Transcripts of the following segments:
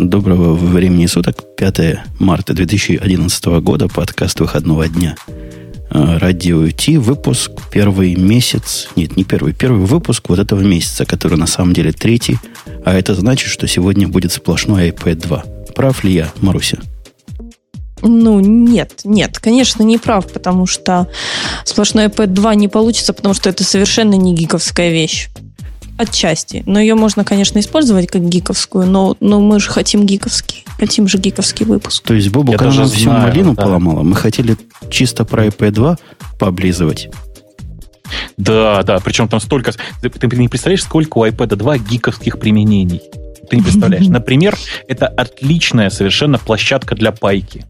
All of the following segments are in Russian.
Доброго времени суток. 5 марта 2011 года. Подкаст выходного дня. А, Радио Ти. Выпуск первый месяц. Нет, не первый. Первый выпуск вот этого месяца, который на самом деле третий. А это значит, что сегодня будет сплошной iPad 2. Прав ли я, Маруся? Ну, нет, нет, конечно, не прав, потому что сплошной iPad 2 не получится, потому что это совершенно не гиковская вещь. Отчасти. Но ее можно, конечно, использовать как гиковскую, но, но мы же хотим гиковский. Хотим же гиковский выпуск. То есть, Бобу, даже нам всю знаю, малину да. поломала, мы хотели чисто про iPad 2 пооблизывать. Да, да, причем там столько... Ты, ты не представляешь, сколько у iPad 2 гиковских применений. Ты не представляешь. Например, это отличная совершенно площадка для пайки.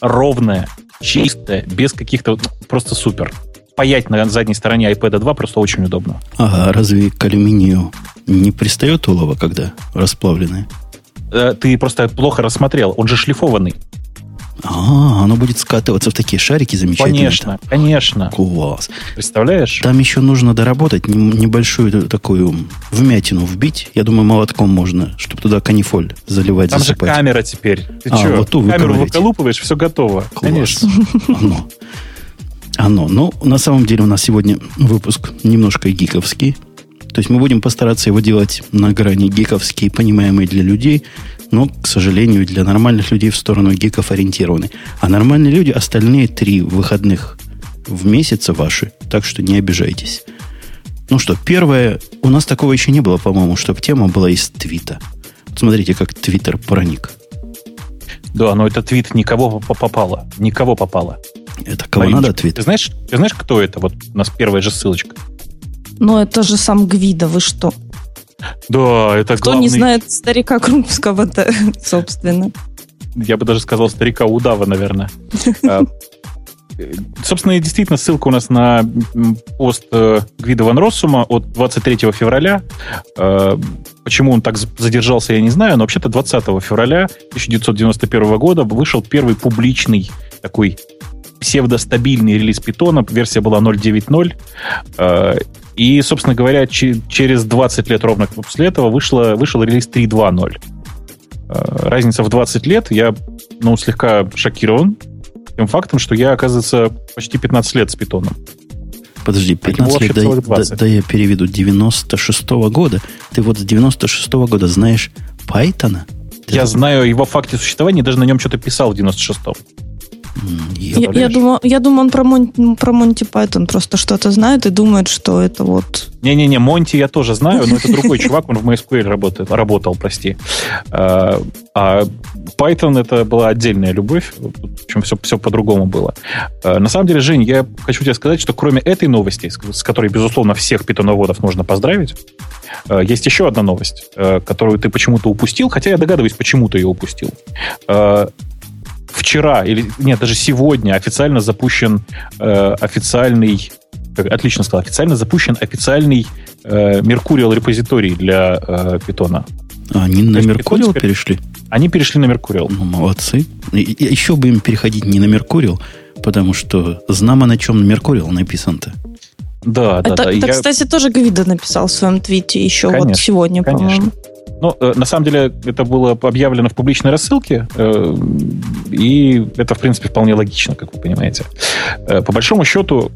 Ровная, чистая, без каких-то... Просто супер. Паять на задней стороне iPad 2 просто очень удобно. Ага, разве к алюминию не пристает улова, когда расплавленное? Э, Ты просто плохо рассмотрел. Он же шлифованный. А, оно будет скатываться в такие шарики замечательные. Конечно, конечно. Класс. Представляешь? Там еще нужно доработать, небольшую такую вмятину вбить. Я думаю, молотком можно, чтобы туда канифоль заливать, Там же засыпать. камера теперь. Ты А, что? вот ту Камеру выколупываешь, все готово. Класс. Конечно. Оно. Оно. Ну, на самом деле у нас сегодня выпуск немножко гиковский. То есть мы будем постараться его делать на грани гиковский, понимаемый для людей, но, к сожалению, для нормальных людей в сторону гиков ориентированы. А нормальные люди остальные три выходных в месяц ваши, так что не обижайтесь. Ну что, первое, у нас такого еще не было, по-моему, чтобы тема была из твита. Вот Смотрите, как твиттер проник. Да, но этот твит никого по- попало. Никого попало. Это кого Мариночка, надо твит? Ты знаешь, ты знаешь, кто это? Вот у нас первая же ссылочка. Но это же сам Гвида, вы что? Да, это Кто главный, не знает старика Крупского-то, собственно. я бы даже сказал, старика Удава, наверное. А, э, Собственно, и действительно, ссылка у нас на пост э, Гвида Ван Россума от 23 февраля. Э, Почему он так задержался, я не знаю, но вообще-то 20 февраля 1991 года вышел первый публичный такой псевдостабильный релиз питона. Версия была 0.9.0. Э, И, собственно говоря, че- через 20 лет ровно после этого вышло, вышел релиз 3.2.0. Э, Разница в 20 лет. Я ну, слегка шокирован тем фактом, что я, оказывается, почти 15 лет с питоном. Подожди, А ему 15 лет, вообще да, целых да, 20. да я переведу, 96-го года. Ты вот с 96-го года знаешь Пайтона? Я знаю его факте существования, даже на нем что-то писал в 96-м. Я, я, Представляешь? думаю, я думаю, он про, Мон- про Монти Пайтон просто что-то знает и думает, что это вот... Не-не-не, Монти я тоже знаю, но это другой чувак, он в MySQL работает, работал, прости. А а Python это была отдельная любовь, причем все, все по-другому было. А, На самом деле, Жень, я хочу тебе сказать, что кроме этой новости, с с которой, безусловно, всех питоноводов нужно поздравить, а, есть еще одна новость, а, которую ты почему-то упустил, хотя я догадываюсь, почему ты ее упустил. Вчера, или нет, даже сегодня официально запущен э, официальный как отлично сказал, официально запущен официальный э, Mercurial репозиторий для э, питона. А, они на Меркуриал теперь- перешли? Они перешли на Mercurial. Ну, молодцы. И- и еще бы им переходить не на Меркуриал, потому что знамо на чем Меркуриал написан-то. Да, да, это, да. это, Я- кстати, тоже Гвида написал в своем твите еще Конечно, вот сегодня, конечно. по-моему. Ну, э, на самом деле, это было объявлено в публичной рассылке, э, и это, в принципе, вполне логично, как вы понимаете. Э, По большому счету,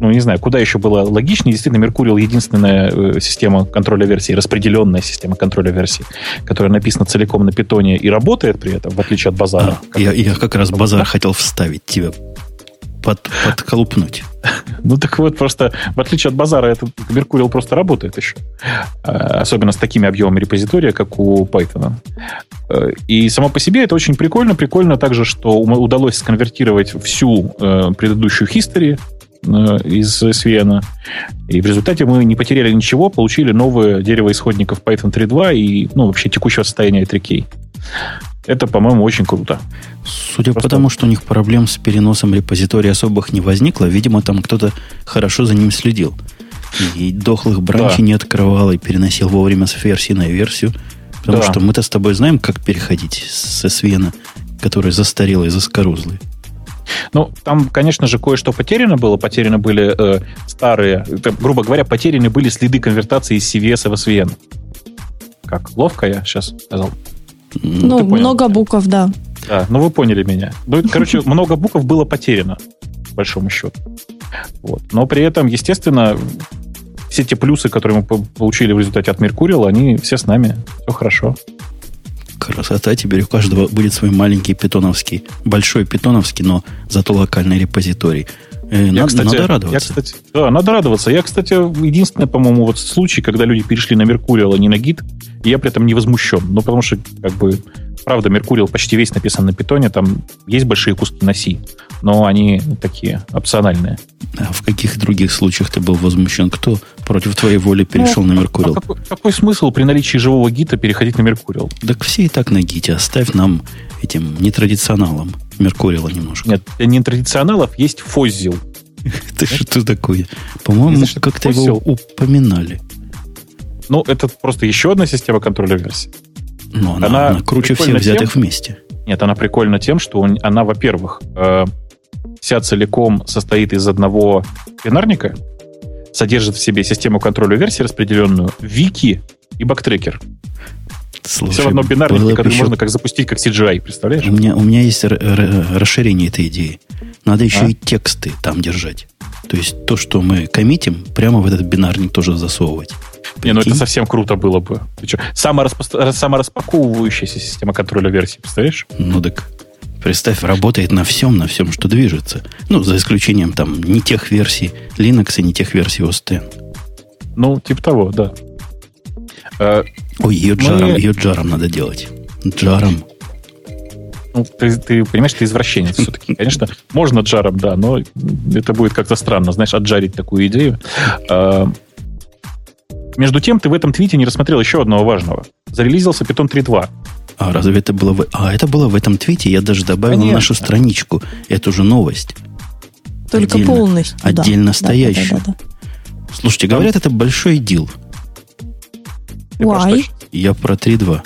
ну, не знаю, куда еще было логичнее. Действительно, Mercurial единственная э, система контроля версий, распределенная система контроля версий, которая написана целиком на питоне и работает при этом, в отличие от базара. А, я, я как раз базар хотел вставить тебя, под, подколупнуть. Ну так вот, просто в отличие от базара, этот Mercurial просто работает еще. А, Особенно с такими объемами репозитория, как у Python. Э, И само по себе это очень прикольно. Прикольно также, что удалось сконвертировать всю э, предыдущую history э, из SVN. И в результате мы не потеряли ничего, получили новое дерево исходников Python 3.2 и ну, вообще текущего состояния 3K. Это, по-моему, очень круто. Судя Просто- по тому, что у них проблем с переносом репозитория особых не возникло, видимо, там кто-то хорошо за ним следил. И дохлых бранчей Да. не открывал и переносил вовремя с версии на версию. Потому Да. что мы-то с тобой знаем, как переходить с SVN, который застарелый, заскорузлый. Ну, там, конечно же, кое-что потеряно было. Потеряны были э, старые, это, грубо говоря, потеряны были следы конвертации из CVS в SVN. Как ловко я сейчас сказал. Ну, много букв, да. Да, ну вы поняли меня. Ну, короче, много букв было потеряно, по большому счету. Вот. Но при этом, естественно, все те плюсы, которые мы получили в результате от Меркурила, они все с нами. Все хорошо. Красота. Теперь у каждого будет свой маленький питоновский, большой питоновский, но зато локальный репозиторий. Э, я, надо, кстати, надо радоваться. Я, кстати, да, надо радоваться. Я, кстати, единственный, по-моему, вот случай, когда люди перешли на Меркуриал, а не на гид, и я при этом не возмущен. Ну, потому что, как бы, правда, Меркуриал почти весь написан на питоне, там есть большие куски на C, но они такие опциональные. А в каких других случаях ты был возмущен? Кто против твоей воли перешел ну, на Меркуриал? А какой, какой смысл при наличии живого гита переходить на Меркуриал? Так все и так на гите. Оставь нам этим нетрадиционалам Меркуриала немножко. Нет, для нетрадиционалов есть фоззил. Это что такое? По-моему, как-то его упоминали. Ну, это просто еще одна система контроля версий. Но она, она, она круче всех взятых тем, вместе. Нет, она прикольна тем, что он, она, во-первых, э, вся целиком состоит из одного бинарника, содержит в себе систему контроля версий распределенную, вики и бактрекер. Слушай, Все в одном бинарнике, который еще... можно как запустить, как CGI, представляешь? У меня, у меня есть расширение этой идеи. Надо еще а? и тексты там держать. То есть то, что мы коммитим, прямо в этот бинарник тоже засовывать. Прикинь? Не, ну это совсем круто было бы. Ты что, самораспо... самораспаковывающаяся система контроля версий, представляешь? Ну так Представь, работает на всем, на всем, что движется. Ну, за исключением там не тех версий Linux и не тех версий OS X. Ну, типа того, да. Э, Ой, ее джаром, мы... ее джаром надо делать. Джаром. Ну, ты, ты понимаешь, ты извращенец все-таки. Конечно, можно джаром, да, но это будет как-то странно, знаешь, отжарить такую идею. А, между тем, ты в этом твите не рассмотрел еще одного важного. Зарелизился Python 3.2. А разве это было в... А, это было в этом твите? Я даже добавил Конечно. на нашу страничку эту же новость. Только отдельно, полностью. Отдельно да. стоящую. Да, да, да, да. Слушайте, говорят, это большой дил. Why? Я про 3.2.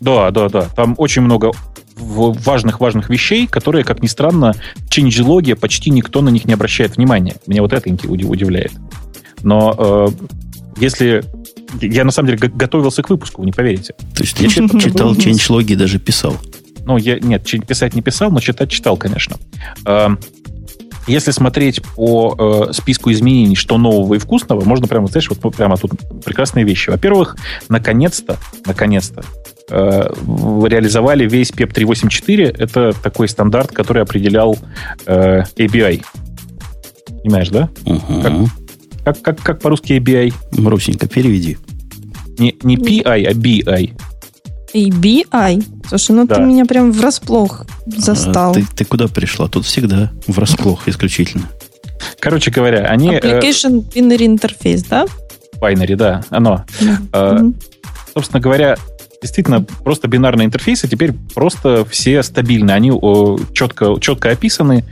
Да, да, да. Там очень много важных-важных вещей, которые, как ни странно, в changelog почти никто на них не обращает внимания. Меня вот это удивляет. Но э, если... Я, на самом деле, готовился к выпуску, вы не поверите. То есть я читал changelog и даже писал? Ну, я, нет, писать не писал, но читать читал, конечно. Э, если смотреть по э, списку изменений, что нового и вкусного, можно прямо, знаешь, вот прямо тут прекрасные вещи. Во-первых, наконец-то, наконец-то, э, реализовали весь PEP 384. Это такой стандарт, который определял э, ABI. Понимаешь, да? Угу. Как, как, как, как по-русски ABI? Марусенька, переведи. Не, не PI, а BI. ABI? Слушай, ну да. ты меня прям врасплох застал. А, ты, ты куда пришла? Тут всегда врасплох исключительно. Короче говоря, они... Э, Application Binary Interface, да? Binary, да, оно. Э. Собственно говоря, действительно просто бинарные интерфейсы теперь просто все стабильны. Они о, четко, четко описаны.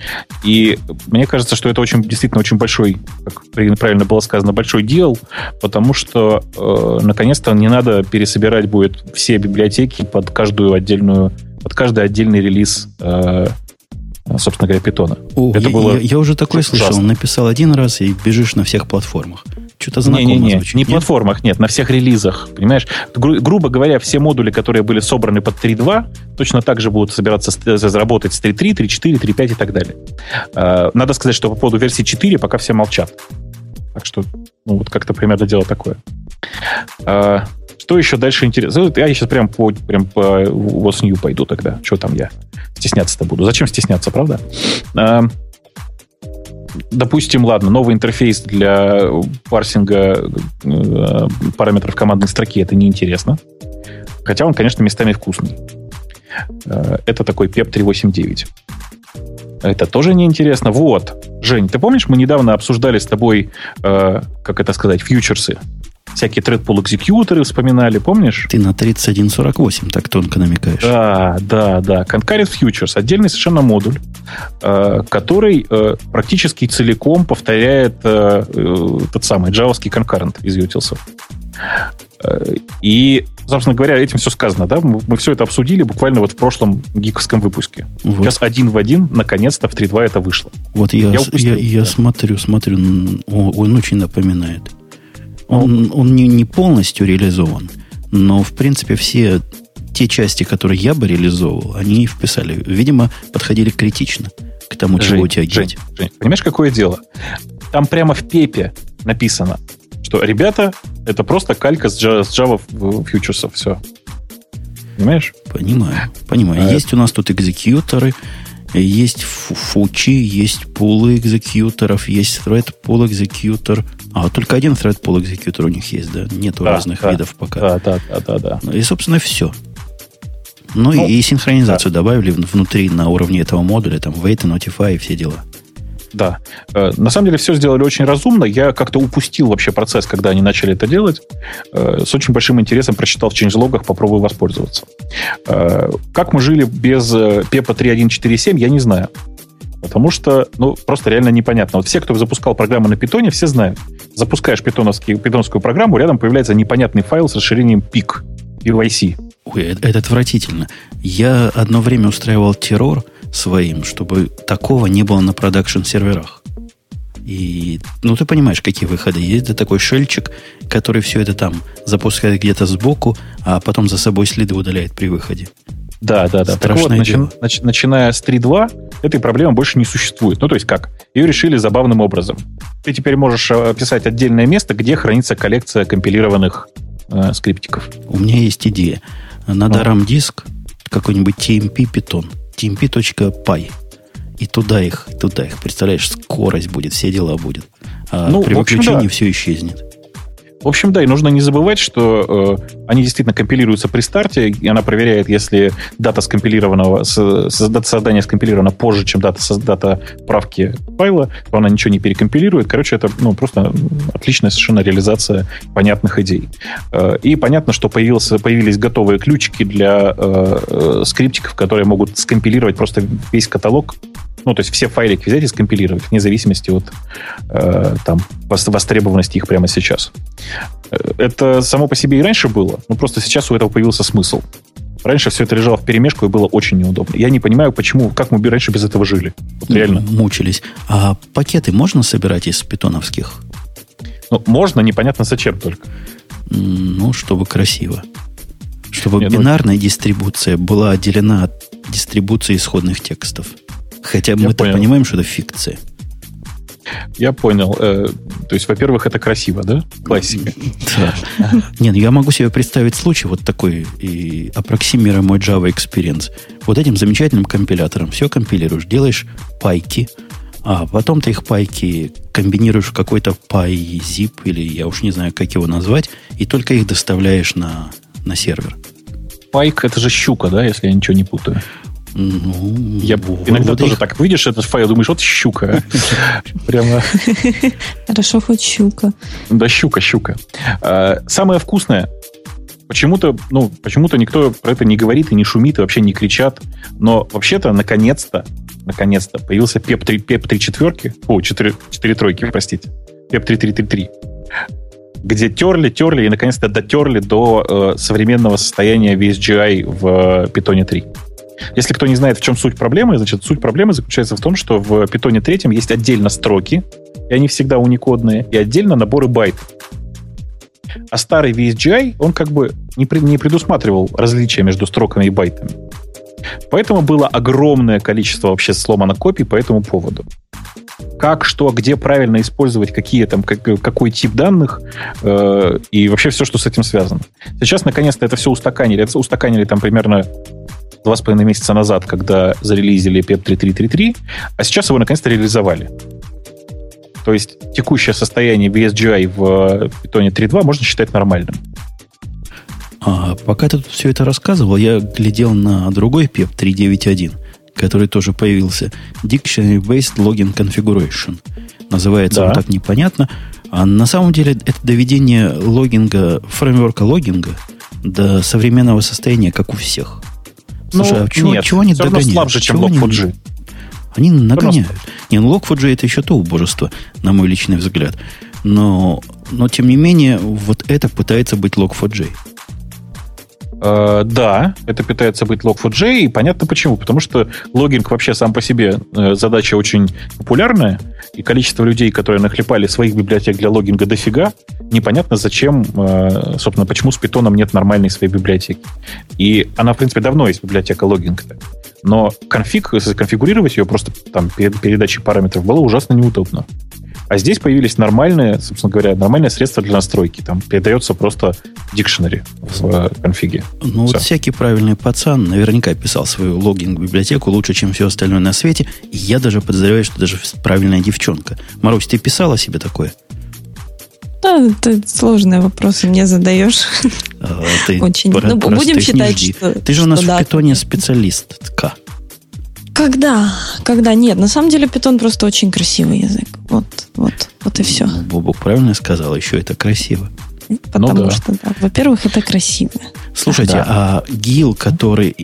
И мне кажется, что это очень, действительно очень большой, как правильно было сказано, большой дел, потому что э, наконец-то не надо пересобирать будет все библиотеки под каждую отдельную, под каждый отдельный релиз э, собственно говоря, питона. О, это я, было я, я уже такой слышал. Он написал один раз и бежишь на всех платформах. Что-то знакомо не, не, не, звучит. Не нет? платформах, нет, на всех релизах, понимаешь? Гру- грубо говоря, все модули, которые были собраны под 3.2, точно так же будут собираться заработать с 3.3, 3.4, 3.5 и так далее. А, надо сказать, что по поводу версии 4 пока все молчат. Так что, ну, вот как-то примерно дело такое. А, что еще дальше интересно? Я сейчас прям по, прям по What's New пойду тогда. Что там я стесняться-то буду? Зачем стесняться, правда? Допустим, ладно, новый интерфейс для парсинга э, параметров командной строки это неинтересно. Хотя он, конечно, местами вкусный. Э, это такой PEP 389. Это тоже неинтересно. Вот, Жень, ты помнишь, мы недавно обсуждали с тобой, э, как это сказать, фьючерсы всякие threadpool экзекьюторы вспоминали, помнишь? Ты на 3148 так тонко намекаешь. Да, да, да. Concurrent Futures. Отдельный совершенно модуль, э, который э, практически целиком повторяет э, тот самый джавовский concurrent из utils. И, собственно говоря, этим все сказано, да? Мы, мы все это обсудили буквально вот в прошлом гиковском выпуске. Вот. Сейчас один в один, наконец-то, в 3.2 это вышло. Вот я, я, я, я да. смотрю, смотрю, он, он очень напоминает. Он, он не, не полностью реализован, но, в принципе, все те части, которые я бы реализовывал, они вписали. Видимо, подходили критично к тому, Жень, чего у тебя Жень, понимаешь, какое дело? Там прямо в пепе написано, что, ребята, это просто калька с Java фьючерсов. Все. Понимаешь? Понимаю. Понимаю. А есть у нас тут экзекьюторы, есть фучи, есть пулы экзекьюторов, есть thread pool экзекьютор. А, только один thread pool экзекьютор у них есть, да? Нету да, разных да, видов пока. Да, да, да, да, да. Ну, и, собственно, все. Ну, ну и синхронизацию да. добавили внутри на уровне этого модуля, там, wait, notify и все дела. Да. Э, на самом деле все сделали очень разумно. Я как-то упустил вообще процесс, когда они начали это делать. Э, с очень большим интересом прочитал в changelogах, попробую воспользоваться. Э, как мы жили без PEPA 3.1.4.7, я не знаю. Потому что, ну, просто реально непонятно. Вот все, кто запускал программу на питоне, все знают. Запускаешь питоновский, питонскую программу, рядом появляется непонятный файл с расширением PIC, PYC. Ой, это отвратительно. Я одно время устраивал террор – своим, чтобы такого не было на продакшн-серверах. И, ну, ты понимаешь, какие выходы есть. Это такой шельчик, который все это там запускает где-то сбоку, а потом за собой следы удаляет при выходе. Да, да, да. Страшное так вот, начи, нач, начиная с 3.2, этой проблемы больше не существует. Ну, то есть как? Ее решили забавным образом. Ты теперь можешь описать отдельное место, где хранится коллекция компилированных э, скриптиков. У меня есть идея. Надо ну. RAM-диск, какой-нибудь TMP Python tmp.py. И туда их, туда их, представляешь, скорость будет, все дела будет. А ну, при выключении да. все исчезнет. В общем, да, и нужно не забывать, что э, они действительно компилируются при старте, и она проверяет, если дата скомпилированного, с, с, дата создания скомпилирована позже, чем дата, дата правки файла, то она ничего не перекомпилирует. Короче, это ну, просто отличная совершенно реализация понятных идей. Э, и понятно, что появился, появились готовые ключики для э, э, скриптиков, которые могут скомпилировать просто весь каталог ну, то есть все файлики взять и скомпилировать, вне зависимости от э, там, востребованности их прямо сейчас. Э, это само по себе и раньше было, но просто сейчас у этого появился смысл. Раньше все это лежало в перемешку и было очень неудобно. Я не понимаю, почему, как мы раньше без этого жили. Вот реально. Мучились. А пакеты можно собирать из питоновских? Ну, можно, непонятно зачем только. Ну, чтобы красиво. Чтобы Нет, ну, бинарная ну... дистрибуция была отделена от дистрибуции исходных текстов. Хотя мы-то понимаем, что это фикция. Я понял. Э, то есть, во-первых, это красиво, да? Классика. Да. Нет, ну я могу себе представить случай вот такой и аппроксимируя мой Java Experience. Вот этим замечательным компилятором все компилируешь, делаешь пайки, а потом ты их пайки комбинируешь в какой-то PyZip, или я уж не знаю, как его назвать, и только их доставляешь на, на сервер. Пайк это же щука, да, если я ничего не путаю. Ну, я вот иногда вот тоже их... так выйдешь этот файл, думаешь, вот щука. Прямо. Хорошо, хоть щука. Да, щука, щука. А, самое вкусное, почему-то, ну, почему-то никто про это не говорит и не шумит, и вообще не кричат. Но вообще-то, наконец-то, наконец-то появился PEP 3, PEP 3 четверки, о, 4, 4 тройки, простите, PEP 3333, где терли, терли и наконец-то дотерли до э, современного состояния VSGI в э, Python 3. Если кто не знает, в чем суть проблемы, значит, суть проблемы заключается в том, что в Python 3 есть отдельно строки, и они всегда уникодные, и отдельно наборы байтов. А старый VSGI, он как бы не, не предусматривал различия между строками и байтами. Поэтому было огромное количество вообще сломано копий по этому поводу. Как, что, где правильно использовать, какие там, как, какой тип данных э, и вообще все, что с этим связано. Сейчас, наконец-то, это все устаканили. Это устаканили там примерно два с половиной месяца назад, когда зарелизили PEP 3333, а сейчас его наконец-то реализовали. То есть текущее состояние VSGI в Python 3.2 можно считать нормальным. А, пока ты тут все это рассказывал, я глядел на другой PEP 3.9.1, который тоже появился. Dictionary Based Login Configuration. Называется да. он так непонятно. А на самом деле это доведение логинга, фреймворка логинга до современного состояния, как у всех. Слушай, ну, а чего, нет, чего они догоняют? слабже, чем Log4j. Они нагоняют. Не, ну Log4j это еще то убожество, на мой личный взгляд. Но, но тем не менее, вот это пытается быть Log4j. Э, да, это питается быть Log4j, и понятно почему. Потому что логинг вообще сам по себе э, задача очень популярная, и количество людей, которые нахлепали своих библиотек для логинга дофига, непонятно зачем, э, собственно, почему с питоном нет нормальной своей библиотеки. И она, в принципе, давно есть библиотека логинга. Но конфиг, конфигурировать ее просто там перед передачей параметров было ужасно неудобно. А здесь появились нормальные, собственно говоря, нормальные средства для настройки. Там передается просто дикшнери в э, конфиге. Ну, Все. вот всякий правильный пацан наверняка писал свою логинг-библиотеку лучше, чем все остальное на свете. И я даже подозреваю, что даже правильная девчонка. Марусь, ты писала себе такое? Да, ты сложные вопросы мне задаешь. А, ты Очень. Ну, будем считать, что... Ты же у нас в питоне специалистка. Когда? Когда? Нет, на самом деле питон просто очень красивый язык. Вот, вот, вот и все. Ну, Бобок правильно сказал, еще это красиво. Потому ну, да. что, да, во-первых, это красиво. Слушайте, да. а ГИЛ, который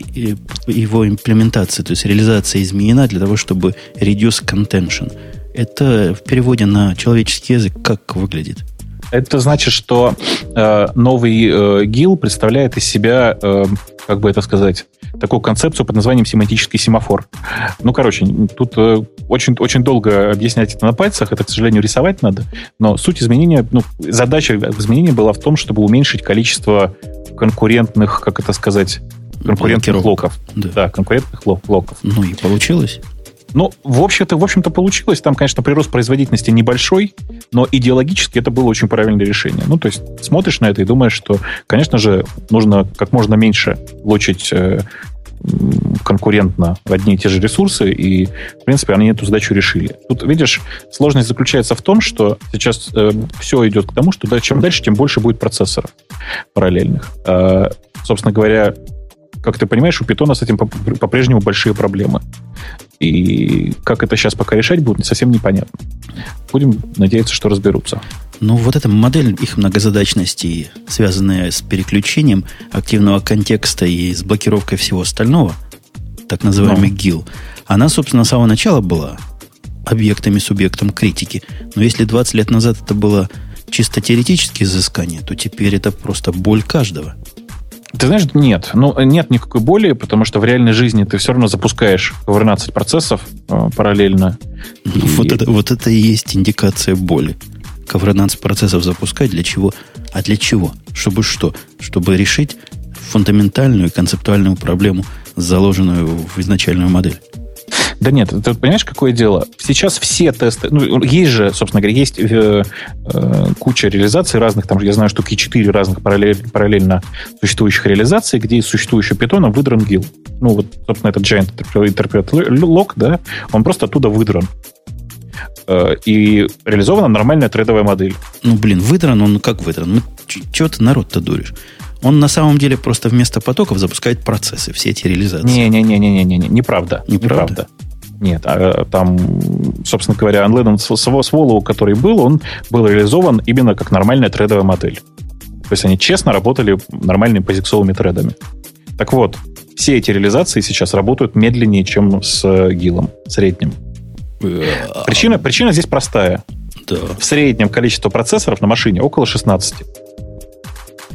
его имплементация, то есть реализация изменена для того, чтобы reduce contention, это в переводе на человеческий язык как выглядит? Это значит, что э, новый э, ГИЛ представляет из себя, э, как бы это сказать, такую концепцию под названием семантический семафор. Ну, короче, тут э, очень, очень долго объяснять это на пальцах, это, к сожалению, рисовать надо, но суть изменения, ну, задача изменения была в том, чтобы уменьшить количество конкурентных, как это сказать, конкурентных локов. Да. да, конкурентных локов. Ну и получилось. Ну, в общем-то, в общем-то получилось. Там, конечно, прирост производительности небольшой, но идеологически это было очень правильное решение. Ну, то есть смотришь на это и думаешь, что, конечно же, нужно как можно меньше лочить э, конкурентно одни и те же ресурсы, и, в принципе, они эту задачу решили. Тут, видишь, сложность заключается в том, что сейчас э, все идет к тому, что да, чем дальше, тем больше будет процессоров параллельных. Э, собственно говоря, как ты понимаешь, у питона с этим по-прежнему большие проблемы. И как это сейчас пока решать будет, совсем непонятно. Будем надеяться, что разберутся. Ну, вот эта модель их многозадачности, связанная с переключением активного контекста и с блокировкой всего остального, так называемый Но. GIL, она, собственно, с самого начала была объектами, субъектом критики. Но если 20 лет назад это было чисто теоретические изыскания, то теперь это просто боль каждого. Ты знаешь, нет. Ну, нет никакой боли, потому что в реальной жизни ты все равно запускаешь 12 процессов э, параллельно. И... Вот, это, вот это и есть индикация боли. Ковронанс процессов запускать для чего? А для чего? Чтобы что? Чтобы решить фундаментальную концептуальную проблему, заложенную в изначальную модель. Да нет, ты понимаешь, какое дело? Сейчас все тесты, ну, есть же, собственно говоря, есть э, э, куча реализаций разных, там, я знаю, штуки 4 разных параллель, параллельно существующих реализаций, где из существующего питона выдран гил. Ну, вот, собственно, этот Giant Interpret Lock, да, он просто оттуда выдран э, и реализована нормальная трейдовая модель. Ну, блин, выдран, он как выдран? Ну, чего ты народ-то дуришь? Он на самом деле просто вместо потоков запускает процессы, все эти реализации. Не-не-не-не-не, не, неправда. Неправда. Нет, а, там, собственно говоря, Unleaded Swallow, который был, он был реализован именно как нормальная трейдовая модель. То есть они честно работали нормальными позиксовыми тредами. Так вот, все эти реализации сейчас работают медленнее, чем с гилом средним. Причина, причина здесь простая. Да. В среднем количество процессоров на машине около 16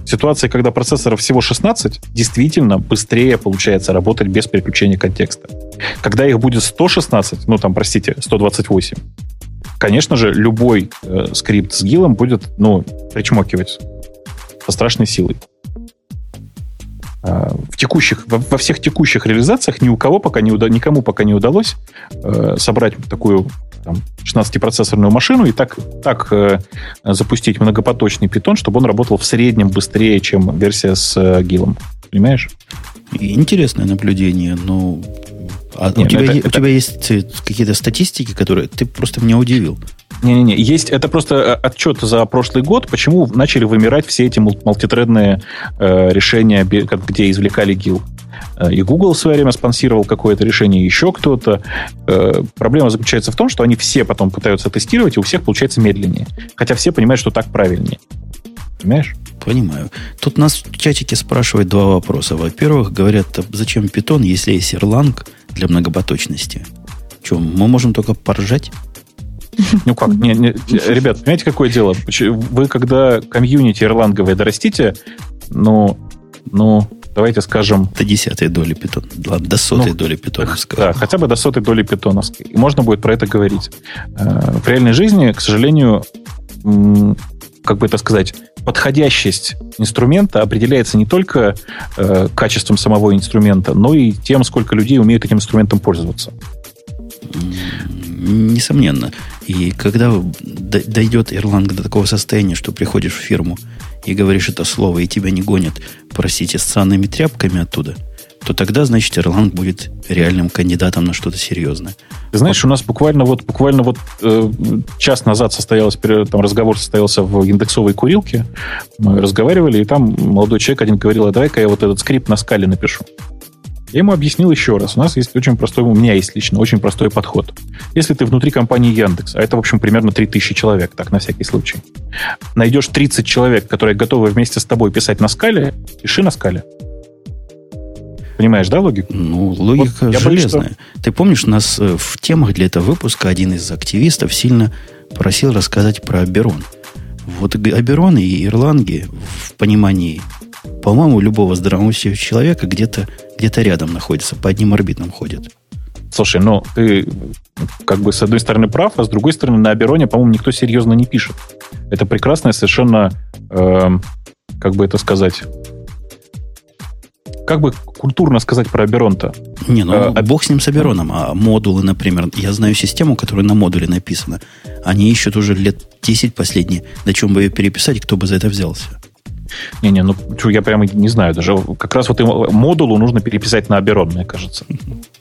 ситуации, когда процессоров всего 16, действительно быстрее получается работать без переключения контекста. Когда их будет 116, ну там, простите, 128, конечно же, любой э, скрипт с гилом будет, ну, причмокивать со страшной силой. А, в текущих, во, всех текущих реализациях ни у кого пока не уда, никому пока не удалось э, собрать такую там, 16-процессорную машину и так, так э, запустить многопоточный питон, чтобы он работал в среднем быстрее, чем версия с э, гилом. Понимаешь? Интересное наблюдение, но а Нет, у, тебя, это, у тебя есть э, какие-то статистики, которые ты просто меня удивил. Не-не-не, есть это просто э, отчет за прошлый год, почему начали вымирать все эти мультитредные э, решения, где извлекали гил. Э, и Google в свое время спонсировал какое-то решение, еще кто-то. Э, проблема заключается в том, что они все потом пытаются тестировать, и у всех получается медленнее. Хотя все понимают, что так правильнее. Понимаешь? Понимаю. Тут нас в чатике спрашивают два вопроса. Во-первых, говорят, зачем Python, если есть Erlang для многопоточности? Что, мы можем только поржать? Ну как? Не, не, ребят, понимаете, какое дело? Вы когда комьюнити ирланговое дорастите, ну, ну, давайте скажем... До десятой доли питон. Ладно, до сотой ну, доли питоновской. Да, хотя бы до сотой доли питоновской. И можно будет про это говорить. Э, в реальной жизни, к сожалению, как бы это сказать, подходящесть инструмента определяется не только э, качеством самого инструмента, но и тем, сколько людей умеют этим инструментом пользоваться. Несомненно. И когда дойдет Erlang до такого состояния, что приходишь в фирму и говоришь это слово, и тебя не гонят, простите, с санными тряпками оттуда, то тогда, значит, Erlang будет реальным кандидатом на что-то серьезное. Ты знаешь, у нас буквально вот, буквально вот э, час назад состоялся, там разговор состоялся в индексовой курилке. Мы разговаривали, и там молодой человек один говорил, а давай-ка я вот этот скрипт на скале напишу. Я ему объяснил еще раз. У нас есть очень простой, у меня есть лично очень простой подход. Если ты внутри компании Яндекс, а это, в общем, примерно 3000 человек, так, на всякий случай, найдешь 30 человек, которые готовы вместе с тобой писать на скале, пиши на скале. Понимаешь, да, логику? Ну, логика вот железная. Боюсь, что... Ты помнишь, нас э, в темах для этого выпуска один из активистов сильно просил рассказать про Аберон. Вот Аберон и Ирланги в понимании по-моему, любого здравомыслящего человека где-то где рядом находится, по одним орбитам ходит. Слушай, ну ты как бы с одной стороны прав, а с другой стороны на Абероне, по-моему, никто серьезно не пишет. Это прекрасная совершенно, э, как бы это сказать, как бы культурно сказать про Аберон-то? Не, ну а, бог с ним с Абероном. А модулы, например, я знаю систему, которая на модуле написана. Они ищут уже лет 10 последние. На чем бы ее переписать, кто бы за это взялся? Не-не, ну что, я прямо не знаю даже. Как раз вот модулу нужно переписать на Аберон, мне кажется.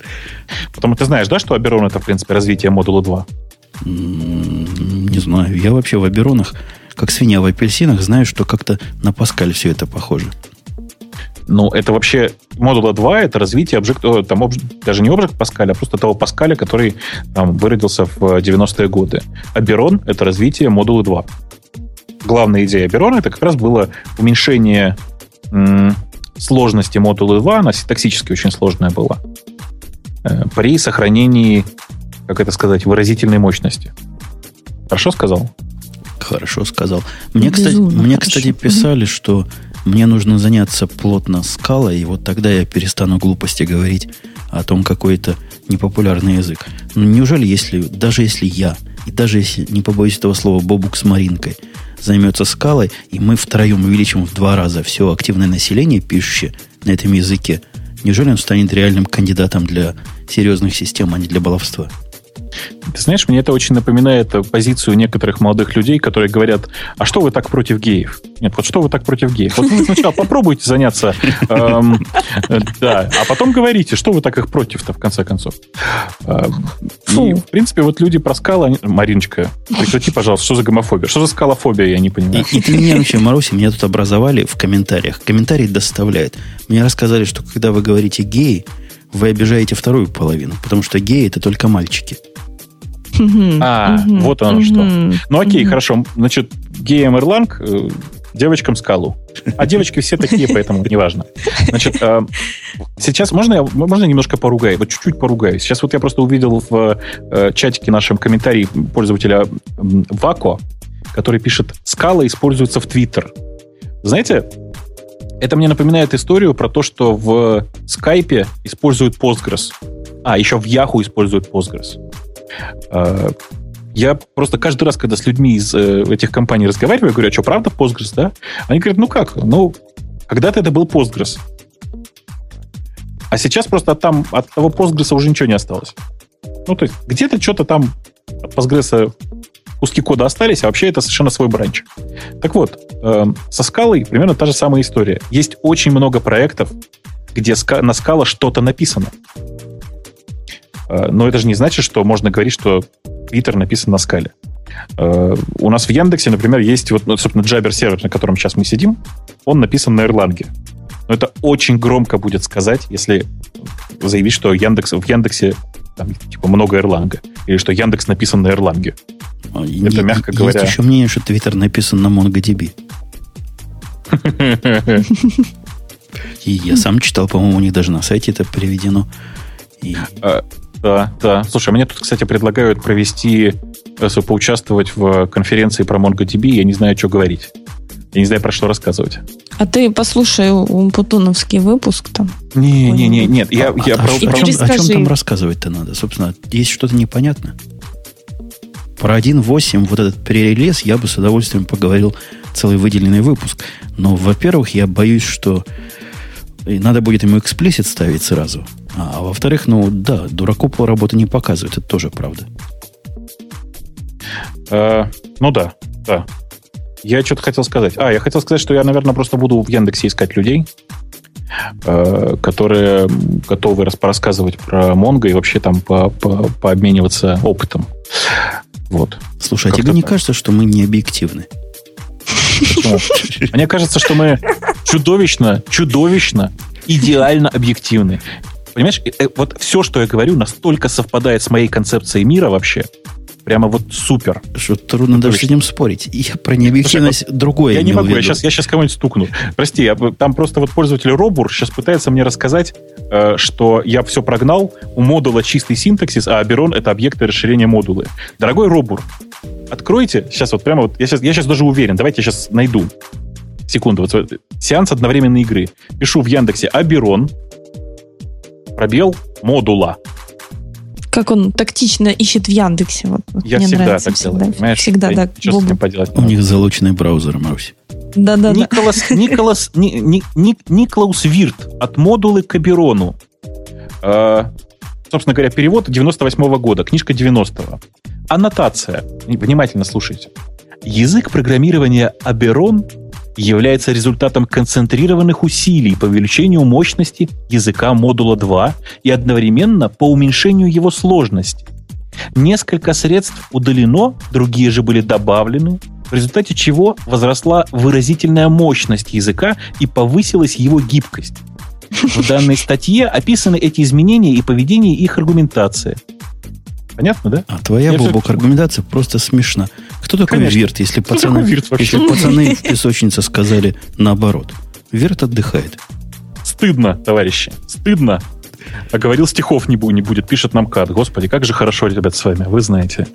Потому ты знаешь, да, что Аберон это, в принципе, развитие модула 2? Не знаю. Я вообще в Аберонах, как свинья в апельсинах, знаю, что как-то на Паскаль все это похоже. Ну, это вообще модула 2, это развитие объекта, там, обж, даже не объект Паскаля, а просто того Паскаля, который там выродился в 90-е годы. Аберон — это развитие модула 2 главная идея Берона это как раз было уменьшение м, сложности модула 2, она токсически очень сложная была, э, при сохранении, как это сказать, выразительной мощности. Хорошо сказал? Хорошо сказал. Мне, кстати, мне, кстати, писали, что мне нужно заняться плотно скалой, и вот тогда я перестану глупости говорить о том, какой это непопулярный язык. Ну, неужели, если, даже если я, и даже если, не побоюсь этого слова, Бобук с Маринкой, займется скалой, и мы втроем увеличим в два раза все активное население, пишущее на этом языке, неужели он станет реальным кандидатом для серьезных систем, а не для баловства? Ты знаешь, мне это очень напоминает позицию некоторых молодых людей, которые говорят, а что вы так против геев? Нет, вот что вы так против геев? Вот вы сначала попробуйте заняться, эм, да, а потом говорите, что вы так их против-то, в конце концов. Эм, и, в принципе, вот люди про скалы... Мариночка, прекрати, пожалуйста, что за гомофобия? Что за скалофобия, я не понимаю. И, и ты меня вообще, Маруси, меня тут образовали в комментариях. Комментарии доставляют. Мне рассказали, что когда вы говорите геи, вы обижаете вторую половину, потому что геи это только мальчики. А, вот оно что. Ну окей, хорошо. Значит, геям Ирланг, э, девочкам скалу. А девочки все такие, поэтому неважно. Значит, э, сейчас можно я можно немножко поругаю? Вот чуть-чуть поругаю. Сейчас вот я просто увидел в э, чатике нашем комментарии пользователя Вако, который пишет «Скала используется в Твиттер». Знаете, это мне напоминает историю про то, что в Скайпе используют Postgres. А, еще в Yahoo используют Postgres. А, я просто каждый раз, когда с людьми из э, этих компаний разговариваю, говорю, а что, правда Postgres, да? Они говорят, ну как? Ну, когда-то это был Postgres. А сейчас просто там от того Postgres уже ничего не осталось. Ну, то есть где-то что-то там от Postgres куски кода остались, а вообще это совершенно свой бранч. Так вот, э, со скалой примерно та же самая история. Есть очень много проектов, где на скала что-то написано. Э, но это же не значит, что можно говорить, что Twitter написан на скале. Э, у нас в Яндексе, например, есть вот, ну, собственно, Jabber сервер, на котором сейчас мы сидим, он написан на Erlang. Но это очень громко будет сказать, если заявить, что Яндекс, в Яндексе там, типа много Erlang. Или что Яндекс написан на Erlang. А, это, мягко говоря... Есть еще мнение, что Twitter написан на MongoDB. И я сам читал, по-моему, у них даже на сайте это приведено. И... А, да, да. Слушай, мне тут, кстати, предлагают провести, э, поучаствовать в конференции про MongoDB, я не знаю, что говорить. Я не знаю, про что рассказывать. А ты послушай Путуновский выпуск там. Не, не, не, нет. Я, а, я а, про, о, про... чем, о чем там рассказывать-то надо? Собственно, есть что-то непонятно? Про 1.8 вот этот перерелез я бы с удовольствием поговорил целый выделенный выпуск. Но, во-первых, я боюсь, что надо будет ему эксплисит ставить сразу. А, а во-вторых, ну да, дураку работы не показывает, это тоже правда. Э, ну да, да. Я что-то хотел сказать. А, я хотел сказать, что я, наверное, просто буду в Яндексе искать людей, э, которые готовы рассказывать про Монго и вообще там по -по пообмениваться опытом. Вот. Слушай, а тебе не кажется, что мы не объективны? Мне кажется, что мы чудовищно, чудовищно, идеально объективны. Понимаешь, э, вот все, что я говорю, настолько совпадает с моей концепцией мира вообще, прямо вот супер. Что трудно даже с этим спорить. Я про необъективность Слушай, другое Я не могу, я сейчас, я сейчас кого-нибудь стукну. Прости, я, там просто вот пользователь Робур сейчас пытается мне рассказать, э, что я все прогнал, у модула чистый синтаксис, а Аберон — это объекты расширения модулы. Дорогой Робур, откройте, сейчас вот прямо вот, я сейчас, я сейчас даже уверен, давайте я сейчас найду. Секунду, вот сеанс одновременной игры. Пишу в Яндексе Аберон, пробел модула. Как он тактично ищет в Яндексе. Вот, Я мне всегда нравится, так всегда. делаю, понимаешь? Всегда, да. Что с этим поделать? У них залученный браузер, Марусь. Да, да, да. Николас, Николас, Ни, Ни, Ни, Никлаус Вирт от модулы к Аберону. Э, собственно говоря, перевод 98 -го года, книжка 90-го. Аннотация. Внимательно слушайте. Язык программирования Аберон является результатом концентрированных усилий по увеличению мощности языка модула 2 и одновременно по уменьшению его сложности. Несколько средств удалено, другие же были добавлены, в результате чего возросла выразительная мощность языка и повысилась его гибкость. В данной статье описаны эти изменения и поведение их аргументации. Понятно, да? А твоя, Я Бобок, все... аргументация просто смешна. Кто такой Конечно. Вирт, если пацаны, Вирт если пацаны в песочнице сказали наоборот? Вирт отдыхает. Стыдно, товарищи, стыдно. А говорил, стихов не будет, пишет нам Кат. Господи, как же хорошо, ребят, с вами, вы знаете.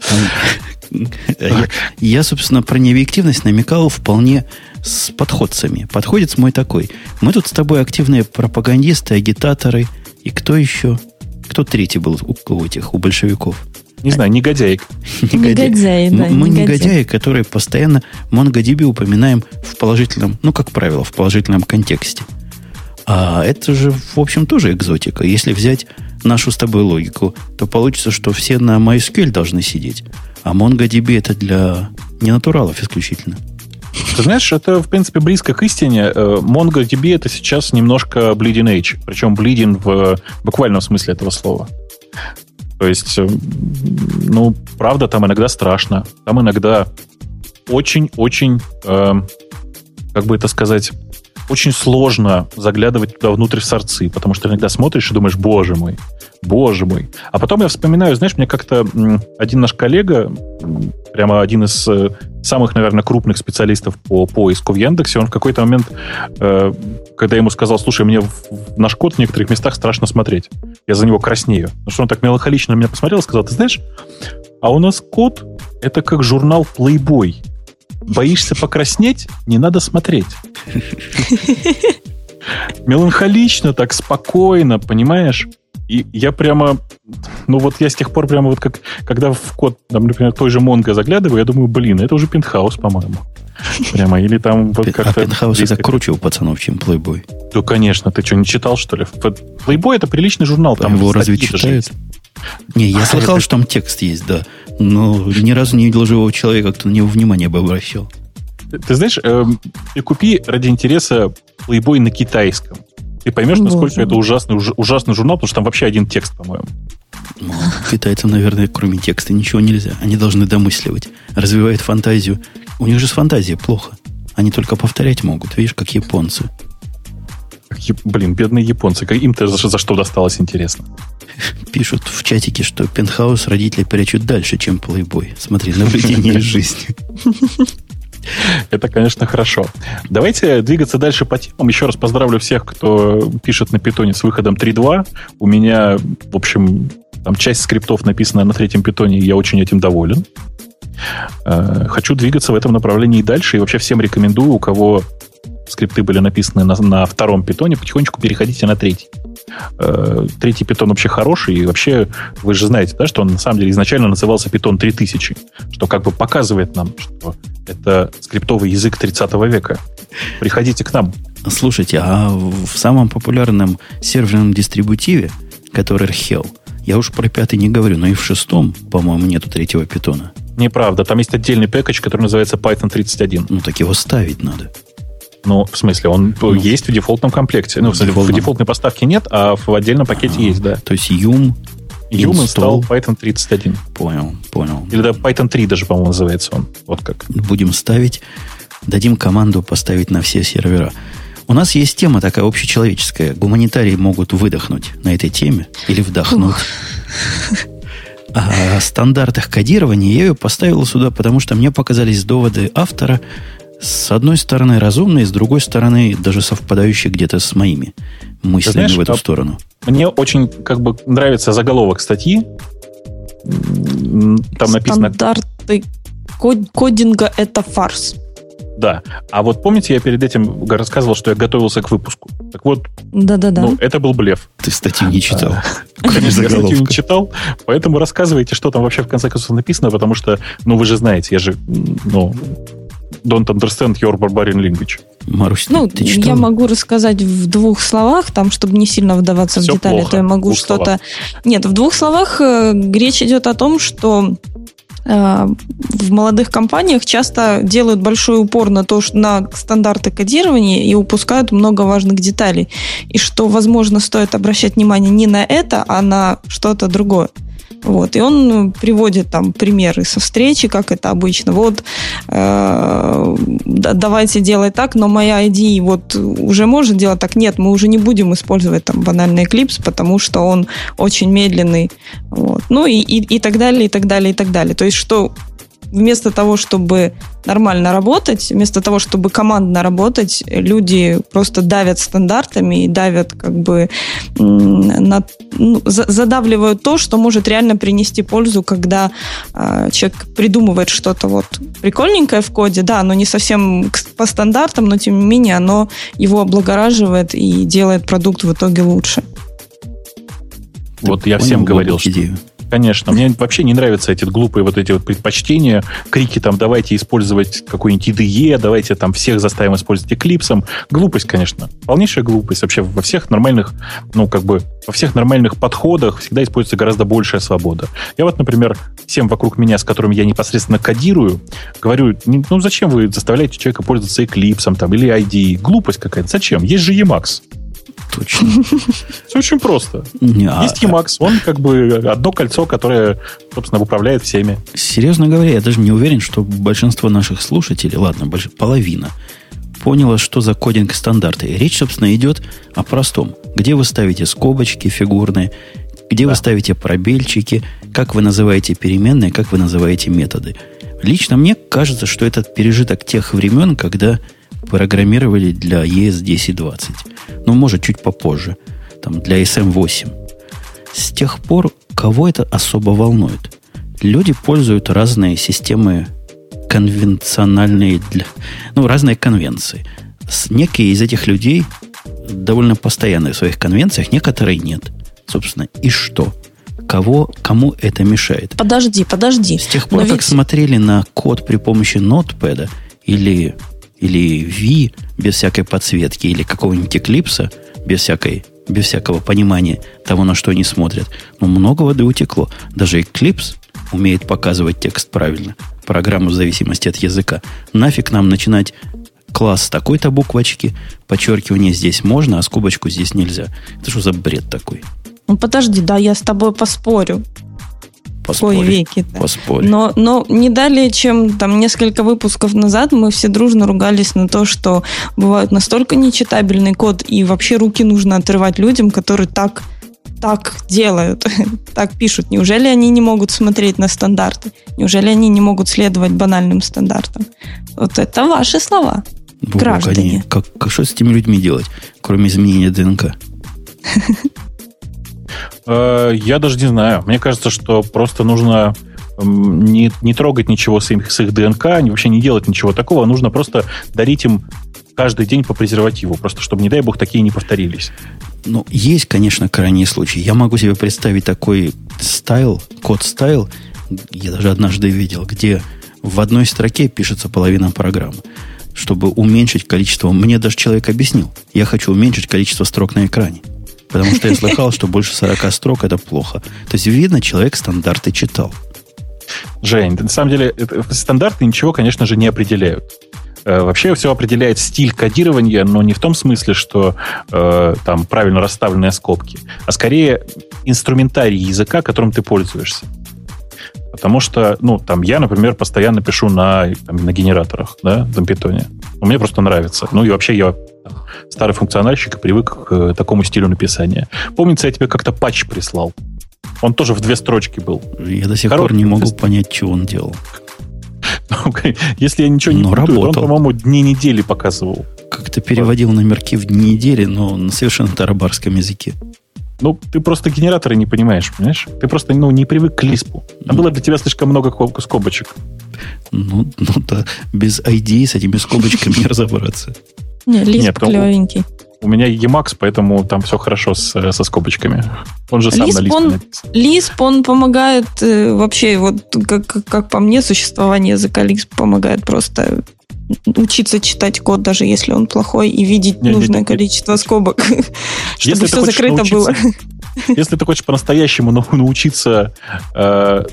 Я, собственно, про необъективность намекал вполне с подходцами. Подходец мой такой. Мы тут с тобой активные пропагандисты, агитаторы. И кто еще? Кто третий был у этих, у большевиков? Не знаю, негодяй. Негодяй, да. Мы негодяи, которые постоянно MongoDB упоминаем в положительном, ну, как правило, в положительном контексте. А это же, в общем, тоже экзотика. Если взять нашу с тобой логику, то получится, что все на MySQL должны сидеть. А MongoDB это для ненатуралов исключительно. Ты знаешь, это, в принципе, близко к истине. Э, MongoDB это сейчас немножко bleeding age. Причем bleeding в буквальном смысле этого слова. То есть, э, ну, правда, там иногда страшно. Там иногда очень-очень, э, как бы это сказать, очень сложно заглядывать туда внутрь в сорцы, потому что иногда смотришь и думаешь, боже мой, боже мой. А потом я вспоминаю, знаешь, мне как-то один наш коллега, прямо один из э, самых, наверное, крупных специалистов по поиску в Яндексе, он в какой-то момент, э, когда я ему сказал, слушай, мне наш код в некоторых местах страшно смотреть, я за него краснею. Потому что он так меланхолично на меня посмотрел и сказал, ты знаешь, а у нас код — это как журнал Playboy. Боишься покраснеть? Не надо смотреть. Меланхолично, так спокойно, понимаешь? И я прямо, ну вот я с тех пор прямо вот как, когда в код, там, например, той же Монго заглядываю, я думаю, блин, это уже пентхаус, по-моему. Прямо, или там вот как-то... А пентхаус это круче у пацанов, чем Playboy. Ну, конечно, ты что, не читал, что ли? Playboy это приличный журнал. Там его разве читают? Не, я а слыхал, что там текст есть, да. Но ни разу не видел живого человека, кто на него внимание бы обращал. Ты знаешь, э, ты купи ради интереса Playboy на китайском. Ты поймешь, насколько Боже. это ужасный, уж, ужасный журнал, потому что там вообще один текст, по-моему. Ну, китайцам, наверное, кроме текста ничего нельзя. Они должны домысливать. Развивают фантазию. У них же с фантазией плохо. Они только повторять могут. Видишь, как японцы. Блин, бедные японцы. Им-то за, за что досталось, интересно. Пишут в чатике, что пентхаус родители прячут дальше, чем плейбой. Смотри, наблюдение из жизни. Это, конечно, хорошо. Давайте двигаться дальше по темам. Еще раз поздравлю всех, кто пишет на питоне с выходом 3.2. У меня, в общем, там часть скриптов написана на третьем питоне, и я очень этим доволен. Э, хочу двигаться в этом направлении и дальше. И вообще всем рекомендую, у кого скрипты были написаны на, на втором питоне, потихонечку переходите на третий. Э, третий питон вообще хороший, и вообще вы же знаете, да, что он на самом деле изначально назывался питон 3000, что как бы показывает нам, что это скриптовый язык 30 века. Приходите к нам. Слушайте, а в самом популярном серверном дистрибутиве, который Hell, я уж про пятый не говорю, но и в шестом, по-моему, нету третьего питона. Неправда. Там есть отдельный пэкэдж, который называется Python 31. Ну, так его ставить надо. Ну, в смысле, он ну, есть в дефолтном комплекте. Ну, в, дефолтном. в дефолтной поставке нет, а в отдельном пакете а, есть, да. То есть Yum Yum install Python 31. Понял, понял. Или да, Python 3 даже, по-моему, называется он. Вот как. Будем ставить, дадим команду поставить на все сервера. У нас есть тема такая общечеловеческая. Гуманитарии могут выдохнуть на этой теме или вдохнуть. О стандартах кодирования я ее поставил сюда, потому что мне показались доводы автора с одной стороны разумные, с другой стороны даже совпадающие где-то с моими мыслями знаешь, в эту сторону. Мне очень как бы нравится заголовок статьи. Там написано... Стандарты кодинга – это фарс. Да. А вот помните, я перед этим рассказывал, что я готовился к выпуску. Так вот, Да-да-да. ну, это был блеф. Ты статью не читал. Конечно, я статью не читал, поэтому рассказывайте, что там вообще в конце концов написано, потому что, ну, вы же знаете, я же, ну, don't understand your barbarian language. Марусь, ну, ты читала? я могу рассказать в двух словах, там, чтобы не сильно вдаваться Все в детали, плохо. то я могу что-то... Нет, в двух словах э, речь идет о том, что э, в молодых компаниях часто делают большой упор на то, что на стандарты кодирования и упускают много важных деталей. И что, возможно, стоит обращать внимание не на это, а на что-то другое. Вот, и он ну, приводит там примеры со встречи, как это обычно. Вот, э, давайте делать так, но моя ID вот уже может делать так. Нет, мы уже не будем использовать там банальный Eclipse, потому что он очень медленный. Вот. Ну и, и, и так далее, и так далее, и так далее. То есть, что вместо того, чтобы нормально работать, вместо того, чтобы командно работать, люди просто давят стандартами и давят как бы на, ну, задавливают то, что может реально принести пользу, когда э, человек придумывает что-то вот прикольненькое в коде, да, оно не совсем по стандартам, но тем не менее оно его облагораживает и делает продукт в итоге лучше. Вот я всем говорил, что... Идею. Конечно. Мне вообще не нравятся эти глупые вот эти вот предпочтения, крики там, давайте использовать какой-нибудь IDE, давайте там всех заставим использовать Eclipse. Глупость, конечно. Полнейшая глупость. Вообще во всех нормальных, ну, как бы, во всех нормальных подходах всегда используется гораздо большая свобода. Я вот, например, всем вокруг меня, с которыми я непосредственно кодирую, говорю, ну, зачем вы заставляете человека пользоваться Eclipse там, или IDE? Глупость какая-то. Зачем? Есть же Emacs. Точно. Все очень просто. Не, а Есть Emacs, он как бы одно кольцо, которое, собственно, управляет всеми. Серьезно говоря, я даже не уверен, что большинство наших слушателей, ладно, больш... половина, поняла, что за кодинг стандарты. И речь, собственно, идет о простом. Где вы ставите скобочки фигурные, где да. вы ставите пробельчики, как вы называете переменные, как вы называете методы. Лично мне кажется, что этот пережиток тех времен, когда программировали для ES 1020. Ну, может, чуть попозже. Там, для SM8. С тех пор кого это особо волнует? Люди пользуют разные системы конвенциональные для... Ну, разные конвенции. С некие из этих людей довольно постоянные в своих конвенциях, некоторые нет. Собственно, и что? Кого, кому это мешает? Подожди, подожди. С тех пор, Но как ведь... смотрели на код при помощи нотпэда или или V без всякой подсветки, или какого-нибудь Eclipse без всякой без всякого понимания того, на что они смотрят. Но много воды утекло. Даже Eclipse умеет показывать текст правильно. Программу в зависимости от языка. Нафиг нам начинать класс такой-то буквочки, подчеркивание здесь можно, а скобочку здесь нельзя. Это что за бред такой? Ну подожди, да, я с тобой поспорю. Поспорь, Ой, веки -то. поспорь. Но, но не далее, чем там несколько выпусков назад мы все дружно ругались на то, что бывает настолько нечитабельный код, и вообще руки нужно отрывать людям, которые так так делают, так пишут. Неужели они не могут смотреть на стандарты? Неужели они не могут следовать банальным стандартам? Вот это ваши слова, Бог, граждане. Как, как, что с этими людьми делать, кроме изменения ДНК? Э, я даже не знаю. Мне кажется, что просто нужно не, не трогать ничего с их, с их ДНК, вообще не делать ничего такого. Нужно просто дарить им каждый день по презервативу, просто чтобы, не дай бог, такие не повторились. Ну, есть, конечно, крайние случаи. Я могу себе представить такой стайл, код стайл, я даже однажды видел, где в одной строке пишется половина программы, чтобы уменьшить количество... Мне даже человек объяснил. Я хочу уменьшить количество строк на экране. Потому что я слыхал, что больше 40 строк это плохо. То есть, видно, человек стандарты читал. Жень, на самом деле, стандарты ничего, конечно же, не определяют. Э, вообще все определяет стиль кодирования, но не в том смысле, что э, там правильно расставленные скобки, а скорее инструментарий языка, которым ты пользуешься. Потому что, ну, там, я, например, постоянно пишу на, там, на генераторах, да, на питоне. Мне просто нравится. Ну, и вообще я там, старый функциональщик и привык к э, такому стилю написания. Помнится, я тебе как-то патч прислал. Он тоже в две строчки был. Я до сих Короткий, пор не могу две... понять, что он делал. Если я ничего не путаю, он, по-моему, дни недели показывал. Как-то переводил номерки в дни недели, но на совершенно тарабарском языке. Ну, ты просто генераторы не понимаешь, понимаешь? Ты просто ну, не привык к Лиспу. Там было для тебя слишком много скобочек. Ну, ну да, без ID с этими скобочками не разобраться. Не, Лисп клевенький. У меня Emacs, поэтому там все хорошо с, со скобочками. Он же сам Lisp, на Lisp он, написан. Lisp, он помогает э, вообще, вот как, как по мне, существование языка Lisp помогает просто учиться читать код, даже если он плохой, и видеть не, нужное не, не, количество скобок, чтобы все закрыто было. Если ты хочешь по-настоящему научиться э,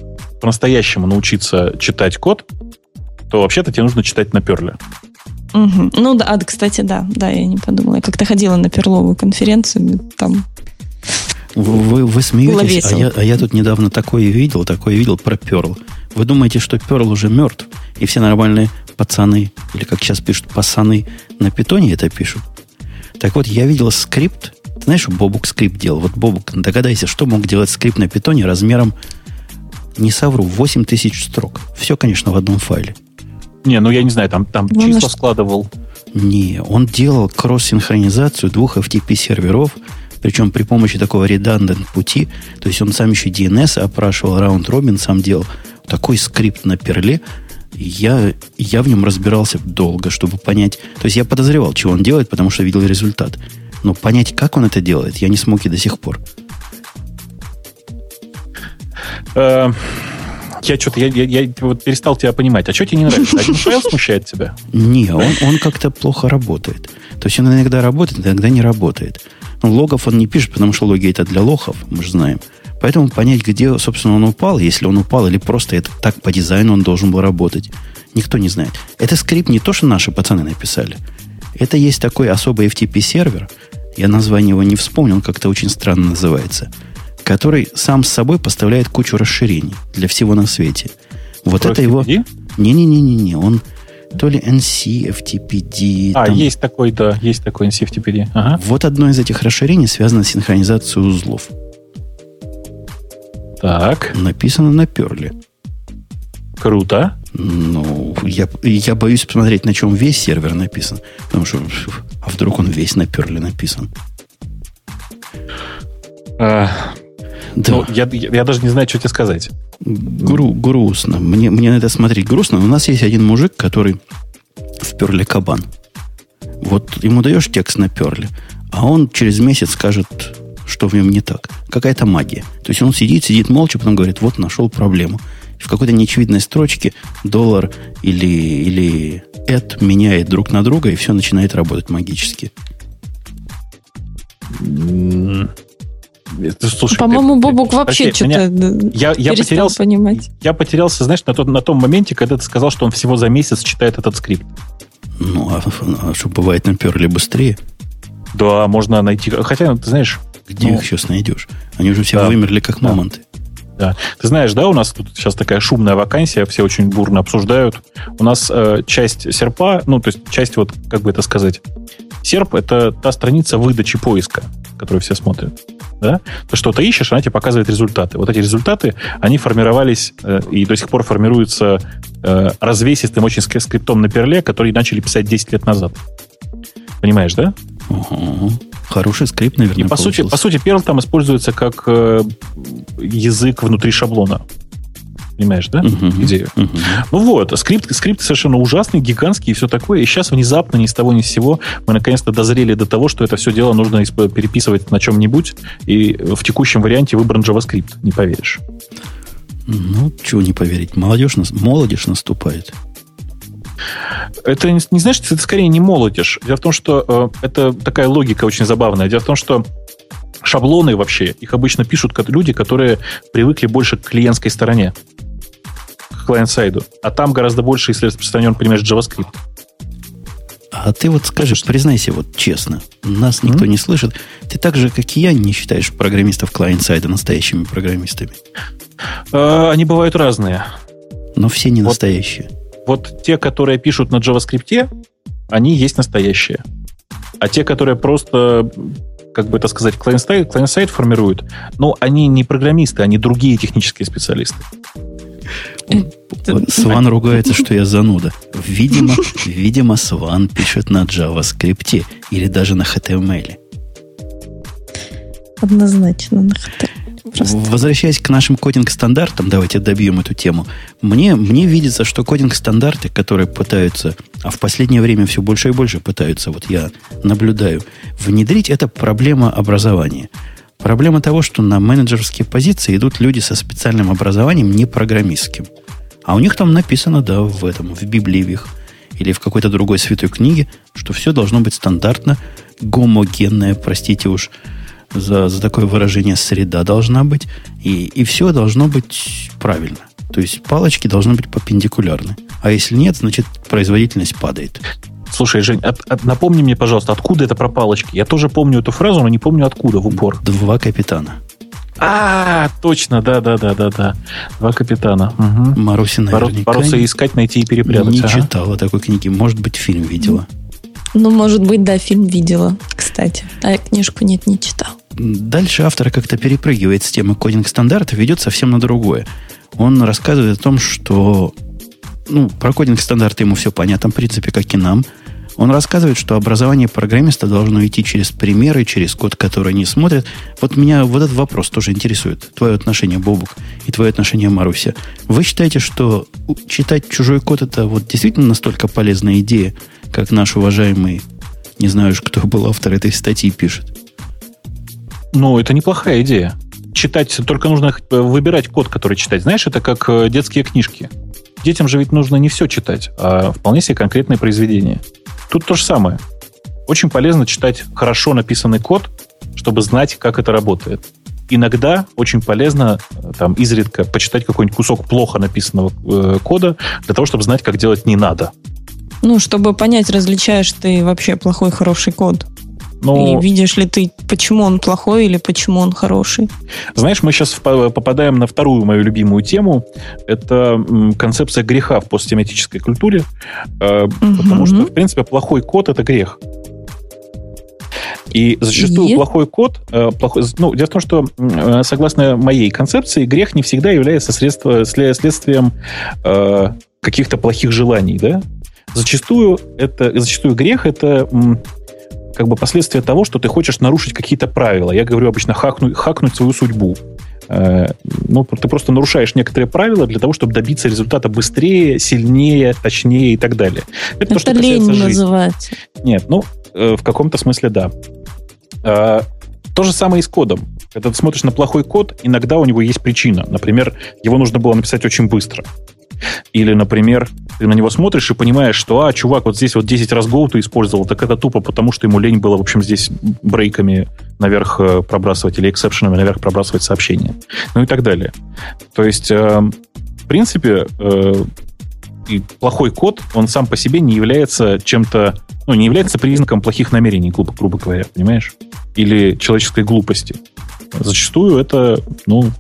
по-настоящему научиться читать код, то вообще-то тебе нужно читать на перле. Угу. Ну да, кстати, да, да, я не подумала. Я как-то ходила на перловую конференцию, там вы, вы смеетесь, а я, а я тут недавно такое видел, такое видел про Перл. Вы думаете, что Перл уже мертв, и все нормальные пацаны, или как сейчас пишут, пацаны на питоне это пишут? Так вот, я видел скрипт, ты знаешь, что Бобук скрипт делал? Вот Бобук, догадайся, что мог делать скрипт на питоне размером, не совру, 8 тысяч строк. Все, конечно, в одном файле. Не, ну я не знаю, там, там ну, числа наш... складывал. Не, он делал кросс-синхронизацию двух FTP-серверов, причем при помощи такого redundant пути, то есть он сам еще DNS опрашивал, раунд робин сам делал. Такой скрипт на перле, я, я в нем разбирался долго, чтобы понять. То есть я подозревал, чего он делает, потому что видел результат. Но понять, как он это делает, я не смог и до сих пор. Э, я что-то, я, я, я вот перестал тебя понимать. А что тебе не нравится? Один файл смущает тебя? Не, он, он как-то плохо работает. То есть он иногда работает, иногда не работает. Но логов он не пишет, потому что логи это для лохов, мы же знаем. Поэтому понять, где, собственно, он упал, если он упал, или просто это так по дизайну он должен был работать, никто не знает. Это скрипт не то, что наши пацаны написали. Это есть такой особый FTP-сервер, я название его не вспомнил, он как-то очень странно называется – который сам с собой поставляет кучу расширений для всего на свете. Вот Про это его... Не-не-не-не, он то ли NC, FTPD. А, там... есть такой, да, есть такой NC, FTPD. Ага. Вот одно из этих расширений связано с синхронизацией узлов. Так. Написано на перле. Круто. Ну, я, я боюсь посмотреть, на чем весь сервер написан. Потому что, а вдруг он весь на перле написан? А, да. Ну, я, я даже не знаю, что тебе сказать. Гру, грустно. Мне, мне на это смотреть грустно. У нас есть один мужик, который в перле кабан. Вот ему даешь текст на перле, а он через месяц скажет, что в нем не так. Какая-то магия. То есть он сидит, сидит молча, потом говорит, вот нашел проблему. И в какой-то неочевидной строчке доллар или, или эд меняет друг на друга, и все начинает работать магически. Слушай, По-моему, ты, Бобук вообще что-то я, я потерялся, понимать. Я потерялся, знаешь, на, тот, на том моменте, когда ты сказал, что он всего за месяц читает этот скрипт. Ну, а, а что бывает, наперли быстрее? Да, можно найти. Хотя, ты знаешь... Где ну, их сейчас найдешь? Они уже все да, вымерли, как да. мамонты. Да. Ты знаешь, да, у нас тут сейчас такая шумная вакансия, все очень бурно обсуждают. У нас э, часть серпа, ну, то есть часть, вот, как бы это сказать, серп — это та страница выдачи поиска, которую все смотрят да, ты что-то ищешь, она тебе показывает результаты. Вот эти результаты, они формировались э, и до сих пор формируются э, развесистым очень скриптом на перле, который начали писать 10 лет назад. Понимаешь, да? Угу. Хороший скрипт, наверное. И по сути, по сути, Perl там используется как э, язык внутри шаблона. Понимаешь, да, uh-huh, идею? Uh-huh. Ну вот, скрипт, скрипт совершенно ужасный, гигантский и все такое. И сейчас внезапно, ни с того ни с сего, мы наконец-то дозрели до того, что это все дело нужно переписывать на чем-нибудь. И в текущем варианте выбран JavaScript, не поверишь. Ну, чего не поверить. Молодежь, молодежь наступает. Это не, не знаешь, это скорее не молодежь. Дело в том, что э, это такая логика очень забавная. Дело в том, что шаблоны вообще, их обычно пишут люди, которые привыкли больше к клиентской стороне, к клиент-сайду. А там гораздо больше, если распространен, понимаешь, JavaScript. А ты вот скажи, признайся вот честно, нас никто mm-hmm. не слышит. Ты так же, как и я, не считаешь программистов клиент-сайда настоящими программистами? Э, они бывают разные. Но все не вот, настоящие. Вот те, которые пишут на JavaScript, они есть настоящие. А те, которые просто как бы это сказать, клиент-сайт, клиент-сайт формируют, но они не программисты, они другие технические специалисты. Сван ругается, что я зануда. Видимо, видимо, Сван пишет на JavaScript или даже на HTML. Однозначно на HTML. Просто. Возвращаясь к нашим кодинг-стандартам, давайте добьем эту тему. Мне, мне видится, что кодинг-стандарты, которые пытаются, а в последнее время все больше и больше пытаются, вот я наблюдаю, внедрить, это проблема образования. Проблема того, что на менеджерские позиции идут люди со специальным образованием, не программистским. А у них там написано, да, в этом, в Библии в их, или в какой-то другой святой книге, что все должно быть стандартно, гомогенное, простите уж, за, за такое выражение среда должна быть, и, и все должно быть правильно. То есть палочки должны быть перпендикулярны. А если нет, значит производительность падает. Слушай, Жень, от, от, напомни мне, пожалуйста, откуда это про палочки? Я тоже помню эту фразу, но не помню откуда в упор. Два капитана. А, точно, да, да, да, да, да. Два капитана. Угу. Маруся наверняка... Бороться искать, найти и перепрятать. Не ага. читала такой книги. Может быть, фильм видела. Ну, может быть, да, фильм видела, кстати. А я книжку нет, не читал. Дальше автор как-то перепрыгивает с темы кодинг-стандарта, ведет совсем на другое. Он рассказывает о том, что ну, про кодинг-стандарты ему все понятно, в принципе, как и нам. Он рассказывает, что образование программиста должно идти через примеры, через код, который не смотрят. Вот меня вот этот вопрос тоже интересует. Твое отношение, Бобук, и твое отношение, Маруся. Вы считаете, что читать чужой код это вот действительно настолько полезная идея, как наш уважаемый, не знаю уж, кто был автор этой статьи, пишет? Ну, это неплохая идея. Читать, только нужно выбирать код, который читать. Знаешь, это как э, детские книжки. Детям же ведь нужно не все читать, а вполне себе конкретные произведения. Тут то же самое. Очень полезно читать хорошо написанный код, чтобы знать, как это работает. Иногда очень полезно э, там изредка почитать какой-нибудь кусок плохо написанного э, кода для того, чтобы знать, как делать не надо. Ну, чтобы понять, различаешь ты вообще плохой хороший код. Но... И видишь ли ты, почему он плохой или почему он хороший? Знаешь, мы сейчас попадаем на вторую мою любимую тему. Это концепция греха в посттематической культуре. Угу. Потому что, в принципе, плохой код — это грех. И зачастую и... плохой код, э, плохой, ну, дело в том, что э, согласно моей концепции, грех не всегда является средство, следствием э, каких-то плохих желаний, да? Зачастую это, зачастую грех это как бы последствия того, что ты хочешь нарушить какие-то правила. Я говорю обычно хакнуть, хакнуть свою судьбу. Э, ну, ты просто нарушаешь некоторые правила для того, чтобы добиться результата быстрее, сильнее, точнее и так далее. Это, Это то, что лень называется. Нет, ну, э, в каком-то смысле да. Э, то же самое и с кодом. Когда ты смотришь на плохой код, иногда у него есть причина. Например, его нужно было написать очень быстро. Или, например, ты на него смотришь и понимаешь, что, а, чувак, вот здесь вот 10 раз Go ты использовал, так это тупо, потому что ему лень было, в общем, здесь брейками наверх э, пробрасывать или эксепшенами наверх пробрасывать сообщения. Ну и так далее. То есть, э, в принципе, э, и плохой код, он сам по себе не является чем-то, ну, не является признаком плохих намерений, грубо, грубо говоря, понимаешь? Или человеческой глупости. Зачастую это, ну,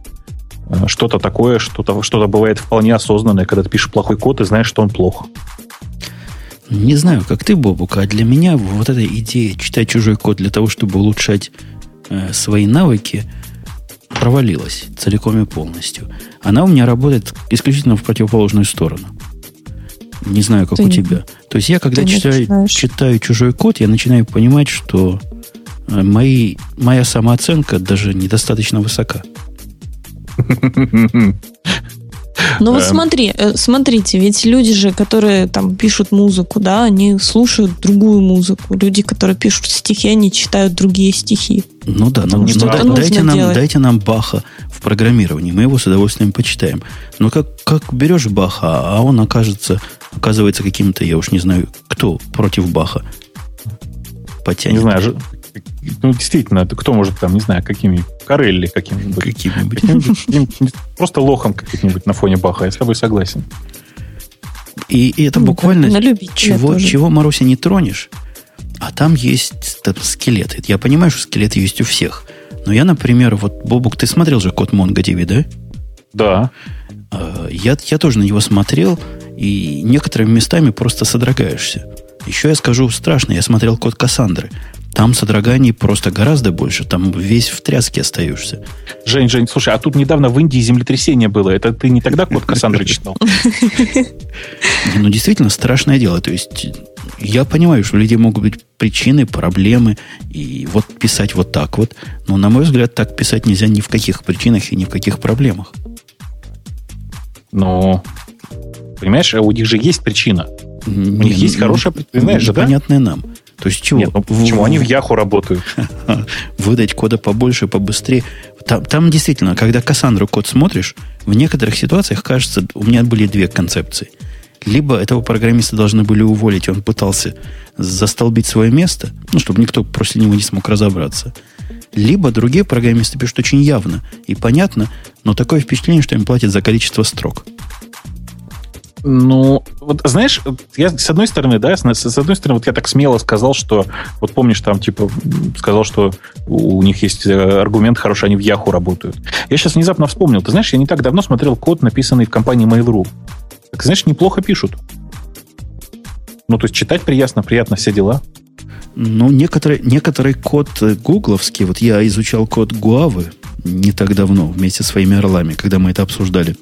что-то такое, что-то что бывает вполне осознанное, когда ты пишешь плохой код и знаешь, что он плох. Не знаю, как ты, Бобук, а для меня вот эта идея читать чужой код для того, чтобы улучшать э, свои навыки, провалилась целиком и полностью. Она у меня работает исключительно в противоположную сторону. Не знаю, как ты у тебя. То есть я, когда читаю, читаю чужой код, я начинаю понимать, что э, мои, моя самооценка даже недостаточно высока. Ну вот эм. смотри, э, смотрите, ведь люди же, которые там пишут музыку, да, они слушают другую музыку. Люди, которые пишут стихи, они читают другие стихи. Ну да, но, но дайте, нам, дайте нам Баха в программировании, мы его с удовольствием почитаем. Но как, как берешь Баха, а он окажется, оказывается каким-то, я уж не знаю, кто против Баха потянет. Не знаю, ну, действительно, кто может там, не знаю, какими Карелли каким-нибудь. Каким-нибудь. каким просто лохом каким-нибудь на фоне Баха, я с тобой согласен. И, и это ну, буквально чего, чего, Маруся, не тронешь, а там есть там, скелеты. Я понимаю, что скелеты есть у всех. Но я, например, вот, Бобук, ты смотрел же код MongoDB, да? Да. А, я, я тоже на него смотрел, и некоторыми местами просто содрогаешься. Еще я скажу страшно, я смотрел код Кассандры. Там содроганий просто гораздо больше. Там весь в тряске остаешься. Жень, Жень, слушай, а тут недавно в Индии землетрясение было. Это ты не тогда код Кассандры читал? Ну, действительно, страшное дело. То есть, я понимаю, что у людей могут быть причины, проблемы, и вот писать вот так вот. Но, на мой взгляд, так писать нельзя ни в каких причинах и ни в каких проблемах. Ну, понимаешь, у них же есть причина. У них есть ну, хорошая причина, знаешь же, да? Понятная нам. То есть чего? Нет, ну, почему? Они в Яху работают. Выдать кода побольше, побыстрее. Там, там действительно, когда Кассандру код смотришь, в некоторых ситуациях, кажется, у меня были две концепции. Либо этого программиста должны были уволить, он пытался застолбить свое место, ну, чтобы никто после него не смог разобраться. Либо другие программисты пишут очень явно и понятно, но такое впечатление, что им платят за количество строк. Ну, вот знаешь, я с одной стороны, да, с, с одной стороны, вот я так смело сказал, что, вот помнишь, там, типа, сказал, что у них есть э, аргумент хороший, они в Яху работают. Я сейчас внезапно вспомнил, ты знаешь, я не так давно смотрел код, написанный в компании Mail.ru. Так, знаешь, неплохо пишут. Ну, то есть читать приятно, приятно все дела. Ну, некоторый, некоторый код гугловский, вот я изучал код Гуавы не так давно вместе со своими орлами, когда мы это обсуждали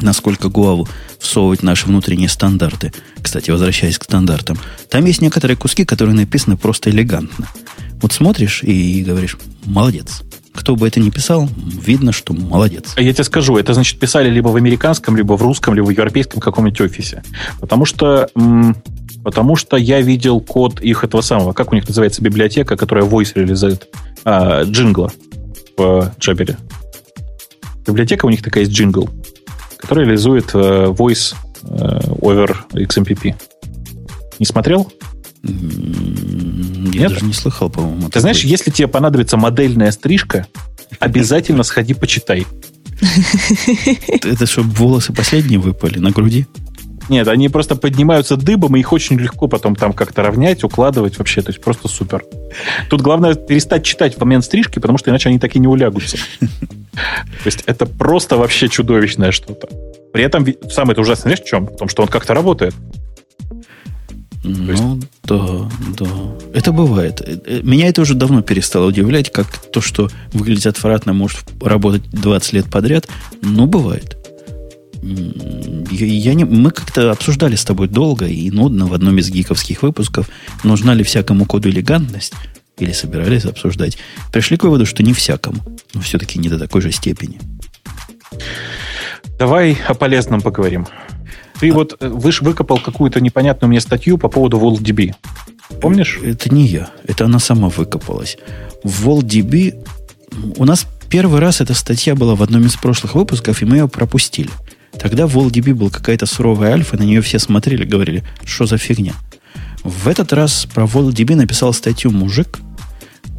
насколько Гуаву всовывать наши внутренние стандарты. Кстати, возвращаясь к стандартам. Там есть некоторые куски, которые написаны просто элегантно. Вот смотришь и говоришь, молодец. Кто бы это ни писал, видно, что молодец. Я тебе скажу, это значит писали либо в американском, либо в русском, либо в европейском каком-нибудь офисе. Потому что, потому что я видел код их этого самого, как у них называется библиотека, которая voice реализует, а, джингла в Джабере. Библиотека у них такая есть джингл который реализует э, Voice э, over XMPP. Не смотрел? Я Нет? даже не слыхал, по-моему. Ты такой. знаешь, если тебе понадобится модельная стрижка, обязательно сходи почитай. Это чтобы волосы последние выпали на груди? Нет, они просто поднимаются дыбом, и их очень легко потом там как-то равнять, укладывать вообще. То есть просто супер. Тут главное перестать читать в момент стрижки, потому что иначе они так и не улягутся. То есть это просто вообще чудовищное что-то. При этом самое это ужасное, знаешь, в чем? В том, что он как-то работает. Ну, да, да. Это бывает. Э, э, меня это уже давно перестало удивлять, как то, что выглядит отвратно, может работать 20 лет подряд. Но бывает. Я, я не, мы как-то обсуждали с тобой долго и нудно в одном из гиковских выпусков, нужна ли всякому коду элегантность, или собирались обсуждать. Пришли к выводу, что не всякому, но все-таки не до такой же степени. Давай о полезном поговорим. Ты а... вот э, выш, выкопал какую-то непонятную мне статью по поводу WorldDB. Помнишь? Это не я. Это она сама выкопалась. В WorldDB у нас первый раз эта статья была в одном из прошлых выпусков, и мы ее пропустили. Тогда в WorldDB был какая-то суровая альфа, на нее все смотрели, говорили, что за фигня. В этот раз про WorldDB написал статью мужик,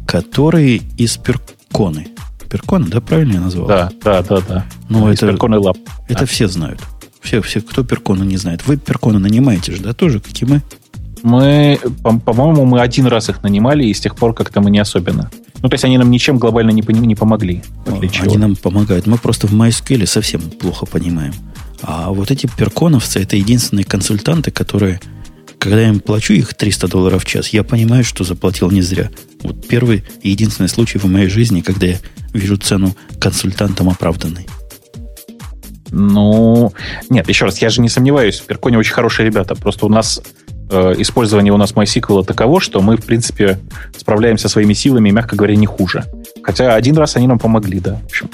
который из Перконы. Перконы, да, правильно я назвал? Да, да, да, да. Ну, это, Перконы Лаб. Это да. все знают. Все, все, кто Перкону не знает. Вы Перкону нанимаете же, да, тоже, как и мы? Мы, по-моему, мы один раз их нанимали, и с тех пор как-то мы не особенно. Ну, то есть они нам ничем глобально не, не помогли. Они нам помогают. Мы просто в MySQL совсем плохо понимаем. А вот эти перконовцы это единственные консультанты, которые, когда я им плачу их 300 долларов в час, я понимаю, что заплатил не зря. Вот первый и единственный случай в моей жизни, когда я вижу цену консультантам оправданной. Ну, нет, еще раз, я же не сомневаюсь, в Перконе очень хорошие ребята. Просто у нас э, использование у нас MySQL таково, что мы, в принципе, справляемся своими силами, мягко говоря, не хуже. Хотя один раз они нам помогли, да, в общем.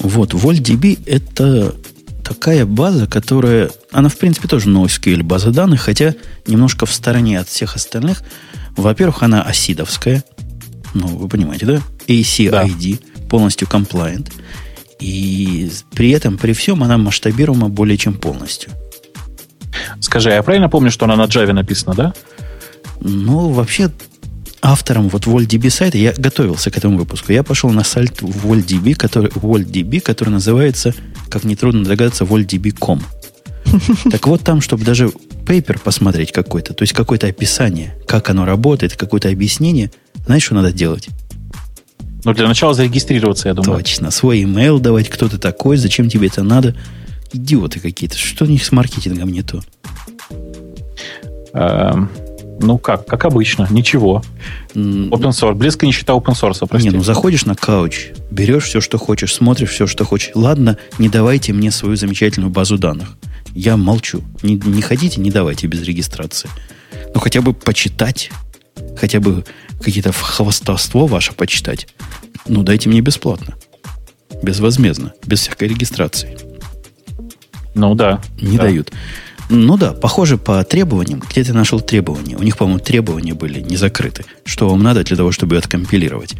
Вот, VoltDB это такая база, которая... Она, в принципе, тоже NoSQL база данных, хотя немножко в стороне от всех остальных. Во-первых, она осидовская. Ну, вы понимаете, да? ACID, да. полностью compliant. И при этом, при всем, она масштабируема более чем полностью. Скажи, а я правильно помню, что она на Java написана, да? Ну, вообще, автором вот VoltDB сайта, я готовился к этому выпуску, я пошел на сайт VoltDB, который, VoltDB, который называется, как нетрудно догадаться, VoltDB.com. Так вот там, чтобы даже пейпер посмотреть какой-то, то есть какое-то описание, как оно работает, какое-то объяснение, знаешь, что надо делать? Ну, для начала зарегистрироваться, я думаю. Точно. Свой email давать, кто ты такой, зачем тебе это надо. Идиоты какие-то. Что у них с маркетингом не то? Ну как, как обычно, ничего. Open source. Близко не считаю open source, прости. Не, ну заходишь на кауч, берешь все, что хочешь, смотришь все, что хочешь. Ладно, не давайте мне свою замечательную базу данных. Я молчу. Не, не ходите, не давайте без регистрации. Ну хотя бы почитать, хотя бы какие-то хвостовство ваше почитать. Ну дайте мне бесплатно. Безвозмездно, без всякой регистрации. Ну да. Не да. дают. Ну да, похоже по требованиям. Где ты нашел требования? У них, по-моему, требования были не закрыты. Что вам надо для того, чтобы откомпилировать?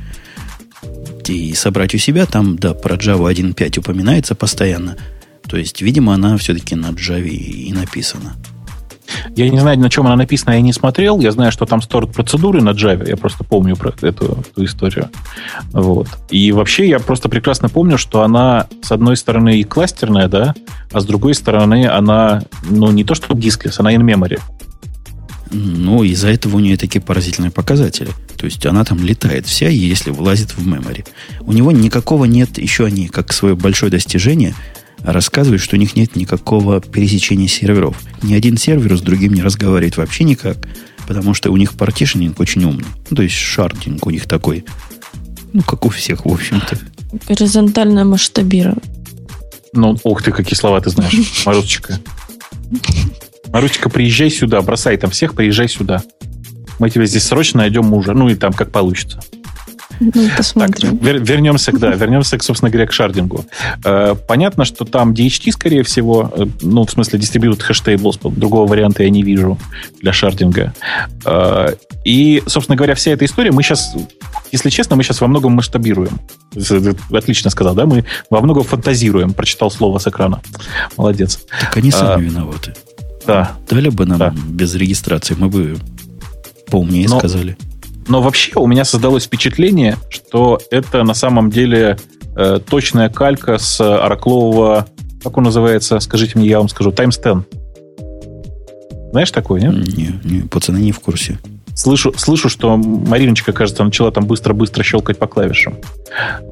И собрать у себя, там, да, про Java 1.5 упоминается постоянно. То есть, видимо, она все-таки на Java и написана. Я не знаю, на чем она написана, я не смотрел. Я знаю, что там сторт процедуры на Java. Я просто помню про эту, эту историю. Вот. И вообще я просто прекрасно помню, что она, с одной стороны, и кластерная, да, а с другой стороны, она, ну, не то что дисклес, она in-memory. Ну, из-за этого у нее такие поразительные показатели. То есть она там летает вся, если влазит в memory. У него никакого нет, еще они, как свое большое достижение – рассказывают, что у них нет никакого пересечения серверов. Ни один сервер с другим не разговаривает вообще никак, потому что у них партишнинг очень умный. Ну, то есть шардинг у них такой, ну, как у всех, в общем-то. Горизонтальное масштабирование. Ну, ух ты, какие слова ты знаешь, Марусечка. Марусечка, приезжай сюда, бросай там всех, приезжай сюда. Мы тебе здесь срочно найдем мужа. Ну и там как получится. Ну, посмотрим. Так, вер, вернемся, да, вернемся, собственно говоря, к шардингу. Э, понятно, что там DHT, скорее всего, э, ну, в смысле, дистрибьют хэштейблс, другого варианта я не вижу для шардинга. Э, и, собственно говоря, вся эта история, мы сейчас, если честно, мы сейчас во многом масштабируем. Отлично сказал, да? Мы во многом фантазируем. Прочитал слово с экрана. Молодец. Так они сами а, виноваты. Да. Дали бы нам да. без регистрации, мы бы поумнее Но, сказали. Но вообще у меня создалось впечатление, что это на самом деле э, точная калька с ораклового, как он называется, скажите мне, я вам скажу, Times 10. Знаешь такое, нет? Не, не, пацаны не в курсе. Слышу, слышу, что Мариночка, кажется, начала там быстро-быстро щелкать по клавишам.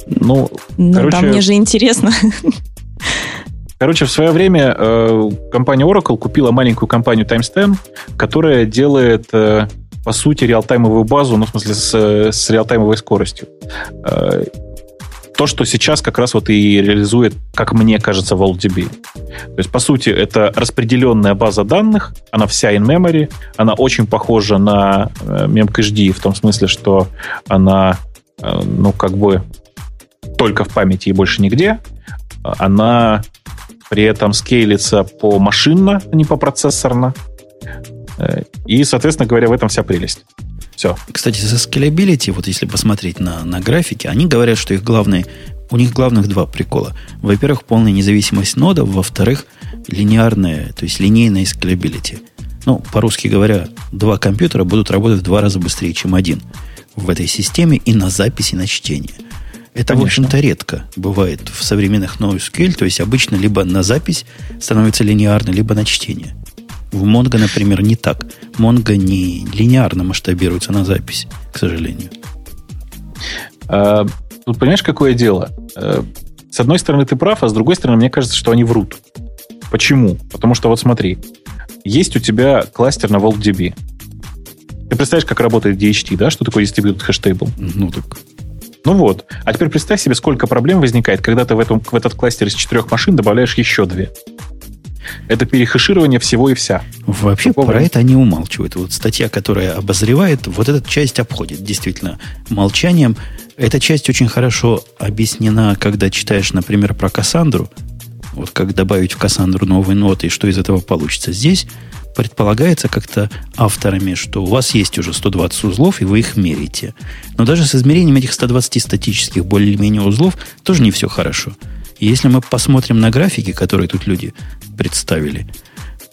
Ну, ну короче, да, мне же интересно. Короче, в свое время э, компания Oracle купила маленькую компанию Times 10, которая делает э, по сути, реалтаймовую базу, ну, в смысле, с, с реалтаймовой скоростью. Э, то, что сейчас как раз вот и реализует, как мне кажется, VaultDB. То есть, по сути, это распределенная база данных, она вся in memory, она очень похожа на э, memcached в том смысле, что она, э, ну, как бы только в памяти и больше нигде. Она при этом скейлится по машинно, а не по процессорно. И, соответственно говоря, в этом вся прелесть. Все. Кстати, за scalability, вот если посмотреть на, на графики, они говорят, что их главные, у них главных два прикола. Во-первых, полная независимость нода, во-вторых, линейная, то есть линейная scalability. Ну, по-русски говоря, два компьютера будут работать в два раза быстрее, чем один в этой системе и на записи, и на чтение. Это, Конечно. в общем-то, редко бывает в современных NoSQL, то есть обычно либо на запись становится линейно, либо на чтение. В Mongo, например, не так. Mongo не линейно масштабируется на запись, к сожалению. А, тут понимаешь, какое дело? А, с одной стороны, ты прав, а с другой стороны, мне кажется, что они врут. Почему? Потому что вот смотри, есть у тебя кластер на VaultDB. Ты представляешь, как работает DHT, да? Что такое Distributed Hash Table? Ну так. Ну вот. А теперь представь себе, сколько проблем возникает, когда ты в, этом, в этот кластер из четырех машин добавляешь еще две. Это перехеширование всего и вся. Вообще Такого... про это они умалчивают. Вот статья, которая обозревает, вот эта часть обходит действительно молчанием. Эта часть очень хорошо объяснена, когда читаешь, например, про Кассандру. Вот как добавить в Кассандру новые ноты и что из этого получится. Здесь предполагается как-то авторами, что у вас есть уже 120 узлов, и вы их меряете. Но даже с измерением этих 120 статических более-менее узлов тоже не все хорошо. Если мы посмотрим на графики, которые тут люди представили,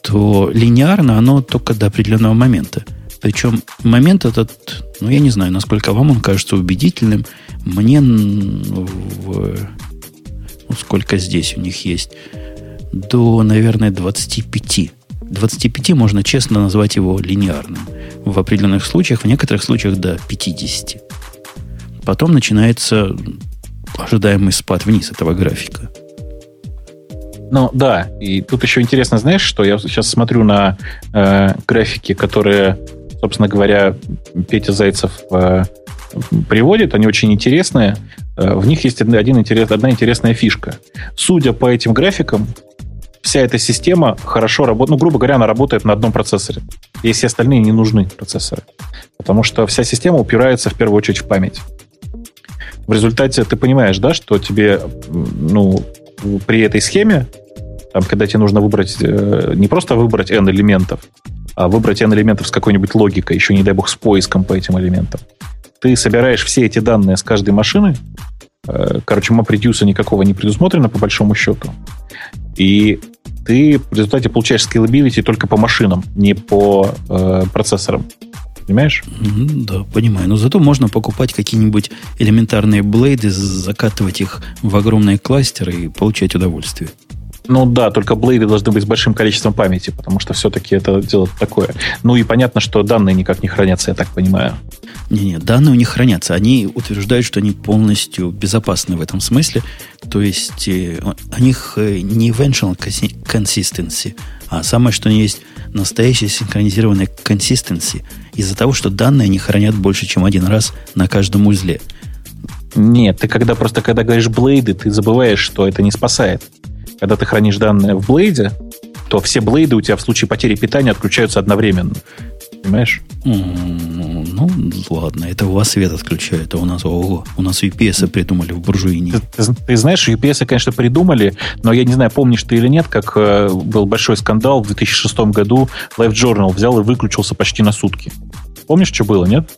то линейно оно только до определенного момента. Причем момент этот, ну, я не знаю, насколько вам он кажется убедительным. Мне в, ну, сколько здесь у них есть, до, наверное, 25 25 можно честно назвать его линейным. В определенных случаях, в некоторых случаях до 50. Потом начинается ожидаемый спад вниз этого графика. Ну да, и тут еще интересно, знаешь, что я сейчас смотрю на э, графики, которые, собственно говоря, Петя Зайцев э, приводит, они очень интересные. Э, в них есть один интерес, одна интересная фишка. Судя по этим графикам, вся эта система хорошо работает, ну, грубо говоря, она работает на одном процессоре. И все остальные не нужны процессоры. Потому что вся система упирается в первую очередь в память. В результате ты понимаешь, да, что тебе, ну, при этой схеме, там, когда тебе нужно выбрать, э, не просто выбрать n элементов, а выбрать n элементов с какой-нибудь логикой, еще, не дай бог, с поиском по этим элементам, ты собираешь все эти данные с каждой машины, э, короче, MapReduce никакого не предусмотрено, по большому счету, и ты в результате получаешь scalability только по машинам, не по э, процессорам. Понимаешь? Да, понимаю. Но зато можно покупать какие-нибудь элементарные блейды, закатывать их в огромные кластеры и получать удовольствие. Ну да, только блейды должны быть с большим количеством памяти, потому что все-таки это дело такое. Ну и понятно, что данные никак не хранятся, я так понимаю. Не-не, данные у них хранятся. Они утверждают, что они полностью безопасны в этом смысле. То есть э, у них э, не eventual consistency, а самое, что есть настоящая синхронизированная consistency из-за того, что данные они хранят больше, чем один раз на каждом узле. Нет, ты когда просто когда говоришь блейды, ты забываешь, что это не спасает когда ты хранишь данные в блейде, то все блейды у тебя в случае потери питания отключаются одновременно. Понимаешь? Ну, ладно, это у вас свет отключает, а у нас, ого, у нас UPS придумали в буржуине. Ты, ты, ты знаешь, UPS, конечно, придумали, но я не знаю, помнишь ты или нет, как э, был большой скандал в 2006 году, Life Journal взял и выключился почти на сутки. Помнишь, что было, нет?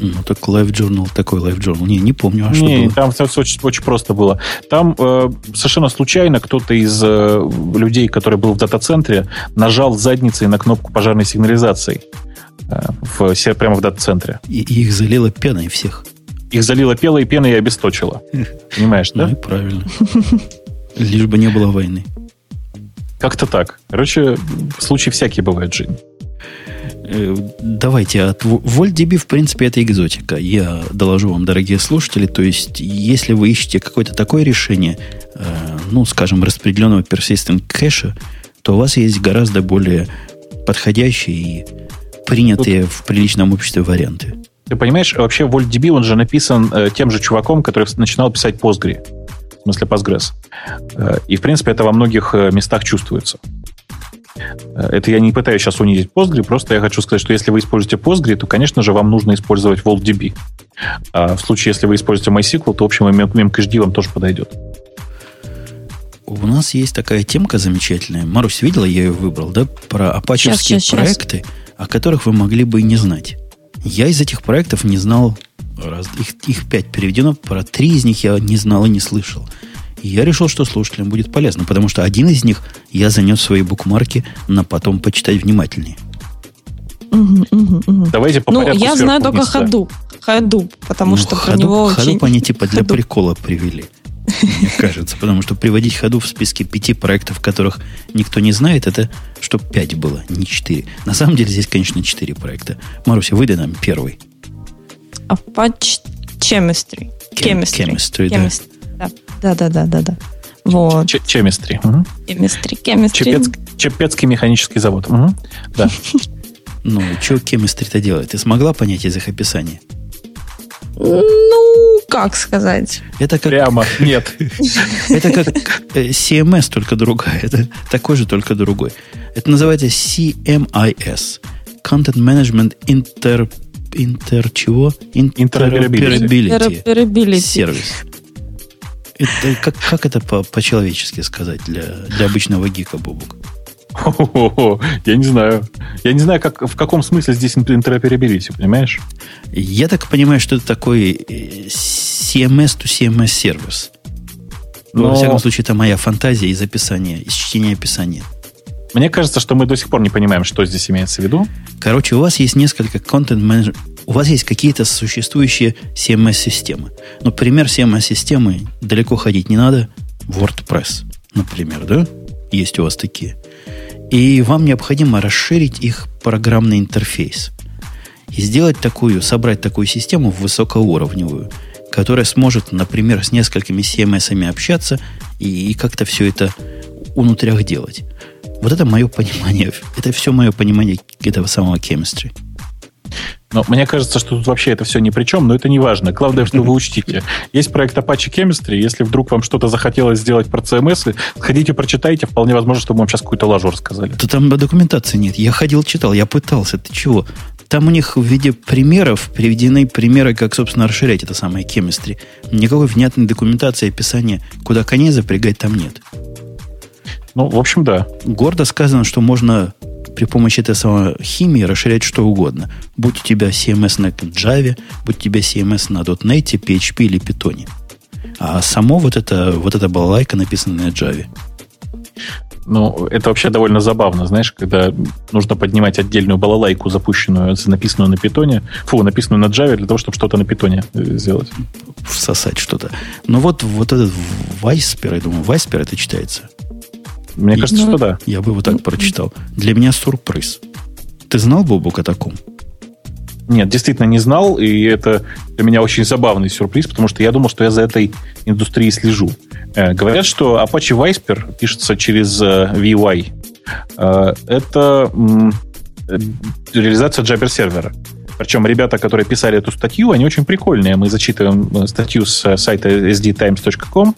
Ну, так Life Journal, такой Life Journal. Не, не помню, а что не, было? там все очень, очень просто было. Там э, совершенно случайно кто-то из э, людей, который был в дата-центре, нажал задницей на кнопку пожарной сигнализации э, в, прямо в дата-центре. И, и их залило пеной всех. Их залило пелой пеной и обесточило. Понимаешь, да? Ну и правильно. Лишь бы не было войны. Как-то так. Короче, случаи всякие бывают в жизни. Э, давайте, от VoltDB, в принципе, это экзотика. Я доложу вам, дорогие слушатели, то есть, если вы ищете какое-то такое решение, э, ну, скажем, распределенного persistent кэша, то у вас есть гораздо более подходящие и принятые Тут... в приличном обществе варианты. Ты понимаешь, вообще VoltDB, он же написан э, тем же чуваком, который начинал писать Postgre, в смысле Postgres. Э, и, в принципе, это во многих местах чувствуется. Это я не пытаюсь сейчас унизить Postgre, просто я хочу сказать, что если вы используете Postgre, то, конечно же, вам нужно использовать VoltDB. А в случае, если вы используете MySQL, то, в общем, memcached вам тоже подойдет. У нас есть такая темка замечательная. Марусь, видела, я ее выбрал, да? Про апачевские проекты, сейчас. о которых вы могли бы и не знать. Я из этих проектов не знал, раз, их, их пять переведено, про три из них я не знал и не слышал. И я решил, что слушателям будет полезно, потому что один из них я занес свои букмарки на потом почитать внимательнее. Угу, угу, угу. Давайте по Ну, я знаю только ходу. Ходу, потому ну, что про него ходу очень... они типа для ходу. прикола привели. Мне кажется, потому что приводить ходу в списке пяти проектов, которых никто не знает, это чтобы пять было, не четыре. На самом деле здесь, конечно, четыре проекта. Маруся, выдай нам первый. Apache Chemistry. Chemistry. Chemistry, да. Chemistry. Да, да, да, да, да. Вот. Чемистри. Чемистри, кемистри. Чепецкий механический завод. Угу. Да. Ну, что кемистри-то делает? Ты смогла понять из их описания? Ну, как сказать? Это как... Прямо, нет. Это как э, CMS, только другая. Это такой же, только другой. Это называется CMIS. Content Management Inter... Inter чего? Interoperability. Interoperability. Сервис. Это, как, как это по- по-человечески сказать для, для обычного гика, Бобук? Я не знаю. Я не знаю, как, в каком смысле здесь интероперабилити, понимаешь? Я так понимаю, что это такой э, CMS to CMS сервис. Но... Во всяком случае, это моя фантазия из описания, из чтения описания. Мне кажется, что мы до сих пор не понимаем, что здесь имеется в виду. Короче, у вас есть несколько контент. У вас есть какие-то существующие CMS-системы. Ну, пример CMS-системы, далеко ходить не надо. WordPress, например, да? Есть у вас такие. И вам необходимо расширить их программный интерфейс. И сделать такую, собрать такую систему высокоуровневую, которая сможет, например, с несколькими CMS общаться и, и как-то все это внутрях делать. Вот это мое понимание. Это все мое понимание этого самого chemistry. Но мне кажется, что тут вообще это все ни при чем, но это не важно. Главное, что вы учтите. Есть проект Apache Chemistry. Если вдруг вам что-то захотелось сделать про CMS, сходите, прочитайте. Вполне возможно, что мы вам сейчас какую-то лажу рассказали. То там документации нет. Я ходил, читал, я пытался. Ты чего? Там у них в виде примеров приведены примеры, как, собственно, расширять это самое chemistry. Никакой внятной документации, описания, куда коней запрягать там нет. Ну, в общем, да. Гордо сказано, что можно при помощи этой самой химии расширять что угодно. Будь у тебя CMS на Java, будь у тебя CMS на .NET, PHP или Python. А само вот это, вот эта балалайка написана на Java. Ну, это вообще довольно забавно, знаешь, когда нужно поднимать отдельную балалайку, запущенную, написанную на питоне, фу, написанную на Java, для того, чтобы что-то на питоне сделать. Всосать что-то. Ну вот, вот этот Вайспер, я думаю, Вайспер это читается. Мне кажется, ну, что да. Я бы его так прочитал. Для меня сюрприз. Ты знал, Бобук, о таком? Нет, действительно не знал, и это для меня очень забавный сюрприз, потому что я думал, что я за этой индустрией слежу. Э, говорят, что Apache Viper пишется через э, VY. Э, это э, реализация Jabber сервера. Причем ребята, которые писали эту статью, они очень прикольные. Мы зачитываем э, статью с э, сайта sdtimes.com.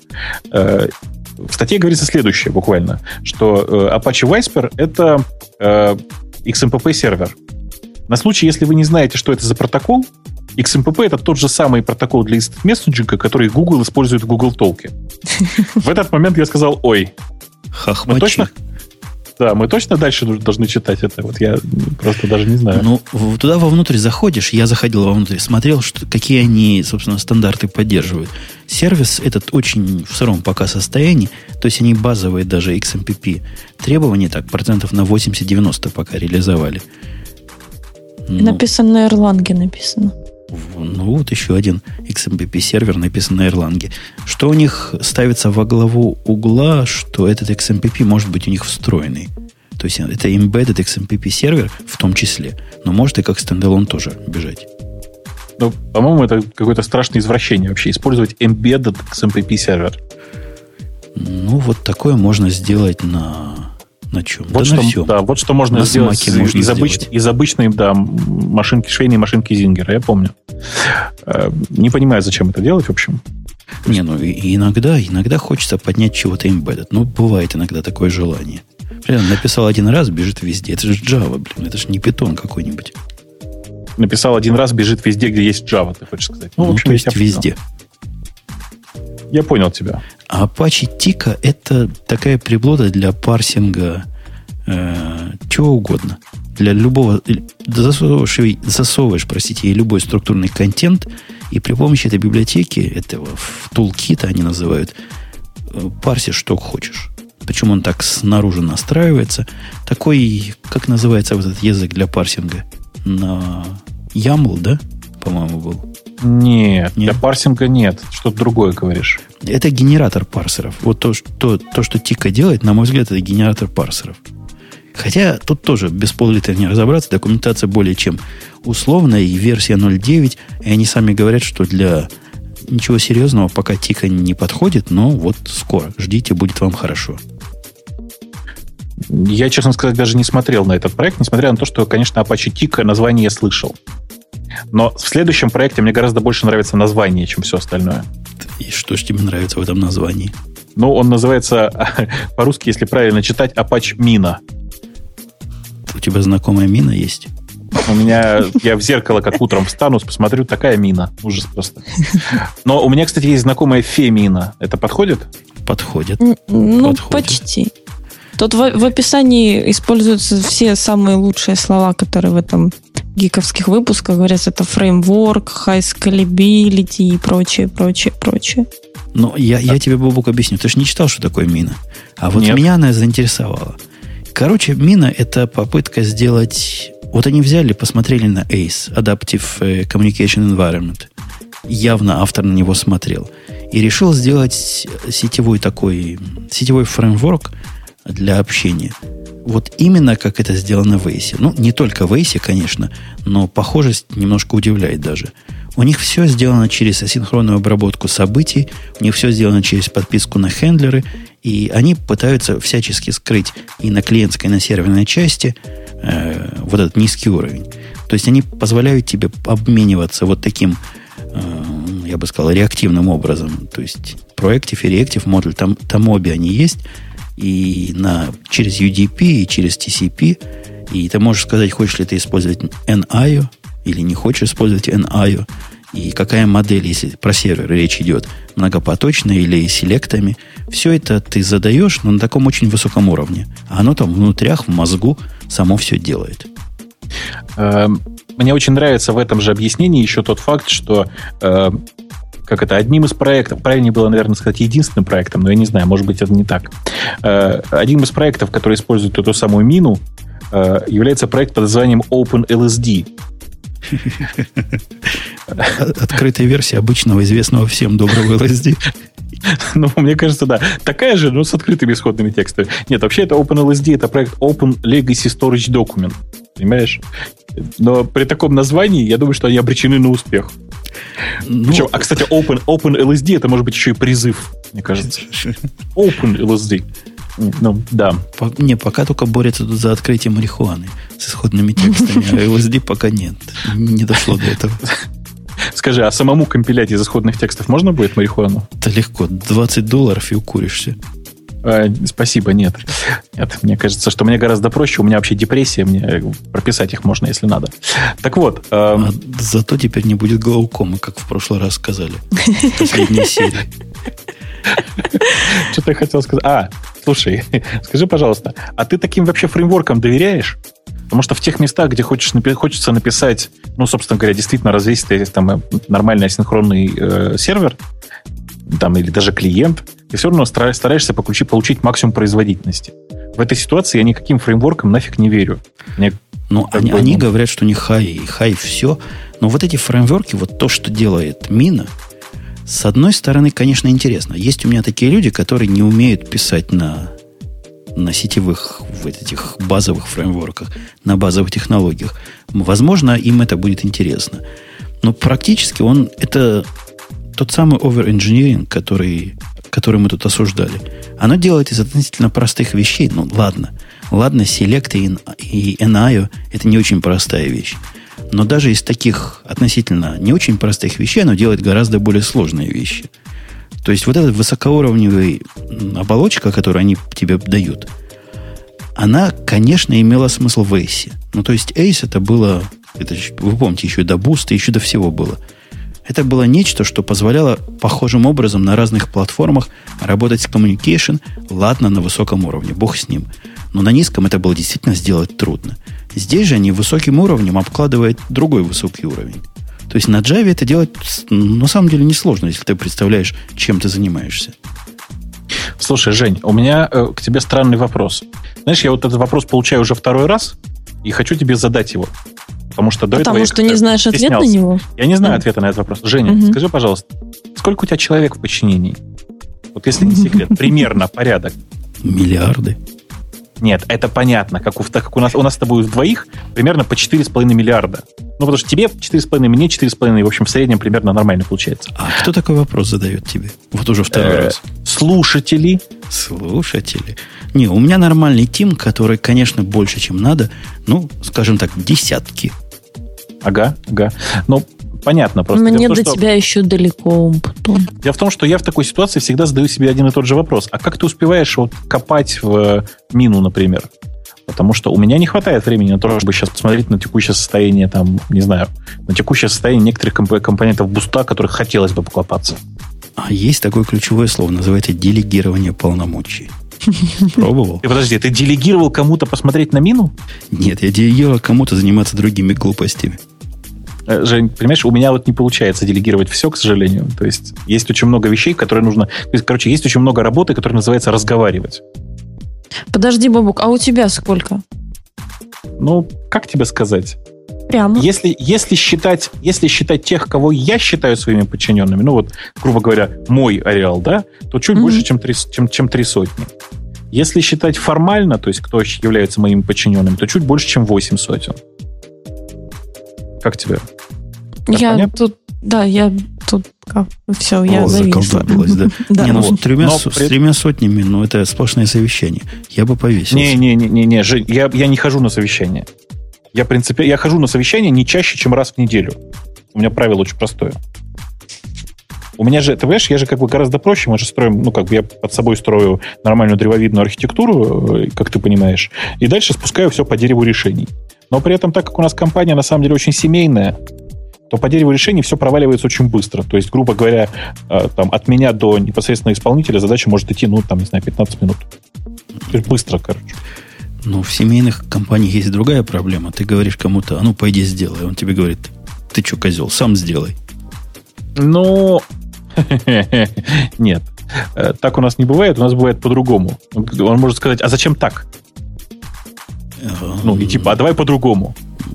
В статье говорится следующее буквально, что э, Apache Viper — это э, XMPP сервер. На случай, если вы не знаете, что это за протокол, XMPP — это тот же самый протокол для instant месседжинга, который Google использует в Google Talk. В этот момент я сказал, ой, Хохмачи. точно, да, мы точно дальше должны читать это. Вот я просто даже не знаю. Ну, туда вовнутрь заходишь, я заходил вовнутрь, смотрел, что, какие они, собственно, стандарты поддерживают. Сервис этот очень в сыром пока состоянии, то есть они базовые даже XMPP требования так процентов на 80-90 пока реализовали. Ну, написано на Erlang написано. Ну, вот еще один XMPP сервер написан на Erlang. Что у них ставится во главу угла, что этот XMPP может быть у них встроенный. То есть это embedded XMPP сервер в том числе, но может и как стендалон тоже бежать. Ну, по-моему, это какое-то страшное извращение вообще, использовать embedded XMPP сервер. Ну, вот такое можно сделать на на чем? Вот, да что, на всем. да, вот что можно на сделать из, можно из, обыч, из обычной да, машинки, швейной машинки Зингера, я помню. Э, не понимаю, зачем это делать, в общем. Не, ну иногда, иногда хочется поднять чего-то embedded. Ну, бывает иногда такое желание. Прям написал один раз, бежит везде. Это же Java, блин, это же не питон какой-нибудь. Написал один раз, бежит везде, где есть Java, ты хочешь сказать. Ну, ну в общем, то есть везде. Я понял тебя. А Apache Tika это такая приблуда для парсинга э, чего угодно. Для любого... Засовываешь, засовываешь, простите, любой структурный контент, и при помощи этой библиотеки, этого тулкита они называют, э, парсишь что хочешь. Причем он так снаружи настраивается. Такой, как называется вот этот язык для парсинга? На YAML, да? По-моему, был. Нет, нет, для парсинга нет. Что-то другое говоришь. Это генератор парсеров. Вот то, что, то, что Тика делает, на мой взгляд, это генератор парсеров. Хотя тут тоже без пол-литра не разобраться. Документация более чем условная. И версия 0.9. И они сами говорят, что для ничего серьезного пока Тика не подходит. Но вот скоро. Ждите, будет вам хорошо. Я, честно сказать, даже не смотрел на этот проект, несмотря на то, что, конечно, Apache Tika название я слышал. Но в следующем проекте мне гораздо больше нравится название, чем все остальное. И что же тебе нравится в этом названии? Ну, он называется, по-русски, если правильно читать, Apache Mina. У тебя знакомая мина есть? У меня, я в зеркало как утром встану, посмотрю, такая мина. Ужас просто. Но у меня, кстати, есть знакомая фемина. Это подходит? Подходит. Ну, подходит. почти. Тут в, в описании используются все самые лучшие слова, которые в этом гиковских выпусках говорят. Это фреймворк, high scalability и прочее, прочее, прочее. Ну, я, я тебе, Бобук, объясню. Ты же не читал, что такое мина. А вот Нет. меня она заинтересовала. Короче, мина – это попытка сделать... Вот они взяли, посмотрели на ACE, Adaptive э, Communication Environment. Явно автор на него смотрел. И решил сделать сетевой такой, сетевой фреймворк для общения. Вот именно как это сделано в ACE. Ну, не только в ACE, конечно, но похожесть немножко удивляет даже. У них все сделано через асинхронную обработку событий, у них все сделано через подписку на хендлеры, и они пытаются всячески скрыть и на клиентской, и на серверной части э, вот этот низкий уровень. То есть они позволяют тебе обмениваться вот таким, э, я бы сказал, реактивным образом. То есть Proactive и Reactive модуль, там, там обе они есть, и на, через UDP, и через TCP, и ты можешь сказать, хочешь ли ты использовать NIO, или не хочешь использовать NIO, и какая модель, если про сервер речь идет, многопоточная или селектами, все это ты задаешь, но на таком очень высоком уровне. А оно там внутрях, в мозгу само все делает. Эм, мне очень нравится в этом же объяснении еще тот факт, что э, как это, одним из проектов, правильнее было, наверное, сказать, единственным проектом, но я не знаю, может быть, это не так. Э, одним из проектов, который использует эту самую мину, э, является проект под названием OpenLSD. Открытая версия обычного известного всем доброго LSD. Ну, мне кажется, да. Такая же, но с открытыми исходными текстами. Нет, вообще это OpenLSD, это проект Open Legacy Storage Document. Понимаешь? Но при таком названии, я думаю, что они обречены на успех. Ну, Причем, а, кстати, Open, Open LSD это может быть еще и призыв, мне кажется. Open LSD. Ну, да. По, не, пока только борются тут за открытие марихуаны с исходными текстами, а LSD пока нет. Не дошло до этого. Скажи, а самому компилять из исходных текстов можно будет марихуану? Это легко. 20 долларов и укуришься. А, спасибо, нет. Нет, мне кажется, что мне гораздо проще. У меня вообще депрессия, мне прописать их можно, если надо. Так вот. Э, а зато теперь не будет глаукомы, как в прошлый раз сказали. В последней серии. Что-то я хотел сказать. А, слушай, скажи, пожалуйста, а ты таким вообще фреймворкам доверяешь? Потому что в тех местах, где хочешь, хочется написать, ну, собственно говоря, действительно развесистый там, нормальный асинхронный э, сервер, там, или даже клиент, ты все равно стараешься получить, получить максимум производительности. В этой ситуации я никаким фреймворкам нафиг не верю. Мне ну, они, бы, они говорят, что не хай, и хай все. Но вот эти фреймворки, вот то, что делает Мина, с одной стороны, конечно, интересно. Есть у меня такие люди, которые не умеют писать на, на сетевых, в этих базовых фреймворках, на базовых технологиях. Возможно, им это будет интересно. Но практически он это тот самый over-engineering, который, который мы тут осуждали. Оно делает из относительно простых вещей. Ну, ладно. Ладно, Select и, и NIO – это не очень простая вещь. Но даже из таких относительно не очень простых вещей оно делает гораздо более сложные вещи. То есть вот эта высокоуровневая оболочка, которую они тебе дают, она, конечно, имела смысл в Ace. Ну, то есть Ace это было, это, вы помните, еще до буста, еще до всего было. Это было нечто, что позволяло похожим образом на разных платформах работать с communication, ладно, на высоком уровне, бог с ним. Но на низком это было действительно сделать трудно. Здесь же они высоким уровнем обкладывают другой высокий уровень. То есть на Java это делать на самом деле несложно, если ты представляешь, чем ты занимаешься. Слушай, Жень, у меня э, к тебе странный вопрос. Знаешь, я вот этот вопрос получаю уже второй раз и хочу тебе задать его. Потому что до Потому этого что не знаешь ответ на него? Я не знаю ответа на этот вопрос. Женя, угу. скажи, пожалуйста, сколько у тебя человек в подчинении? Вот если не секрет, примерно порядок. Миллиарды. Нет, это понятно. Как у, так как у нас, у нас с тобой двоих примерно по 4,5 миллиарда. Ну, потому что тебе 4,5, мне 4,5, в общем, в среднем примерно нормально получается. А кто такой вопрос задает тебе? Вот уже второй э, раз. Слушатели. Слушатели. Не, у меня нормальный тим, который, конечно, больше, чем надо. Ну, скажем так, десятки. Ага, ага. Но понятно просто. Мне до что... тебя еще далеко, потом. Дело в том, что я в такой ситуации всегда задаю себе один и тот же вопрос. А как ты успеваешь вот копать в мину, например? Потому что у меня не хватает времени на то, чтобы сейчас посмотреть на текущее состояние, там, не знаю, на текущее состояние некоторых комп- компонентов буста, которых хотелось бы покопаться. А есть такое ключевое слово, называется делегирование полномочий. Пробовал? И подожди, ты делегировал кому-то посмотреть на мину? Нет, я делегировал кому-то заниматься другими глупостями. Э, Жень, понимаешь, у меня вот не получается делегировать все, к сожалению. То есть есть очень много вещей, которые нужно... То есть, короче, есть очень много работы, которая называется разговаривать. Подожди, Бабук, а у тебя сколько? Ну, как тебе сказать? Прямо. Если, если, считать, если считать тех, кого я считаю своими подчиненными, ну вот, грубо говоря, мой ареал, да, то чуть Мгм. больше, чем три, чем, чем три сотни. Если считать формально, то есть кто является моими подчиненными, то чуть больше, чем 8 сотен. Как тебе? Так я понятно? тут, да, я тут как все, я О, зависла. заколдобилась, да. Да. Не, ну вот. с, тремя, Но с тремя сотнями, ну это сплошное совещание. Я бы повесился. Не-не-не, Жень, я, я не хожу на совещание. Я, принципе, я хожу на совещание не чаще, чем раз в неделю. У меня правило очень простое. У меня же, ты понимаешь, я же как бы гораздо проще, мы же строим, ну, как бы я под собой строю нормальную древовидную архитектуру, э, как ты понимаешь, и дальше спускаю все по дереву решений. Но при этом, так как у нас компания на самом деле очень семейная, то по дереву решений все проваливается очень быстро. То есть, грубо говоря, э, там, от меня до непосредственно исполнителя задача может идти, ну, там, не знаю, 15 минут. То есть быстро, короче. Но в семейных компаниях есть другая проблема. Ты говоришь кому-то, а ну пойди сделай. Он тебе говорит, ты что, козел, сам сделай. Ну, нет. Э, Так у нас не бывает, у нас бывает по-другому. Он может сказать, а зачем так? Ну, и типа, а давай по-другому.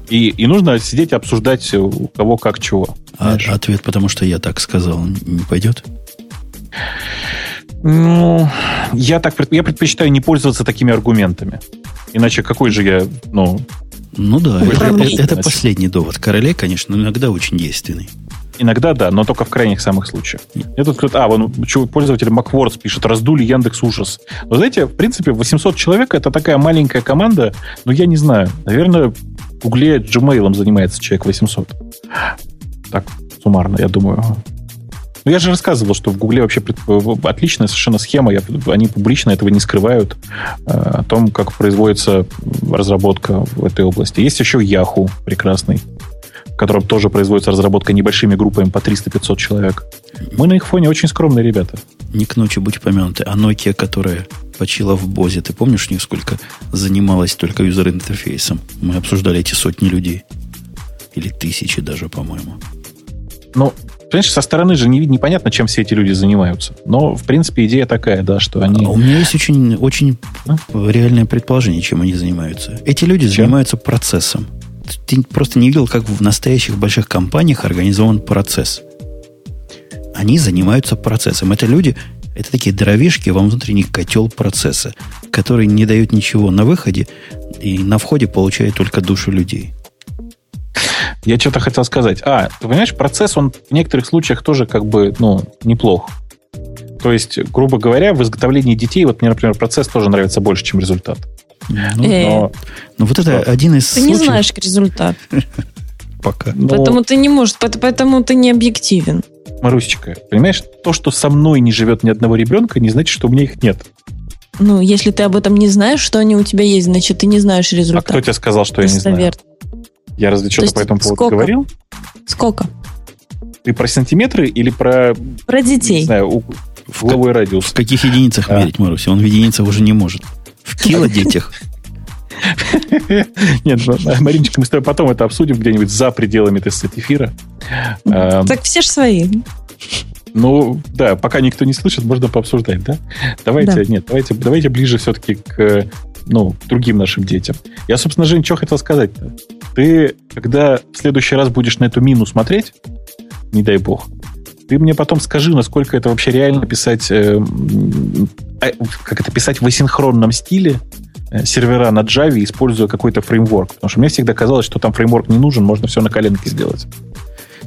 И, и нужно сидеть и обсуждать, у кого как чего. А ответ, потому что я так сказал, не пойдет? Ну, я так я предпочитаю не пользоваться такими аргументами. Иначе какой же я, ну, Ну да, это, это- это последний довод. Королей, конечно, но иногда очень действенный. иногда да, но только в крайних самых случаях. Мне тут кто-то, а, вон пользователь Маквордс пишет, раздули Яндекс ужас. Вы знаете, в принципе, 800 человек это такая маленькая команда, но я не знаю, наверное, в Гугле Gmail занимается человек 800. Так, суммарно, я думаю. Ну, я же рассказывал, что в Гугле вообще отличная совершенно схема, я- они публично этого не скрывают, э, о том, как производится разработка в этой области. Есть еще Yahoo прекрасный, в котором тоже производится разработка небольшими группами по 300-500 человек. Мы на их фоне очень скромные ребята. Не к ночи будь помянуты. А Nokia, которая почила в Бозе, ты помнишь, у них сколько занималась только юзер-интерфейсом? Мы обсуждали эти сотни людей. Или тысячи даже, по-моему. Ну, понимаешь, со стороны же не, непонятно, чем все эти люди занимаются. Но, в принципе, идея такая, да, что они... А у меня есть очень, очень реальное предположение, чем они занимаются. Эти люди Чем? занимаются процессом. Ты просто не видел, как в настоящих больших компаниях организован процесс. Они занимаются процессом. Это люди, это такие дровишки во внутренний котел процесса, который не дает ничего на выходе и на входе получает только душу людей. Я что-то хотел сказать. А, ты понимаешь, процесс, он в некоторых случаях тоже как бы, ну, неплох. То есть, грубо говоря, в изготовлении детей, вот мне, например, процесс тоже нравится больше, чем результат. Ну, Э, Но, ну, вот это что? один из Ты не случаев знаешь результат, пока. но, поэтому ты не можешь, поэт- поэтому ты не объективен. Марусечка, понимаешь, то, что со мной не живет ни одного ребенка, не значит, что у меня их нет. Ну, если ты об этом не знаешь, что они у тебя есть, значит, ты не знаешь А результат. кто тебе сказал, что я не знаю? Я разве что-то есть по этому поводу сколько? говорил? Сколько? Ты про сантиметры или про, Про не детей. знаю, у- В, угловой В радиус? каких единицах А. мерить, Маруся? Он в единицах уже не может. В килодетях. Нет, ну, Мариночка, мы с тобой потом это обсудим где-нибудь за пределами, так сказать, эфира. Эм, Так все же свои. Ну, да, пока никто не слышит, можно пообсуждать, да? Давайте, Да. нет, давайте, давайте ближе все-таки к, ну, другим нашим детям. Я, собственно, Жень, что хотел сказать-то? Ты, когда в следующий раз будешь на эту мину смотреть, не дай бог, ты мне потом скажи, насколько это вообще реально писать, э, э, как это писать в асинхронном стиле э, сервера на Java, используя какой-то фреймворк. Потому что мне всегда казалось, что там фреймворк не нужен, можно все на коленке сделать.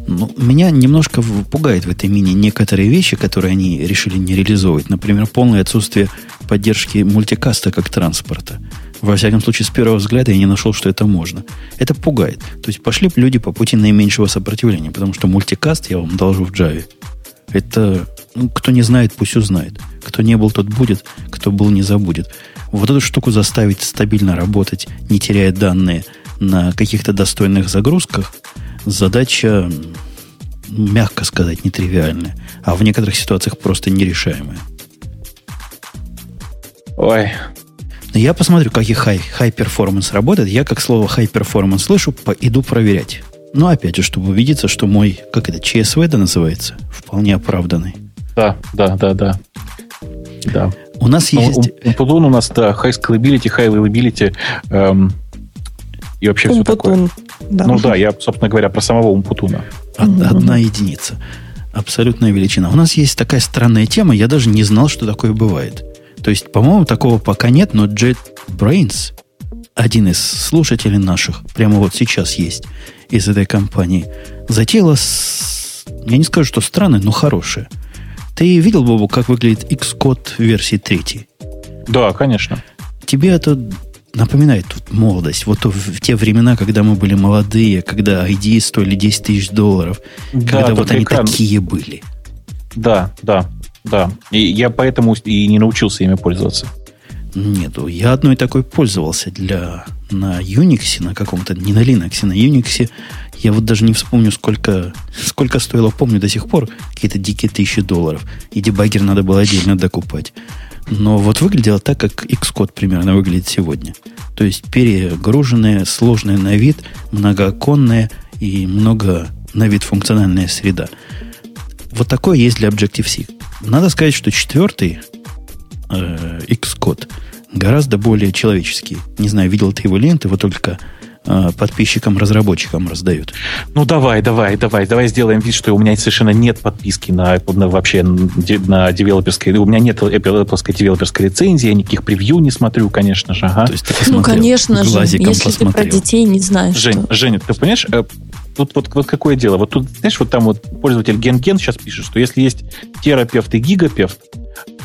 Ну, меня немножко пугает в этой мини некоторые вещи, которые они решили не реализовывать. Например, полное отсутствие поддержки мультикаста как транспорта. Во всяком случае, с первого взгляда я не нашел, что это можно. Это пугает. То есть пошли люди по пути наименьшего сопротивления, потому что мультикаст я вам должу в Java. Это, ну, кто не знает, пусть узнает. Кто не был, тот будет. Кто был, не забудет. Вот эту штуку заставить стабильно работать, не теряя данные на каких-то достойных загрузках, задача, мягко сказать, нетривиальная, а в некоторых ситуациях просто нерешаемая. Ой. Я посмотрю, как и high, high performance работает. Я как слово high performance слышу, по, иду проверять. Но опять же, чтобы убедиться, что мой, как это, ЧСВ это называется, вполне оправданный. Да, да, да, да. Да. У нас ну, есть... У, у у нас, да, high scalability, high availability эм, и вообще Умпутун. все такое. Да. Ну да, я, собственно говоря, про самого Умпутуна. Одна, одна единица. Абсолютная величина. У нас есть такая странная тема, я даже не знал, что такое бывает. То есть, по-моему, такого пока нет, но JetBrains, один из слушателей наших, прямо вот сейчас есть из этой компании, затеяла, с, я не скажу, что странное, но хорошее. Ты видел, Бобу, как выглядит Xcode версии 3? Да, конечно. Тебе это напоминает тут молодость. Вот в те времена, когда мы были молодые, когда ID стоили 10 тысяч долларов, да, когда вот они такие были. Да, да, да. И я поэтому и не научился ими пользоваться. Нету. Я одной такой пользовался для на Unix, на каком-то, не на Linux, на Unix. Я вот даже не вспомню, сколько, сколько стоило, помню до сих пор, какие-то дикие тысячи долларов. И дебаггер надо было отдельно докупать. Но вот выглядело так, как Xcode примерно выглядит сегодня. То есть перегруженная, сложная на вид, многооконная и много на вид функциональная среда. Вот такое есть для Objective-C. Надо сказать, что четвертый э, Xcode гораздо более человеческий. Не знаю, видел ты его ленты, его только подписчикам, разработчикам раздают. Ну давай, давай, давай, давай сделаем вид, что у меня совершенно нет подписки на, на вообще на девелоперской, у меня нет Apple девелоперской лицензии, я никаких превью не смотрю, конечно же. Ага. То есть ты ну, конечно же, если посмотрел. ты про детей не знаешь. Жень, что... Женя, ты понимаешь, э, тут вот, вот какое дело? Вот тут, знаешь, вот там вот пользователь Ген-Ген сейчас пишет, что если есть терапевт и гигапевт,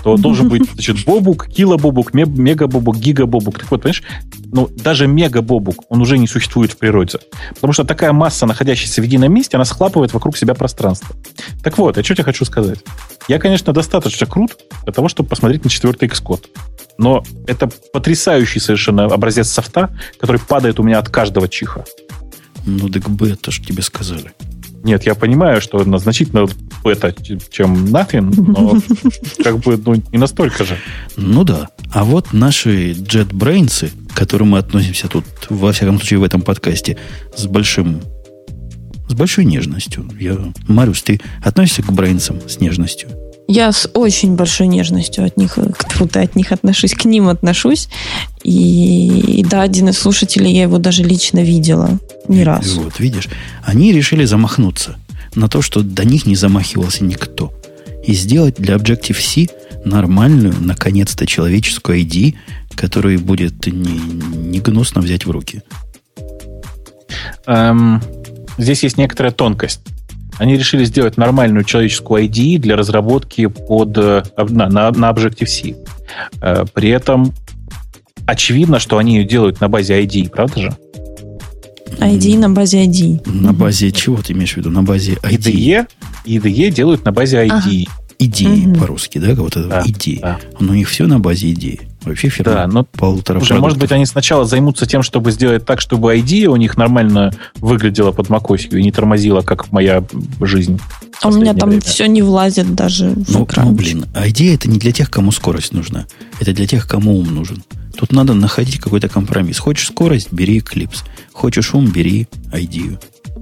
то должен быть, значит, бобук, килобобук, мегабобук, гигабобук. Так вот, понимаешь, ну, даже мегабобук, он уже не существует в природе. Потому что такая масса, находящаяся в едином месте, она схлапывает вокруг себя пространство. Так вот, я что тебе хочу сказать? Я, конечно, достаточно крут для того, чтобы посмотреть на четвертый Xcode. Но это потрясающий совершенно образец софта, который падает у меня от каждого чиха. Ну, так бы это же тебе сказали. Нет, я понимаю, что значительно это, чем nothing, но как бы ну, не настолько же. Ну да. А вот наши JetBrains, к которым мы относимся тут, во всяком случае, в этом подкасте, с большим с большой нежностью. Я, Марусь, ты относишься к брейнсам с нежностью? Я с очень большой нежностью от них, круто от них отношусь, к ним отношусь. И, и да, один из слушателей, я его даже лично видела не раз. Вот, видишь, они решили замахнуться на то, что до них не замахивался никто. И сделать для Objective-C нормальную, наконец-то, человеческую ID, которую будет не, не гнусно взять в руки. Эм, здесь есть некоторая тонкость. Они решили сделать нормальную человеческую ID для разработки под, э, на, на, на Objective-C. Э, при этом очевидно, что они ее делают на базе ID, правда же? ID на базе ID. На базе чего ты имеешь в виду? На базе ID? IDE, IDE делают на базе ID. Ага. Идеи угу. по-русски, да? Вот это да, идеи. Да. Но у них все на базе идеи. Вообще фирма да, но полутора уже, Может быть, они сначала займутся тем, чтобы сделать так, чтобы ID у них нормально выглядела под macOS и не тормозила, как моя жизнь. А у меня там время. все не влазит даже в ну, экран. Ну, блин, ID это не для тех, кому скорость нужна. Это для тех, кому ум нужен. Тут надо находить какой-то компромисс. Хочешь скорость, бери Eclipse. Хочешь ум, бери ID.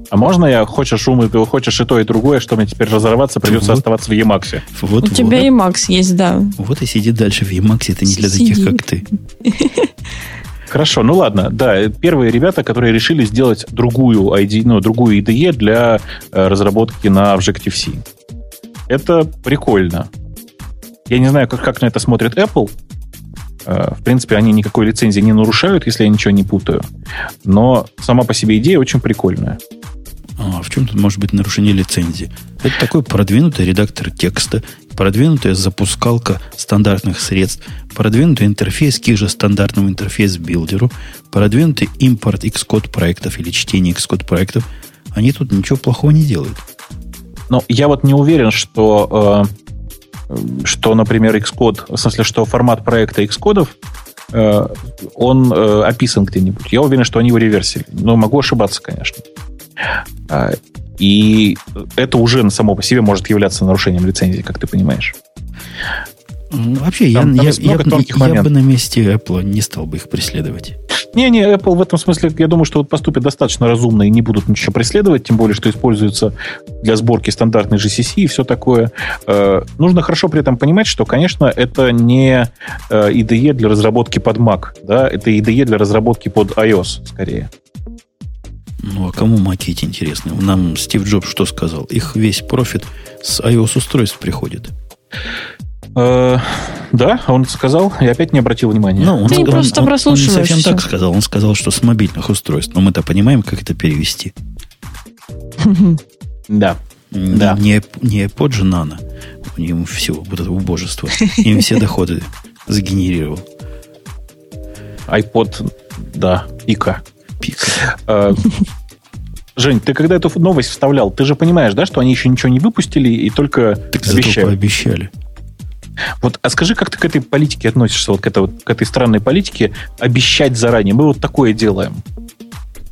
А можно я хочешь ум, и хочешь и то, и другое, что мне теперь разорваться, придется вот. оставаться в Emacs? Вот, У вот. тебя Emacs есть, да. Вот и сиди дальше в Emacs, это не для сиди. таких, как ты. Хорошо, ну ладно, да, первые ребята, которые решили сделать другую ID, ну, другую IDE для э, разработки на Objective-C. Это прикольно. Я не знаю, как, как на это смотрит Apple. Э, в принципе, они никакой лицензии не нарушают, если я ничего не путаю. Но сама по себе идея очень прикольная. А в чем тут может быть нарушение лицензии? Это такой продвинутый редактор текста, продвинутая запускалка стандартных средств, продвинутый интерфейс к же стандартному Interface Builder -у, продвинутый импорт Xcode проектов или чтение Xcode проектов. Они тут ничего плохого не делают. Но я вот не уверен, что что, например, Xcode, в смысле, что формат проекта Xcode, э, он э, описан где-нибудь. Я уверен, что они его реверсили. Но могу ошибаться, конечно. А, и это уже само по себе может являться нарушением лицензии, как ты понимаешь. Вообще, там, я, там я, я, я бы на месте Apple не стал бы их преследовать. Не-не, Apple в этом смысле, я думаю, что вот поступят достаточно разумно и не будут ничего преследовать, тем более, что используется для сборки стандартный GCC и все такое. Э, нужно хорошо при этом понимать, что, конечно, это не э, IDE для разработки под Mac, да, это IDE для разработки под iOS, скорее. Ну, а кому макить интересно? Нам Стив Джобс что сказал? Их весь профит с iOS-устройств приходит. Э, да, он сказал, и опять не обратил внимания. Ну, он, Ты он, просто он, он, он не совсем так сказал. Он сказал, что с мобильных устройств. Но мы-то понимаем, как это перевести. Да. Да. Не, не iPod же Nano. Им все, вот это убожество. Им все доходы сгенерировал. iPod, да, пика. Пика. Э, Жень, ты когда эту новость вставлял, ты же понимаешь, да, что они еще ничего не выпустили и только так обещали. пообещали. Вот, а скажи, как ты к этой политике относишься, вот к, этой, вот, к этой странной политике, обещать заранее? Мы вот такое делаем.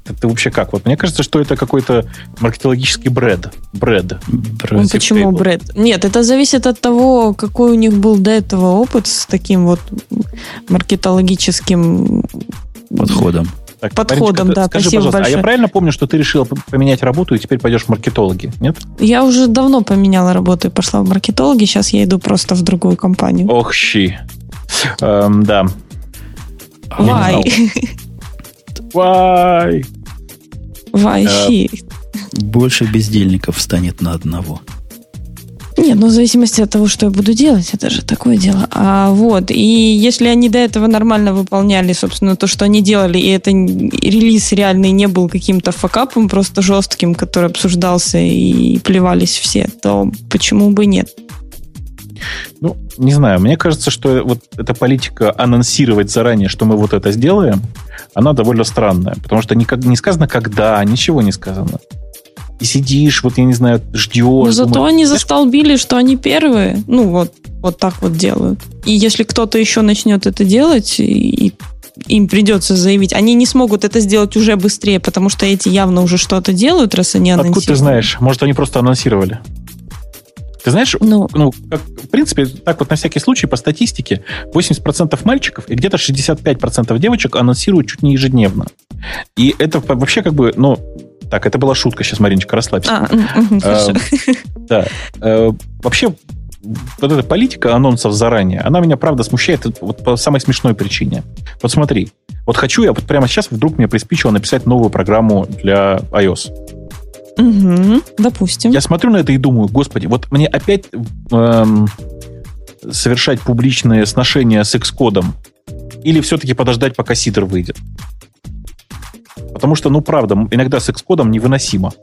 Это вообще как? Вот мне кажется, что это какой-то маркетологический бред. Бред. бред. Почему бред? Нет, это зависит от того, какой у них был до этого опыт с таким вот маркетологическим подходом. Так, подходом, Мариночка, да. Скажи, спасибо пожалуйста, большое. а я правильно помню, что ты решила поменять работу и теперь пойдешь в маркетологи, нет? Я уже давно поменяла работу и пошла в маркетологи, сейчас я иду просто в другую компанию. Ох, щи. Эм, да. Вай. Вай. Вай, щи. Больше бездельников станет на одного. Нет, ну в зависимости от того, что я буду делать, это же такое дело. А, вот, и если они до этого нормально выполняли, собственно, то, что они делали, и это релиз реальный не был каким-то факапом, просто жестким, который обсуждался и плевались все, то почему бы нет? Ну, не знаю, мне кажется, что вот эта политика анонсировать заранее, что мы вот это сделаем, она довольно странная, потому что никак не сказано когда, ничего не сказано и сидишь, вот я не знаю, ждешь. Но зато думаешь, они застолбили, что они первые. Ну, вот, вот так вот делают. И если кто-то еще начнет это делать, и им придется заявить, они не смогут это сделать уже быстрее, потому что эти явно уже что-то делают, раз они анонсируют. Откуда ты знаешь? Может, они просто анонсировали? Ты знаешь, ну, ну как, в принципе, так вот на всякий случай, по статистике, 80% мальчиков и где-то 65% девочек анонсируют чуть не ежедневно. И это вообще как бы, ну, так, это была шутка, сейчас, Мариночка, расслабься. А, э, да. Э, вообще, вот эта политика анонсов заранее, она меня, правда, смущает вот по самой смешной причине. Вот смотри, вот хочу я вот прямо сейчас вдруг мне приспичило написать новую программу для iOS. Угу, допустим. Я смотрю на это и думаю, господи, вот мне опять эм, совершать публичные сношения с Xcode или все-таки подождать, пока сидр выйдет? Потому что, ну, правда, иногда с Xcode невыносимо.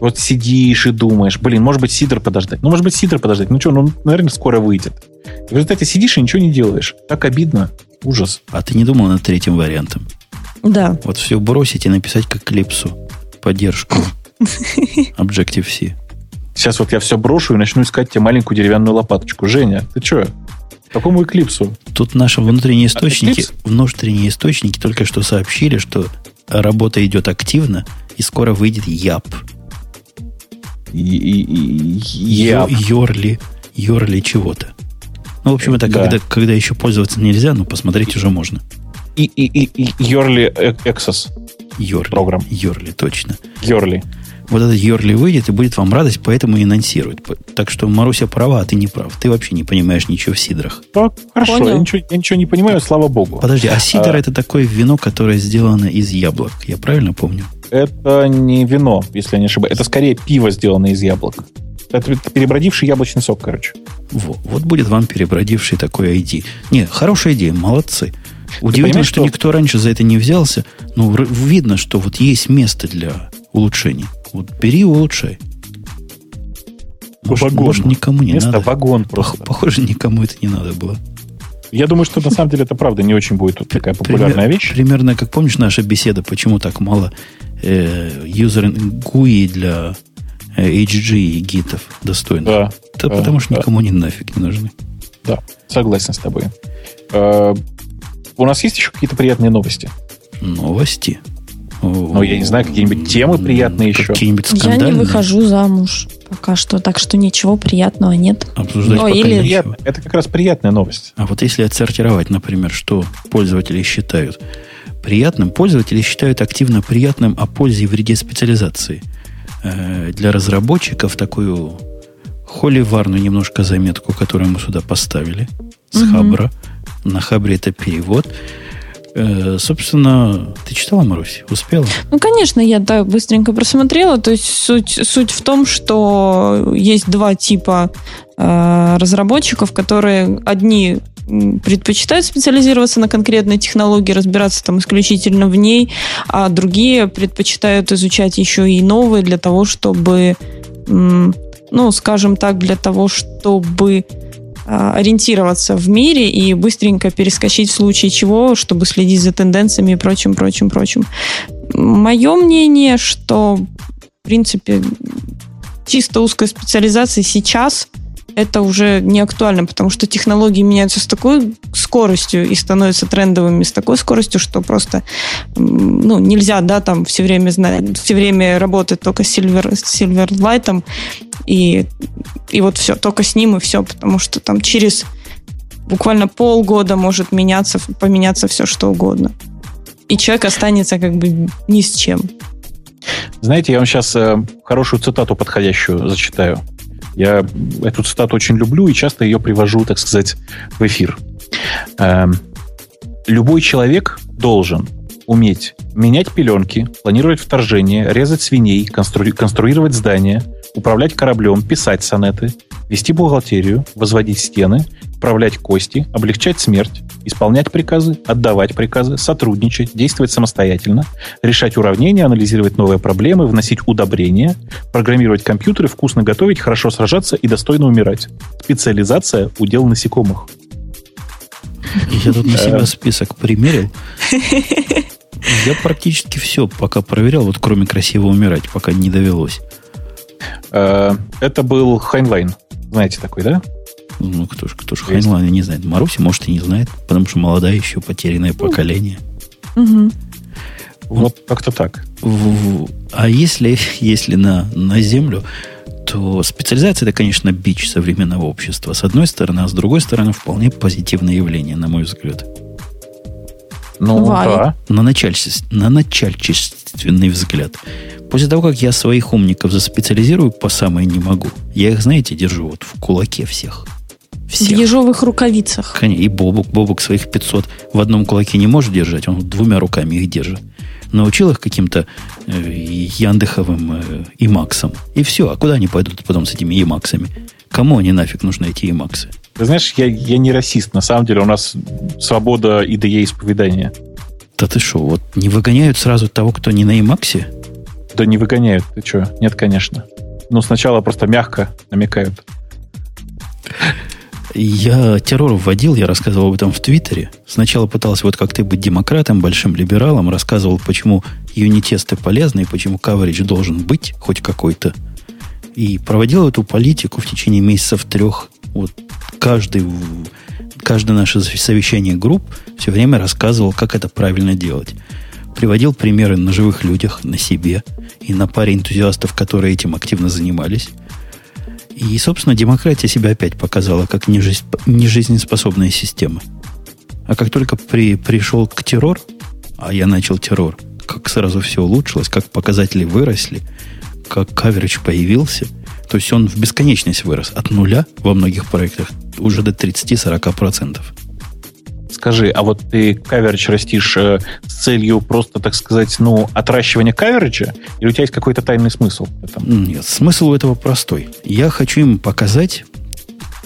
Вот сидишь и думаешь, блин, может быть, сидр подождать. Ну, может быть, сидр подождать. Ну что, ну, наверное, скоро выйдет. И в результате сидишь и ничего не делаешь. Так обидно. Ужас. А ты не думал над третьим вариантом? Да. Вот все бросить и написать как клипсу. Поддержку Objective-C. Сейчас вот я все брошу и начну искать тебе маленькую деревянную лопаточку. Женя, ты что? Какому эклипсу? Тут наши внутренние источники, а, внутренние источники только что сообщили, что работа идет активно, и скоро выйдет ЯП. Йорли, Йорли чего-то. Ну, в общем, это да. когда, когда еще пользоваться нельзя, но посмотреть уже можно. И, и, и, Йорли Exos. Йорли. Программ. Йорли, точно. Йорли вот этот Йорли выйдет и будет вам радость, поэтому и анонсируют. Так что Маруся права, а ты не прав. Ты вообще не понимаешь ничего в сидрах. Так, хорошо, я ничего, я ничего не понимаю, слава богу. Подожди, а сидр а... это такое вино, которое сделано из яблок. Я правильно помню? Это не вино, если я не ошибаюсь. Это скорее пиво, сделанное из яблок. Это перебродивший яблочный сок, короче. Во, вот будет вам перебродивший такой ID. Не, хорошая идея, молодцы. Удивительно, что, что никто раньше за это не взялся. Но видно, что вот есть место для улучшений. Вот бери и улучшай. Может, вагон. может никому не Место надо. вагон просто. Похоже, никому это не надо было. Я думаю, что на самом деле это правда не очень будет такая популярная Пример, вещь. Примерно, как помнишь наша беседа, почему так мало э, юзер GUI для HG и гитов достойных. Да. Да, да, потому что да. никому не нафиг не нужны. Да, согласен с тобой. Э, У нас есть еще какие-то приятные новости? Новости. Ну, я не знаю, какие-нибудь темы приятные еще. Какие-нибудь Я не скандальные. выхожу замуж пока что, так что ничего приятного нет. Обсуждать Ну, пока или-. Приятно. Это как раз приятная новость. А вот если отсортировать, например, что пользователи считают приятным, пользователи считают активно приятным о пользе и вреде специализации. Э, Для разработчиков такую холиварную немножко заметку, которую мы сюда поставили с Мгм. Хабра. На Хабре это перевод. Э, Собственно, ты читала, Марусь? Успела? Ну, конечно, я да, быстренько просмотрела. То есть суть, суть в том, что есть два типа э, разработчиков, которые одни предпочитают специализироваться на конкретной технологии, разбираться там исключительно в ней, а другие предпочитают изучать еще и новые для того, чтобы, ну, скажем так, для того, чтобы ориентироваться в мире и быстренько перескочить в случае чего, чтобы следить за тенденциями и прочим, прочим, прочим. Мое мнение, что, в принципе, чисто узкая специализация сейчас это уже не актуально, потому что технологии меняются с такой скоростью и становятся трендовыми с такой скоростью, что просто ну, нельзя, да, там все время знать, все время работать только с Silver, Silverlight, и, и вот все, только с ним и все, потому что там через буквально полгода может меняться, поменяться все, что угодно. И человек останется как бы ни с чем. Знаете, я вам сейчас хорошую цитату подходящую зачитаю. Я эту цитату очень люблю и часто ее привожу, так сказать, в эфир. Эм, Любой человек должен уметь менять пеленки, планировать вторжение, резать свиней, констру- конструировать здания, управлять кораблем, писать сонеты, вести бухгалтерию, возводить стены, управлять кости, облегчать смерть, исполнять приказы, отдавать приказы, сотрудничать, действовать самостоятельно, решать уравнения, анализировать новые проблемы, вносить удобрения, программировать компьютеры, вкусно готовить, хорошо сражаться и достойно умирать. Специализация – удел насекомых. Я тут на себя список примерил. Я практически все пока проверял, вот кроме красиво умирать, пока не довелось. Э, Это был Хайнлайн. Знаете такой, да? Ну, кто ж, кто ж. Хайнлайн не знает. Маруся, может, и не знает, потому что молодая еще, потерянное поколение. Вот как-то так. В- А если, если на, на землю, то специализация это, конечно, бич современного общества. С одной стороны, а с другой стороны, вполне позитивное явление, на мой взгляд. Ну, Бывает. да. На, начальстве- на начальственный взгляд. После того, как я своих умников заспециализирую по самое не могу, я их, знаете, держу вот в кулаке всех. В Всех. ежовых рукавицах. Конечно, И Бобук, Бобук своих 500 в одном кулаке не может держать, он двумя руками их держит. Научил их каким-то э, Яндеховым э, и Максом. И все. А куда они пойдут потом с этими Емаксами? Кому они нафиг нужны, эти Емаксы? Ты знаешь, я, я не расист. На самом деле у нас свобода ИДЕ исповедания. Да ты что, вот не выгоняют сразу того, кто не на Емаксе? Да не выгоняют. Ты что? Нет, конечно. Ну, сначала просто мягко намекают. Я террор вводил, я рассказывал об этом в Твиттере. Сначала пытался вот как ты быть демократом, большим либералом, рассказывал, почему юнитесты полезны и почему каверидж должен быть хоть какой-то. И проводил эту политику в течение месяцев трех. Вот каждый, каждое наше совещание групп все время рассказывал, как это правильно делать. Приводил примеры на живых людях, на себе и на паре энтузиастов, которые этим активно занимались. И, собственно, демократия себя опять показала как нежиз- нежизнеспособная система. А как только при, пришел к террор, а я начал террор, как сразу все улучшилось, как показатели выросли, как каверидж появился, то есть он в бесконечность вырос от нуля во многих проектах уже до 30-40%. Скажи, а вот ты каверидж растишь э, с целью просто, так сказать, ну, отращивания кавериджа? Или у тебя есть какой-то тайный смысл в этом? Нет, смысл у этого простой. Я хочу им показать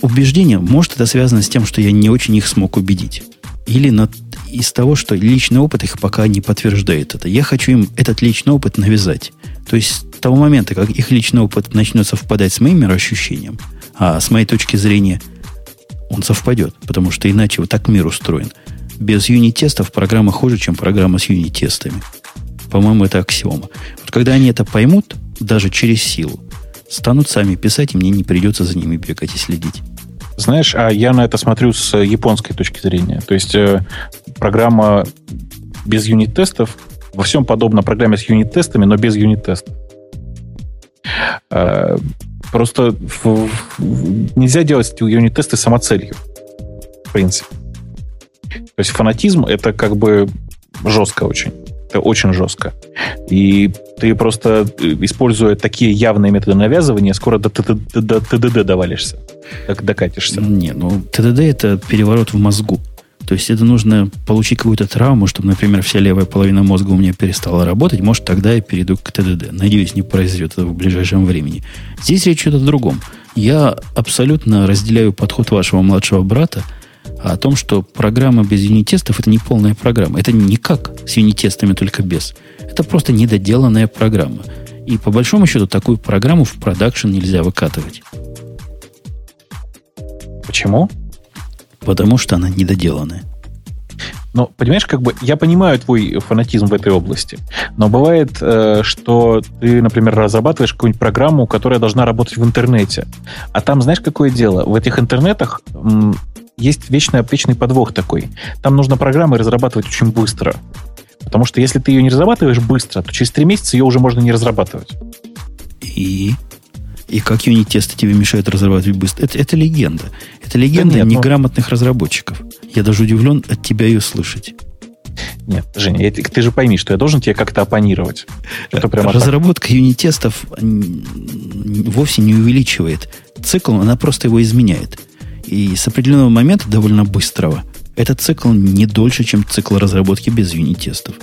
убеждение. Может, это связано с тем, что я не очень их смог убедить. Или на- из того, что личный опыт их пока не подтверждает это. Я хочу им этот личный опыт навязать. То есть с того момента, как их личный опыт начнет совпадать с моим мироощущением, а с моей точки зрения он совпадет, потому что иначе вот так мир устроен. Без юнит-тестов программа хуже, чем программа с юнит-тестами. По-моему, это аксиома. Вот когда они это поймут, даже через силу, станут сами писать, и мне не придется за ними бегать и следить. Знаешь, а я на это смотрю с японской точки зрения. То есть э, программа без юнит-тестов во всем подобно программе с юнит-тестами, но без юнит-тестов. Э, просто нельзя делать юнит-тесты самоцелью. В принципе. То есть фанатизм это как бы жестко очень. Это очень жестко. И ты просто, э, используя такие явные методы навязывания, скоро до, ТДД довалишься. Так докатишься. Не, ну ТДД это переворот в мозгу. То есть это нужно получить какую-то травму, чтобы, например, вся левая половина мозга у меня перестала работать. Может, тогда я перейду к ТДД. Надеюсь, не произойдет это в ближайшем времени. Здесь речь идет о другом. Я абсолютно разделяю подход вашего младшего брата о том, что программа без юнит-тестов это не полная программа. Это не как с юнит-тестами, только без. Это просто недоделанная программа. И по большому счету такую программу в продакшн нельзя выкатывать. Почему? Потому что она недоделанная. Но, понимаешь, как бы я понимаю твой фанатизм в этой области, но бывает, э, что ты, например, разрабатываешь какую-нибудь программу, которая должна работать в интернете. А там, знаешь, какое дело? В этих интернетах м, есть вечный, вечный подвох такой. Там нужно программы разрабатывать очень быстро. Потому что если ты ее не разрабатываешь быстро, то через три месяца ее уже можно не разрабатывать. И и как юнит-тесты тебе мешают разрабатывать быстро. Это, это легенда. Это легенда да нет, ну- неграмотных но... разработчиков. Я даже удивлен от тебя ее слышать. Нет, Женя, я, ты же пойми, что я должен тебе как-то оппонировать. Это прямо Разработка так. юнит-тестов вовсе не увеличивает цикл, она просто его изменяет. И с определенного момента, довольно быстрого, этот цикл не дольше, чем цикл разработки без юнит-тестов.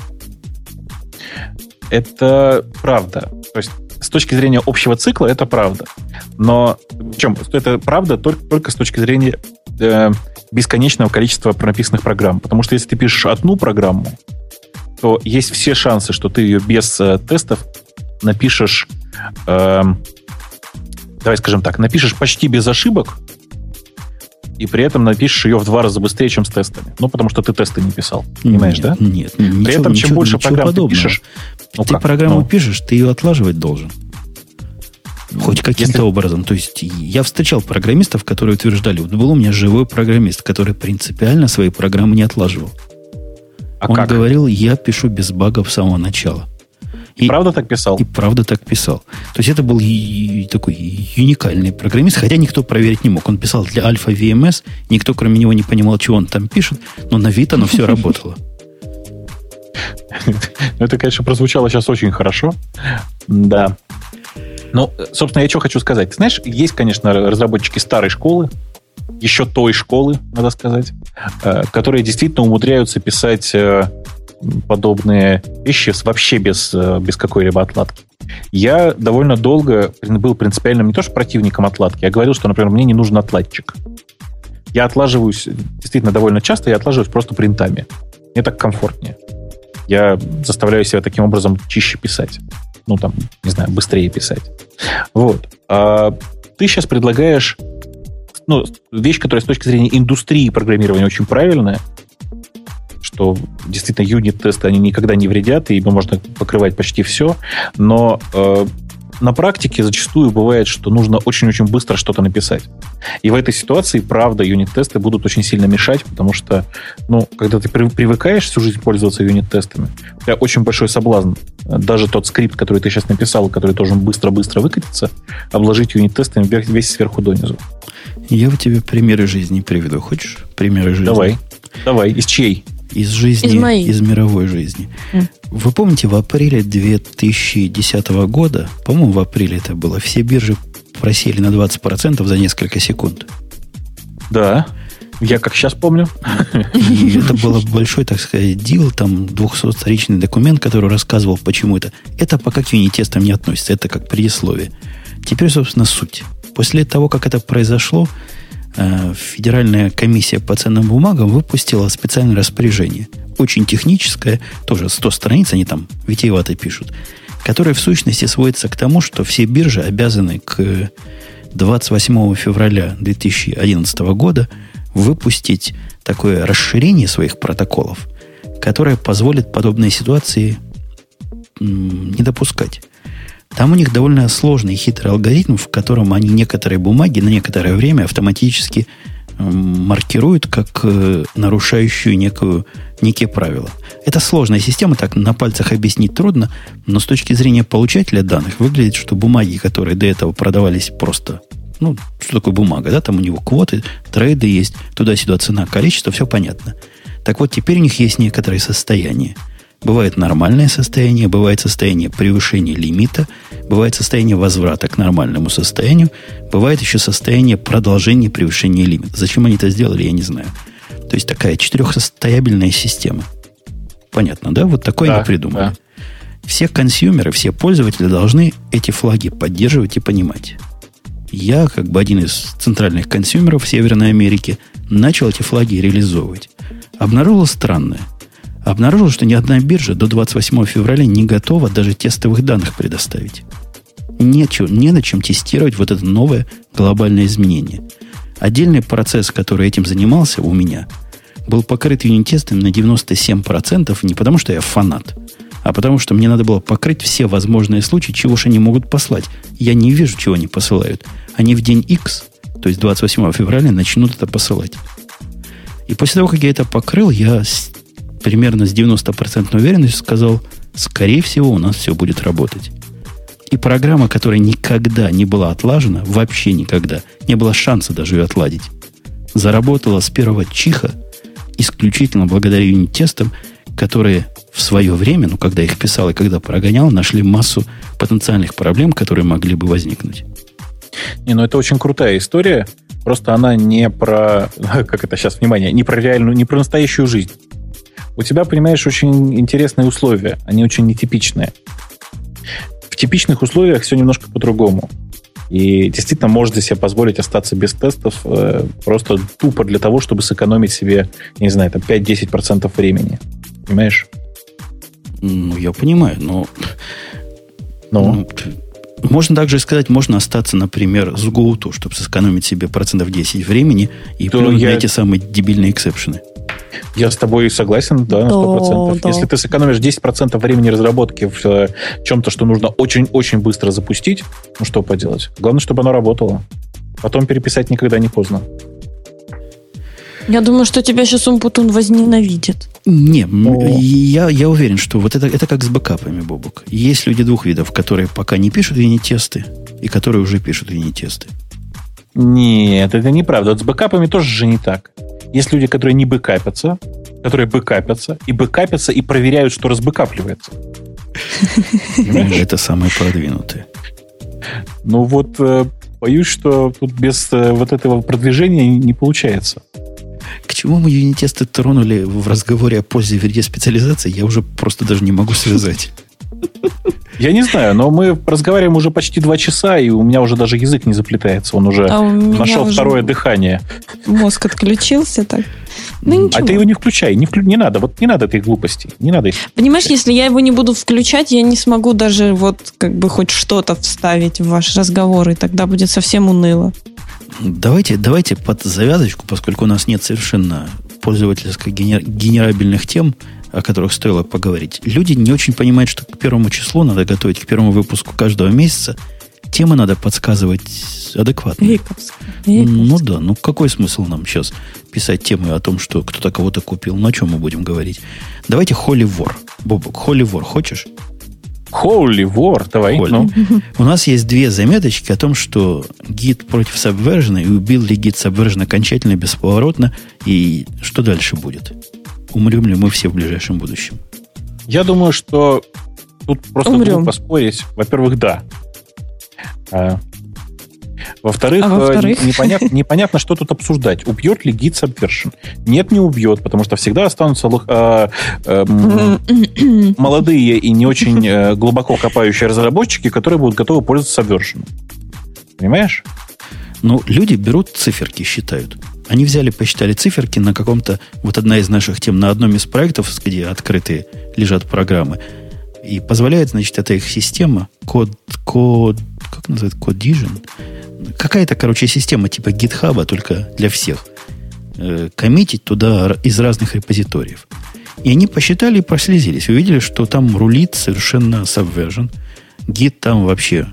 Это правда. То есть с точки зрения общего цикла это правда. Но чем это правда только, только с точки зрения э, бесконечного количества написанных программ. Потому что если ты пишешь одну программу, то есть все шансы, что ты ее без э, тестов напишешь, э, давай скажем так, напишешь почти без ошибок, и при этом напишешь ее в два раза быстрее, чем с тестами. Ну, потому что ты тесты не писал. Понимаешь, нет, да? Нет, При ничего, этом, чем ничего, больше ничего программ подобного. ты пишешь... Ну, ты как? программу ну. пишешь, ты ее отлаживать должен. Хоть каким-то Если... образом. То есть я встречал программистов, которые утверждали, вот был у меня живой программист, который принципиально свои программы не отлаживал. А Он как? говорил, я пишу без багов с самого начала. И, и правда так писал? И правда так писал. То есть это был и, и такой уникальный программист, хотя никто проверить не мог. Он писал для Альфа VMS, никто кроме него не понимал, чего он там пишет, но на вид оно все работало. Это, конечно, прозвучало сейчас очень хорошо. Да. Ну, собственно, я что хочу сказать. Ты знаешь, есть, конечно, разработчики старой школы, еще той школы, надо сказать, э, которые действительно умудряются писать э, подобные вещи вообще без, э, без какой-либо отладки. Я довольно долго был принципиальным не то что противником отладки, я говорил, что, например, мне не нужен отладчик. Я отлаживаюсь действительно довольно часто, я отлаживаюсь просто принтами. Мне так комфортнее. Я заставляю себя таким образом чище писать. Ну, там, не знаю, быстрее писать. Вот. А ты сейчас предлагаешь ну, вещь, которая с точки зрения индустрии программирования очень правильная, что действительно юнит-тесты, они никогда не вредят, и можно покрывать почти все, но э, на практике зачастую бывает, что нужно очень-очень быстро что-то написать. И в этой ситуации, правда, юнит-тесты будут очень сильно мешать, потому что, ну, когда ты привыкаешь всю жизнь пользоваться юнит-тестами, у тебя очень большой соблазн. Даже тот скрипт, который ты сейчас написал, который должен быстро-быстро выкатиться, обложить юнит-тестами весь сверху донизу. Я в тебе примеры жизни приведу. Хочешь примеры жизни? Давай. Давай. Из чьей? Из жизни, из, моей. из мировой жизни. Mm. Вы помните, в апреле 2010 года, по-моему, в апреле это было, все биржи просели на 20% за несколько секунд. Да. Я как сейчас помню. И это был большой, так сказать, дил, там 200-страничный документ, который рассказывал, почему это. Это пока к юнитестам не относится, это как предисловие. Теперь, собственно, суть. После того, как это произошло, Федеральная комиссия по ценным бумагам выпустила специальное распоряжение. Очень техническое, тоже 100 страниц, они там витиевато пишут, которое в сущности сводится к тому, что все биржи обязаны к 28 февраля 2011 года выпустить такое расширение своих протоколов, которое позволит подобные ситуации не допускать. Там у них довольно сложный хитрый алгоритм, в котором они некоторые бумаги на некоторое время автоматически маркируют как э, нарушающую некую, некие правила. Это сложная система, так на пальцах объяснить трудно, но с точки зрения получателя данных выглядит, что бумаги, которые до этого продавались просто ну, что такое бумага, да, там у него квоты, трейды есть, туда-сюда цена, количество, все понятно. Так вот, теперь у них есть некоторые состояния. Бывает нормальное состояние, бывает состояние превышения лимита, бывает состояние возврата к нормальному состоянию, бывает еще состояние продолжения превышения лимита. Зачем они это сделали, я не знаю. То есть такая четырехсостоябельная система. Понятно, да? Вот такое да, они придумали. Да. Все консюмеры, все пользователи должны эти флаги поддерживать и понимать. Я, как бы один из центральных консюмеров Северной Америки, начал эти флаги реализовывать. Обнаружил странное. Обнаружил, что ни одна биржа до 28 февраля не готова даже тестовых данных предоставить. Нечего, не на чем тестировать вот это новое глобальное изменение. Отдельный процесс, который этим занимался у меня, был покрыт юнит-тестом на 97% не потому, что я фанат, а потому что мне надо было покрыть все возможные случаи, чего же они могут послать. Я не вижу, чего они посылают. Они в день X, то есть 28 февраля, начнут это посылать. И после того, как я это покрыл, я примерно с 90% уверенностью сказал, скорее всего, у нас все будет работать. И программа, которая никогда не была отлажена, вообще никогда, не было шанса даже ее отладить, заработала с первого чиха исключительно благодаря юнит-тестам, которые в свое время, ну, когда их писал и когда прогонял, нашли массу потенциальных проблем, которые могли бы возникнуть. Не, ну это очень крутая история. Просто она не про, как это сейчас, внимание, не про реальную, не про настоящую жизнь. У тебя, понимаешь, очень интересные условия. Они очень нетипичные. В типичных условиях все немножко по-другому. И действительно можете себе позволить остаться без тестов э, просто тупо для того, чтобы сэкономить себе, не знаю, там 5-10% времени. Понимаешь? Ну, я понимаю, но... Но? Ну, можно также сказать, можно остаться, например, с GoTo, чтобы сэкономить себе процентов 10 времени и плюнуть я... эти самые дебильные эксепшены. Я с тобой согласен, да, на 100%. Да, да. Если ты сэкономишь 10% времени разработки в э, чем-то, что нужно очень-очень быстро запустить, ну что поделать? Главное, чтобы оно работало. Потом переписать никогда не поздно. Я думаю, что тебя сейчас Умпутун возненавидит. Не, я, я уверен, что вот это, это как с бэкапами, Бобук. Есть люди двух видов, которые пока не пишут юнит-тесты, и которые уже пишут юнит-тесты. Нет, это неправда. Вот с бэкапами тоже же не так. Есть люди, которые не бэкапятся, которые бэкапятся, и бэкапятся, и проверяют, что разбэкапливается. Это самые продвинутые. Ну вот, э, боюсь, что тут без э, вот этого продвижения не получается. К чему мы юнит-тесты тронули в разговоре о пользе и вреде специализации, я уже просто даже не могу связать. Я не знаю, но мы разговариваем уже почти два часа, и у меня уже даже язык не заплетается. Он уже а нашел второе дыхание. Мозг отключился так. Ну, а ты его не включай, не, вклю... не надо, вот не надо этих глупостей, не надо их. Понимаешь, если я его не буду включать, я не смогу даже вот как бы хоть что-то вставить в ваш разговор, и тогда будет совсем уныло. Давайте, давайте под завязочку, поскольку у нас нет совершенно пользовательских генер... генерабельных тем, о которых стоило поговорить. Люди не очень понимают, что к первому числу надо готовить, к первому выпуску каждого месяца. Темы надо подсказывать адекватно. Ну да, ну какой смысл нам сейчас писать темы о том, что кто-то кого-то купил? Ну о чем мы будем говорить? Давайте Холли Вор. Бобок, Холли Вор хочешь? Holy War, давай. Holy. Ну. У нас есть две заметочки о том, что гид против Subversion и убил ли гид Subversion окончательно, бесповоротно, и что дальше будет. Умрем ли мы все в ближайшем будущем? Я думаю, что тут просто Умрем. глупо поспорить. Во-первых, да. Во-вторых, а во-вторых? Э, непонятно, непонятно, что тут обсуждать. Убьет ли гид Subversion? Нет, не убьет, потому что всегда останутся э, э, молодые и не очень э, глубоко копающие разработчики, которые будут готовы пользоваться Subversion. Понимаешь? Ну, люди берут циферки, считают. Они взяли, посчитали циферки на каком-то... Вот одна из наших тем на одном из проектов, где открытые лежат программы. И позволяет, значит, эта их система, код, код, как называется, Codision, какая-то, короче, система типа GitHub, только для всех, э, коммитить туда из разных репозиториев. И они посчитали и прослезились. Увидели, что там рулит совершенно Subversion. Гид там вообще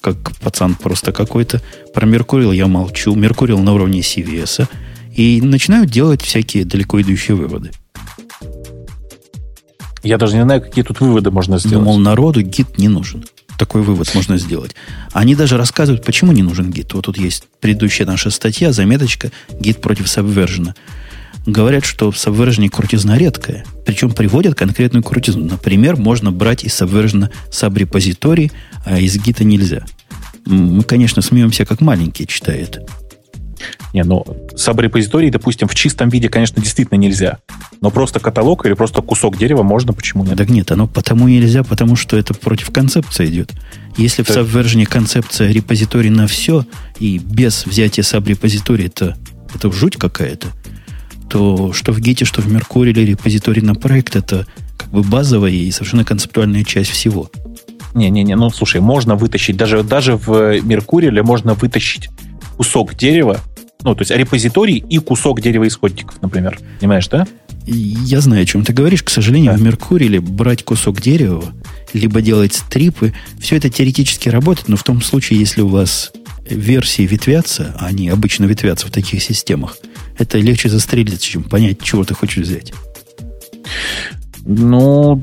как пацан просто какой-то. Про Меркурил я молчу. Меркурил на уровне CVS. И начинают делать всякие далеко идущие выводы. Я даже не знаю, какие тут выводы можно сделать. Думал, народу гид не нужен. Такой вывод можно сделать. Они даже рассказывают, почему не нужен гид. Вот тут есть предыдущая наша статья, заметочка, гид против Subversion. Говорят, что в Subversion крутизна редкая. Причем приводят конкретную крутизну. Например, можно брать из Subversion сабрепозиторий, а из гита нельзя. Мы, конечно, смеемся, как маленькие, читая. Не, ну, сабрепозиторий, допустим, в чистом виде, конечно, действительно нельзя. Но просто каталог или просто кусок дерева можно, почему нет? Так нет, оно потому нельзя, потому что это против концепции идет. Если так. в Subversion концепция репозиторий на все, и без взятия сабрепозитория это, это жуть какая-то, то что в Git, что в Mercury или репозиторий на проект, это как бы базовая и совершенно концептуальная часть всего. Не-не-не, ну слушай, можно вытащить, даже, даже в Меркуриле можно вытащить кусок дерева, ну, то есть репозиторий и кусок дерева исходников, например. Понимаешь, да? Я знаю, о чем ты говоришь. К сожалению, да. в Меркурии брать кусок дерева, либо делать стрипы, все это теоретически работает, но в том случае, если у вас версии ветвятся, а они обычно ветвятся в таких системах, это легче застрелиться, чем понять, чего ты хочешь взять. Ну,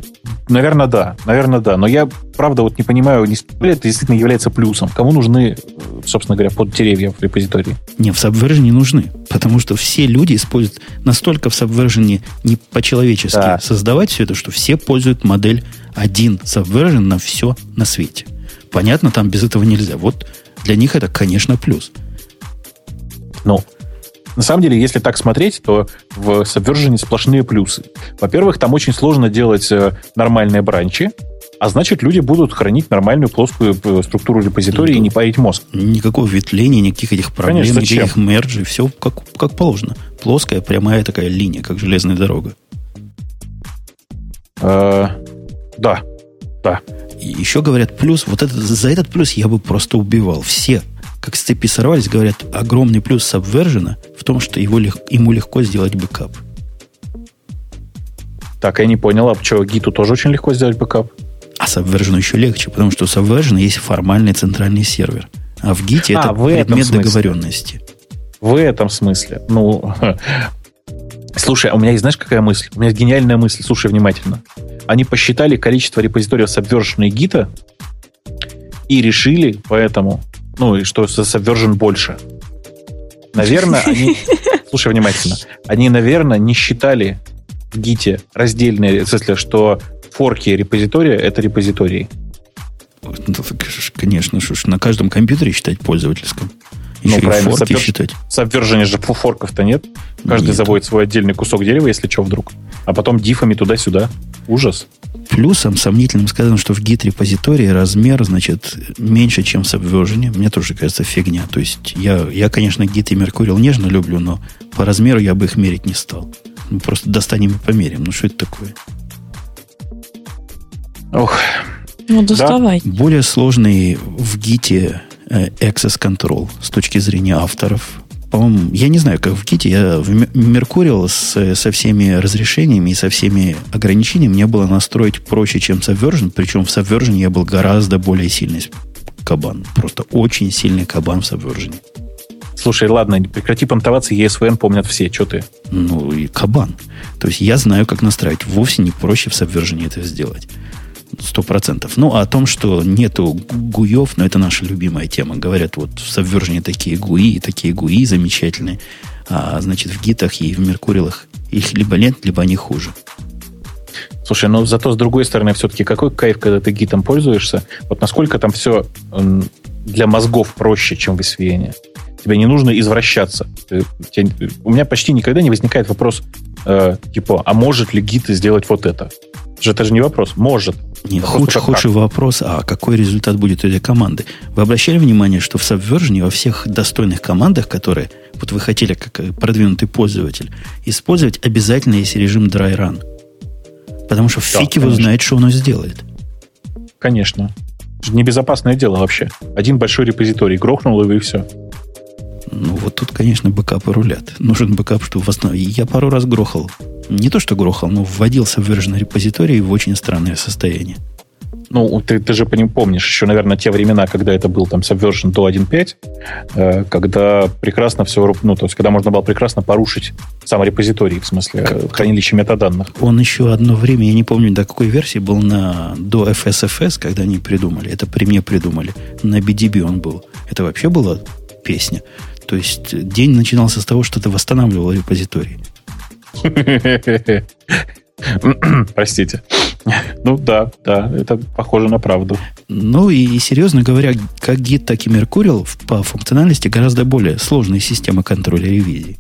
наверное, да. Наверное, да. Но я, правда, вот не понимаю, не, это действительно является плюсом. Кому нужны, собственно говоря, под деревья в репозитории? Не, в Subversion не нужны. Потому что все люди используют настолько в Subversion не по-человечески да. создавать все это, что все пользуют модель один Subversion на все на свете. Понятно, там без этого нельзя. Вот для них это, конечно, плюс. Ну, на самом деле, если так смотреть, то в Subversion сплошные плюсы. Во-первых, там очень сложно делать э, нормальные бранчи, а значит, люди будут хранить нормальную плоскую э, структуру репозитория ну, и не парить мозг. Никакого ветвления, никаких этих проблем, Конечно, никаких мерджей. Все как, как положено. Плоская, прямая такая линия, как железная дорога. Э, да, да. Еще говорят, плюс, вот этот, за этот плюс я бы просто убивал. Все как с цепи сорвались, говорят, огромный плюс Subversion в том, что его, ему легко сделать бэкап. Так, я не понял, а что, гиту тоже очень легко сделать бэкап? А Subversion еще легче, потому что у Subversion есть формальный центральный сервер. А в гите а, это в предмет договоренности. В этом смысле. Ну, слушай, а у меня есть, знаешь, какая мысль? У меня есть гениальная мысль. Слушай внимательно. Они посчитали количество репозиториев Subversion и гита и решили поэтому, ну, и что Subversion больше. Наверное, они... Слушай внимательно. Они, наверное, не считали в гите раздельные, в смысле, что форки репозитория — это репозитории. Ну, конечно, что ж, на каждом компьютере считать пользовательском. Еще ну, правильно, форки Subver... считать. Subversion же форков-то нет. Каждый нет. заводит свой отдельный кусок дерева, если что, вдруг. А потом дифами туда-сюда. Ужас. Плюсом сомнительным сказано, что в Git-репозитории размер, значит, меньше, чем в Subversion. Мне тоже кажется фигня. То есть я, я конечно, Git и Mercurial нежно люблю, но по размеру я бы их мерить не стал. Мы просто достанем и померим. Ну, что это такое? Ох. Ну, доставай. Да. Более сложный в Git э, Access Control с точки зрения авторов по-моему, я не знаю, как в Ките, я в Меркурил с, со всеми разрешениями и со всеми ограничениями мне было настроить проще, чем Subversion, причем в Subversion я был гораздо более сильный кабан. Просто очень сильный кабан в Subversion. Слушай, ладно, прекрати понтоваться, ESVN помнят все, что ты? Ну, и кабан. То есть я знаю, как настраивать. Вовсе не проще в Subversion это сделать. Сто процентов. Ну, а о том, что нету гуев, но ну, это наша любимая тема. Говорят, вот в Subversion такие гуи, такие гуи замечательные. А, значит, в гитах и в Меркурилах их либо нет, либо они хуже. Слушай, но зато с другой стороны, все-таки какой кайф, когда ты гитом пользуешься? Вот насколько там все для мозгов проще, чем в SVN? Тебе не нужно извращаться. У меня почти никогда не возникает вопрос, э, типа, а может ли гид сделать вот это? Это же не вопрос. Может. Не, худший, худший вопрос, а какой результат будет у этой команды? Вы обращали внимание, что в Subversion во всех достойных командах, которые вот вы хотели как продвинутый пользователь, использовать обязательно есть режим dry run. Потому что да, фиг его знает, что оно сделает. Конечно. Небезопасное дело вообще. Один большой репозиторий грохнул его и все. Ну, вот тут, конечно, бэкапы рулят. Нужен бэкап, чтобы в основе... Я пару раз грохал. Не то, что грохал, но вводил Subversion репозитории в очень странное состояние. Ну, ты, ты же по ним помнишь еще, наверное, те времена, когда это был там Subversion до 1.5, э, когда прекрасно все, ну, то есть, когда можно было прекрасно порушить сам репозиторий, в смысле, как, хранилище метаданных. Он еще одно время, я не помню, до какой версии был на до FSFS, когда они придумали. Это при мне придумали. На BDB он был. Это вообще была песня. То есть день начинался с того, что ты восстанавливал репозиторий. Простите. Ну да, да, это похоже на правду. Ну и, серьезно говоря, как Git, так и Mercurial по функциональности гораздо более сложные системы контроля ревизии.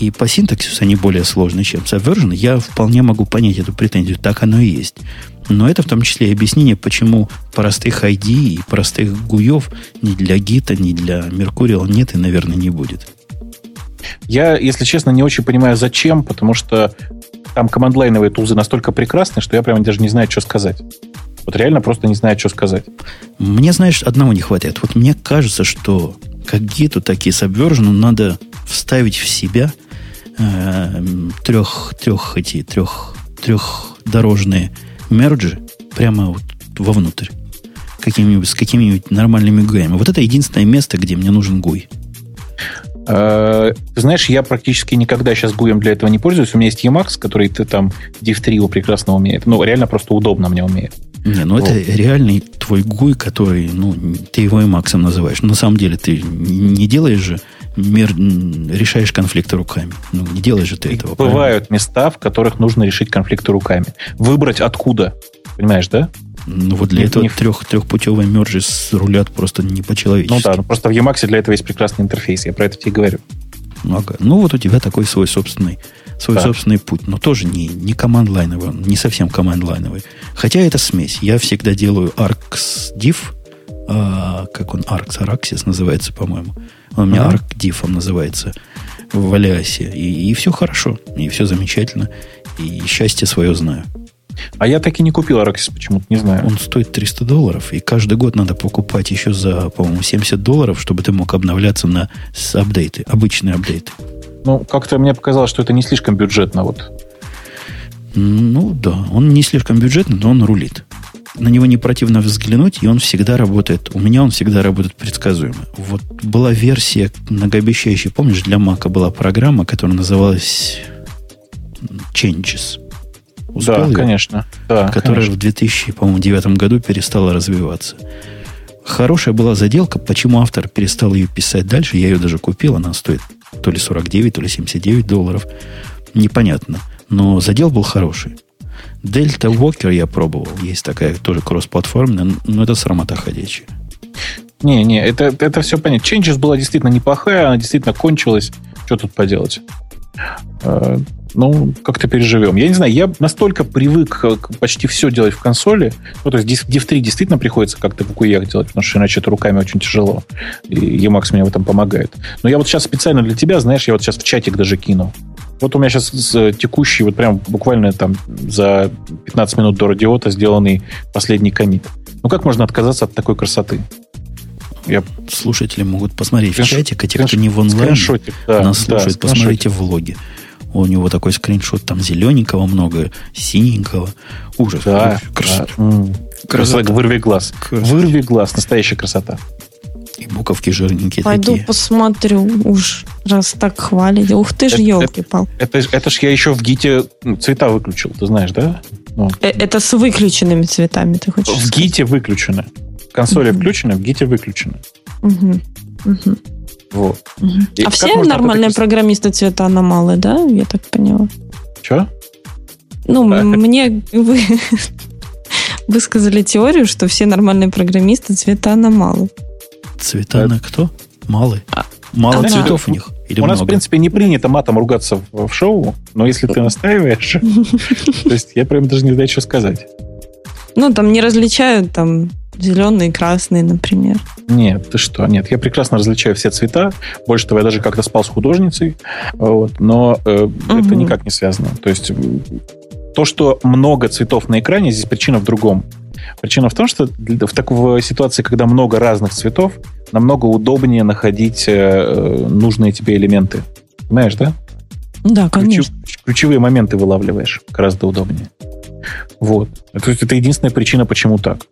И по синтаксису они более сложные, чем Subversion. Я вполне могу понять эту претензию. Так оно и есть. Но это в том числе и объяснение, почему простых ID и простых гуев ни для гита, ни для Mercurial нет и, наверное, не будет. Я, если честно, не очень понимаю, зачем, потому что там командлайновые тулзы настолько прекрасны, что я прямо даже не знаю, что сказать. Вот реально просто не знаю, что сказать. Мне, знаешь, одного не хватает. Вот мне кажется, что как гиту, так и Subversion надо вставить в себя э, трех, трех эти, трех, трехдорожные мерджи прямо вот вовнутрь. Какими-нибудь, с какими-нибудь нормальными гуями. Вот это единственное место, где мне нужен гуй. Э, ты знаешь, я практически никогда сейчас гуем для этого не пользуюсь. У меня есть Emacs, который ты там div3 прекрасно умеет. Ну, реально просто удобно мне умеет. Не, ну вот. это реальный твой гуй, который, ну, ты его Emacs называешь. На самом деле ты не делаешь же мир, решаешь конфликты руками. Ну, не делаешь же ты этого. Бывают правильно? места, в которых нужно решить конфликты руками. Выбрать откуда. Понимаешь, да? Ну, вот для не, этого не... трех, трехпутевые мержи рулят просто не по-человечески. Ну да, ну просто в Emacs для этого есть прекрасный интерфейс, я про это тебе говорю. Ну, ага. ну вот у тебя такой свой собственный, свой да. собственный путь, но тоже не, не команд-лайновый, не совсем команд-лайновый. Хотя это смесь. Я всегда делаю arcs div, а, как он, arcs, araxis называется, по-моему. Он у меня ага. div называется в Алиасе. И, и все хорошо, и все замечательно, и счастье свое знаю. А я так и не купил Araxis почему-то, не знаю. Он стоит 300 долларов, и каждый год надо покупать еще за, по-моему, 70 долларов, чтобы ты мог обновляться на апдейты, обычные апдейты. Ну, как-то мне показалось, что это не слишком бюджетно. Вот. Ну, да, он не слишком бюджетный, но он рулит. На него не противно взглянуть, и он всегда работает. У меня он всегда работает предсказуемо. Вот была версия многообещающая, помнишь, для Мака была программа, которая называлась Changes. Успел да, ее? конечно. Да, которая конечно. в 2009 году перестала развиваться. Хорошая была заделка. Почему автор перестал ее писать дальше? Я ее даже купил. Она стоит то ли 49, то ли 79 долларов. Непонятно. Но задел был хороший. Дельта Walker я пробовал. Есть такая тоже кроссплатформенная, но это срамота ходячая. Не, не, это, это все понятно. Changes была действительно неплохая, она действительно кончилась. Что тут поделать? Э, ну, как-то переживем. Я не знаю, я настолько привык почти все делать в консоли. Ну, то есть Div 3 действительно приходится как-то в куях делать, потому что иначе это руками очень тяжело. И Emacs мне в этом помогает. Но я вот сейчас специально для тебя, знаешь, я вот сейчас в чатик даже кину. Вот у меня сейчас текущий, вот прям буквально там за 15 минут до радиота сделанный последний комит. Ну, как можно отказаться от такой красоты? Я... Слушатели могут посмотреть Скринш... в чатик, а те, кто не в онлайне, да, нас слушают, да, посмотрите влоги. У него такой скриншот, там зелененького много, синенького. Ужас. Да, красота. Да. Красота. Вырви глаз. Красота. Вырви глаз. Настоящая красота. И буковки жирненькие Пойду такие. посмотрю уж, раз так хвалите. Ух ты ж, елки-палки. Это, это, это ж я еще в ГИТе ну, цвета выключил, ты знаешь, да? Ну. Э, это с выключенными цветами, ты хочешь В сказать? ГИТе выключено. Консоли угу. включены, в ГИТе выключено. Угу. Угу. Вот. Угу. А все нормальные так... программисты цвета аномалы, да? Я так поняла. Че? Ну, а, мне вы высказали теорию, что все нормальные программисты цвета аномалы. Цвета на кто? Малы. А, Мало а, цветов у них. Или у много? нас, в принципе, не принято матом ругаться в, в шоу, но если ты настаиваешь, то есть я прям даже не знаю, что сказать. Ну, там не различают там Зеленые, красные, например. Нет, ты что? Нет, я прекрасно различаю все цвета. Больше того, я даже как-то спал с художницей. Вот, но э, угу. это никак не связано. То есть то, что много цветов на экране, здесь причина в другом. Причина в том, что в такой ситуации, когда много разных цветов, намного удобнее находить э, нужные тебе элементы. Понимаешь, да? Да, конечно. Ключ, ключевые моменты вылавливаешь гораздо удобнее. Вот. Это, это единственная причина, почему так.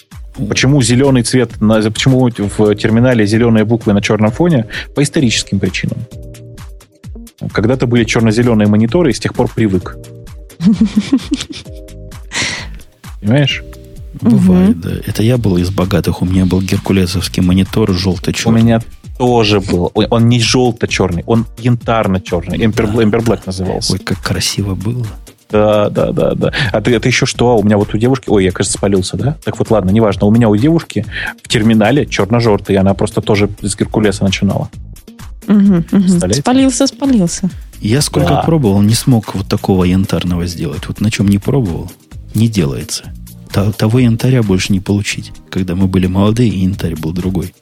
Почему зеленый цвет, на, почему в терминале зеленые буквы на черном фоне? По историческим причинам. Когда-то были черно-зеленые мониторы, и с тех пор привык. Понимаешь? Бывает, угу. да. Это я был из богатых, у меня был геркулесовский монитор желто-черный. У меня тоже был. Он не желто-черный, он янтарно-черный. Ember Black назывался. Ой, как красиво было. Да, да, да, да. А ты, это еще что? У меня вот у девушки... Ой, я, кажется, спалился, да? Так вот, ладно, неважно. У меня у девушки в терминале черно-желтый, она просто тоже с Геркулеса начинала. Угу, угу. Спалился, спалился. Я сколько да. пробовал, не смог вот такого янтарного сделать. Вот на чем не пробовал, не делается. Того янтаря больше не получить. Когда мы были молодые, и янтарь был другой.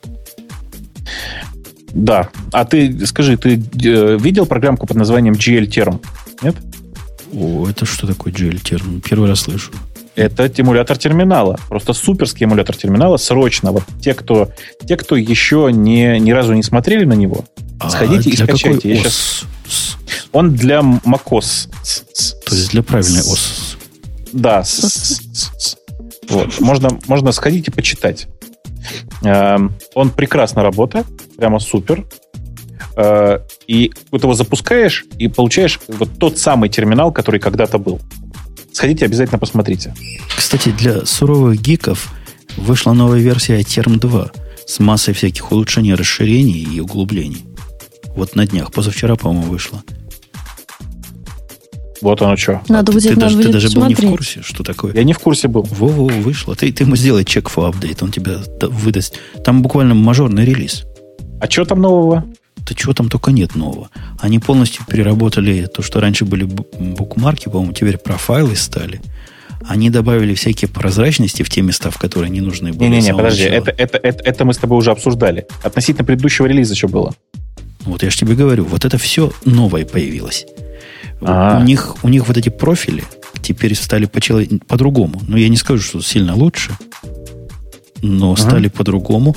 Да. А ты, скажи, ты э, видел программку под названием GL Term? Нет? О, это что такое GL? Первый раз слышу. Это эмулятор терминала. Просто суперский эмулятор терминала. Срочно. Вот те, кто, те, кто еще не, ни разу не смотрели на него, а сходите и скачайте. Я сейчас... Он для macOS. То есть для правильной ОС. Да. Вот. Можно, можно сходить и почитать. Эм, он прекрасно работает. Прямо супер. Э, и вот его запускаешь и получаешь вот тот самый терминал, который когда-то был. Сходите, обязательно посмотрите. Кстати, для суровых гиков вышла новая версия Term 2 с массой всяких улучшений, расширений и углублений. Вот на днях, позавчера, по-моему, вышла. Вот оно что. Надо будет, ты, надо даже, будет ты даже посмотреть. был не в курсе, что такое? Я не в курсе был. Во-во, вышло. Ты, ты ему сделай чек for update, он тебя выдаст. Там буквально мажорный релиз. А что там нового? Да чего там только нет нового. Они полностью переработали то, что раньше были букмарки, по-моему, теперь профайлы стали. Они добавили всякие прозрачности в те места, в которые не нужны были. Не-не-не, подожди, это, это, это, это мы с тобой уже обсуждали. Относительно предыдущего релиза еще было. Вот я же тебе говорю, вот это все новое появилось. А-а-а. У них, у них вот эти профили теперь стали по-другому. Но я не скажу, что сильно лучше, но ага. стали по-другому.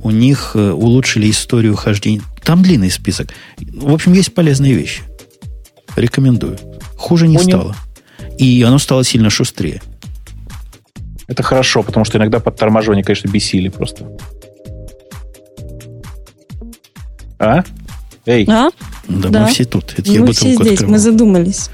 У них э, улучшили историю хождения. Там длинный список. В общем, есть полезные вещи. Рекомендую. Хуже не Понял. стало. И оно стало сильно шустрее. Это хорошо, потому что иногда подторможение, конечно, бесили просто. А? Эй. А? Да, да, мы все тут. Это мы все здесь, открывал. мы задумались.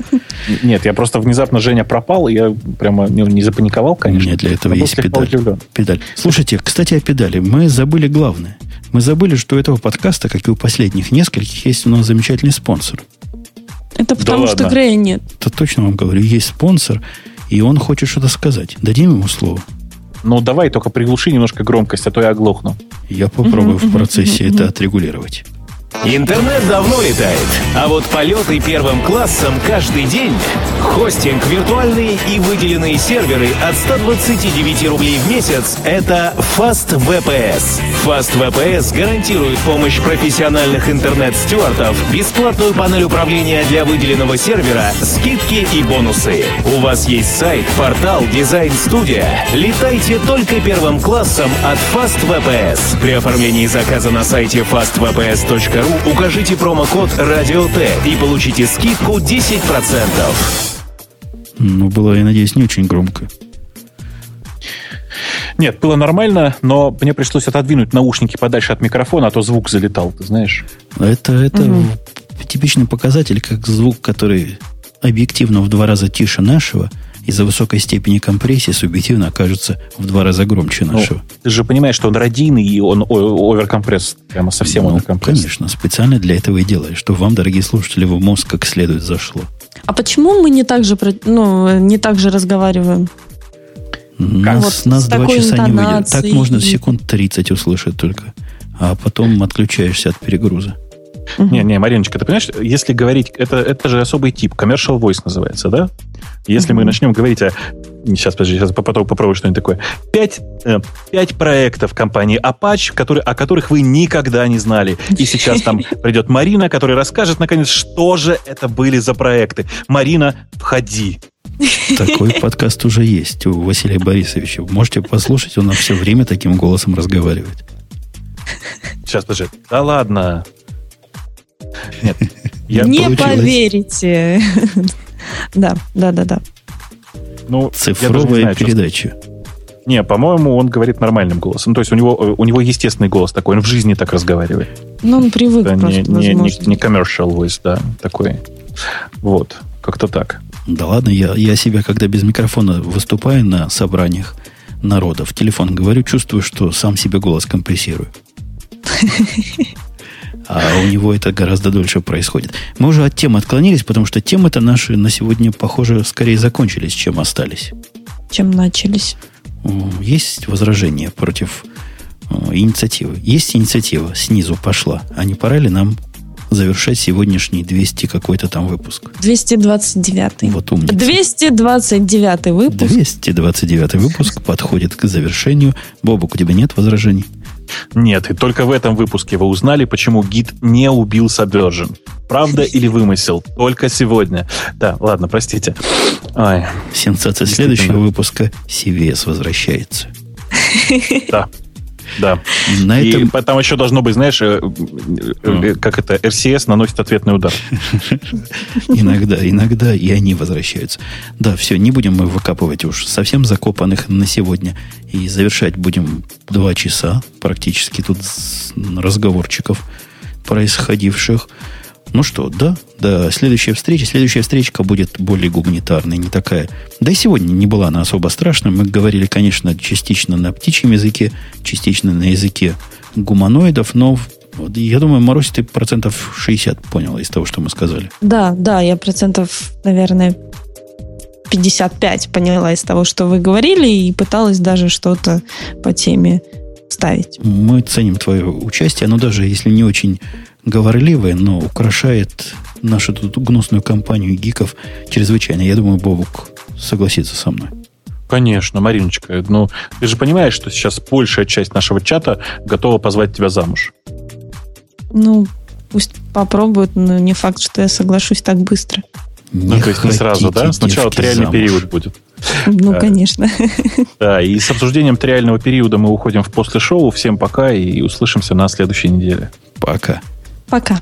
Нет, я просто внезапно Женя пропал, и я прямо не, не запаниковал, конечно. Нет, для этого есть педаль. педаль. Слушайте, кстати, о педали. Мы забыли главное. Мы забыли, что у этого подкаста, как и у последних нескольких, есть у нас замечательный спонсор. Это потому, да что Грея нет. Это точно вам говорю. Есть спонсор, и он хочет что-то сказать. Дадим ему слово. Ну, давай только приглуши немножко громкость, а то я оглохну. Я попробую в процессе это отрегулировать. Интернет давно летает, а вот полеты первым классом каждый день. Хостинг, виртуальные и выделенные серверы от 129 рублей в месяц – это FastVPS. FastVPS гарантирует помощь профессиональных интернет-стюартов, бесплатную панель управления для выделенного сервера, скидки и бонусы. У вас есть сайт, портал, дизайн-студия. Летайте только первым классом от FastVPS. При оформлении заказа на сайте fastvps.ru укажите промокод «Радио Т» и получите скидку 10%. Ну, было, я надеюсь, не очень громко. Нет, было нормально, но мне пришлось отодвинуть наушники подальше от микрофона, а то звук залетал, ты знаешь. Это, это угу. типичный показатель, как звук, который объективно в два раза тише нашего – из-за высокой степени компрессии субъективно окажется в два раза громче ну, нашего. Ну, ты же понимаешь, что он радийный и он оверкомпресс, прямо совсем ну, оверкомпресс. Конечно, специально для этого и делаешь, чтобы вам, дорогие слушатели, в мозг как следует зашло. А почему мы не так же, ну, не так же разговариваем? Нас, вот нас два часа не выйдет. Так можно секунд 30 услышать только. А потом отключаешься от перегруза. Не, не, Мариночка, ты понимаешь, если говорить, это, это же особый тип, commercial voice называется, да? Если мы начнем говорить о... Сейчас, подожди, сейчас попробую, попробую что-нибудь такое. Пять, э, пять проектов компании Apache, которые, о которых вы никогда не знали. И сейчас там придет Марина, которая расскажет, наконец, что же это были за проекты. Марина, входи. Такой подкаст уже есть у Василия Борисовича. Можете послушать, он все время таким голосом разговаривает. Сейчас, подожди. Да ладно. Нет. Я Не получилось. поверите. Да, да, да, да. Ну, Цифровая знаю, передача. Не, по-моему, он говорит нормальным голосом. То есть у него, э, у него естественный голос такой, он в жизни так разговаривает. Ну, он привык да, просто, не, не, не, не commercial voice, да, такой. Вот, как-то так. Да ладно, я, я себя, когда без микрофона выступаю на собраниях народа, в телефон говорю, чувствую, что сам себе голос компрессирую. А у него это гораздо дольше происходит. Мы уже от темы отклонились, потому что темы-то наши на сегодня, похоже, скорее закончились, чем остались. Чем начались. Есть возражения против инициативы? Есть инициатива, снизу пошла. А не пора ли нам завершать сегодняшний 200 какой-то там выпуск? 229. Вот умница. 229 выпуск. 229 выпуск подходит к завершению. Бобок, у тебя нет возражений? Нет, и только в этом выпуске вы узнали, почему гид не убил Subversion. Правда или вымысел? Только сегодня. Да, ладно, простите. Ой, Сенсация следующего выпуска. CVS возвращается. Да. Да. На и этом... там еще должно быть, знаешь, mm. как это, RCS наносит ответный удар. Иногда, иногда и они возвращаются. Да, все, не будем мы выкапывать уж совсем закопанных на сегодня. И завершать будем два часа практически тут разговорчиков происходивших. Ну что, да, да, следующая встреча, следующая встречка будет более гуманитарной, не такая. Да и сегодня не была она особо страшной. Мы говорили, конечно, частично на птичьем языке, частично на языке гуманоидов, но я думаю, Марусь, ты процентов 60 поняла из того, что мы сказали. Да, да, я процентов, наверное, 55 поняла из того, что вы говорили, и пыталась даже что-то по теме ставить. Мы ценим твое участие, но даже если не очень говорливое, но украшает нашу тут гнусную компанию гиков чрезвычайно. Я думаю, Бобук согласится со мной. Конечно, Мариночка. Ну, ты же понимаешь, что сейчас большая часть нашего чата готова позвать тебя замуж. Ну, пусть попробуют, но не факт, что я соглашусь так быстро. Не ну, то есть не сразу, да? Сначала триальный замуж. период будет. Ну, а, конечно. Да, и с обсуждением триального периода мы уходим в после шоу. Всем пока и услышимся на следующей неделе. Пока. Пока.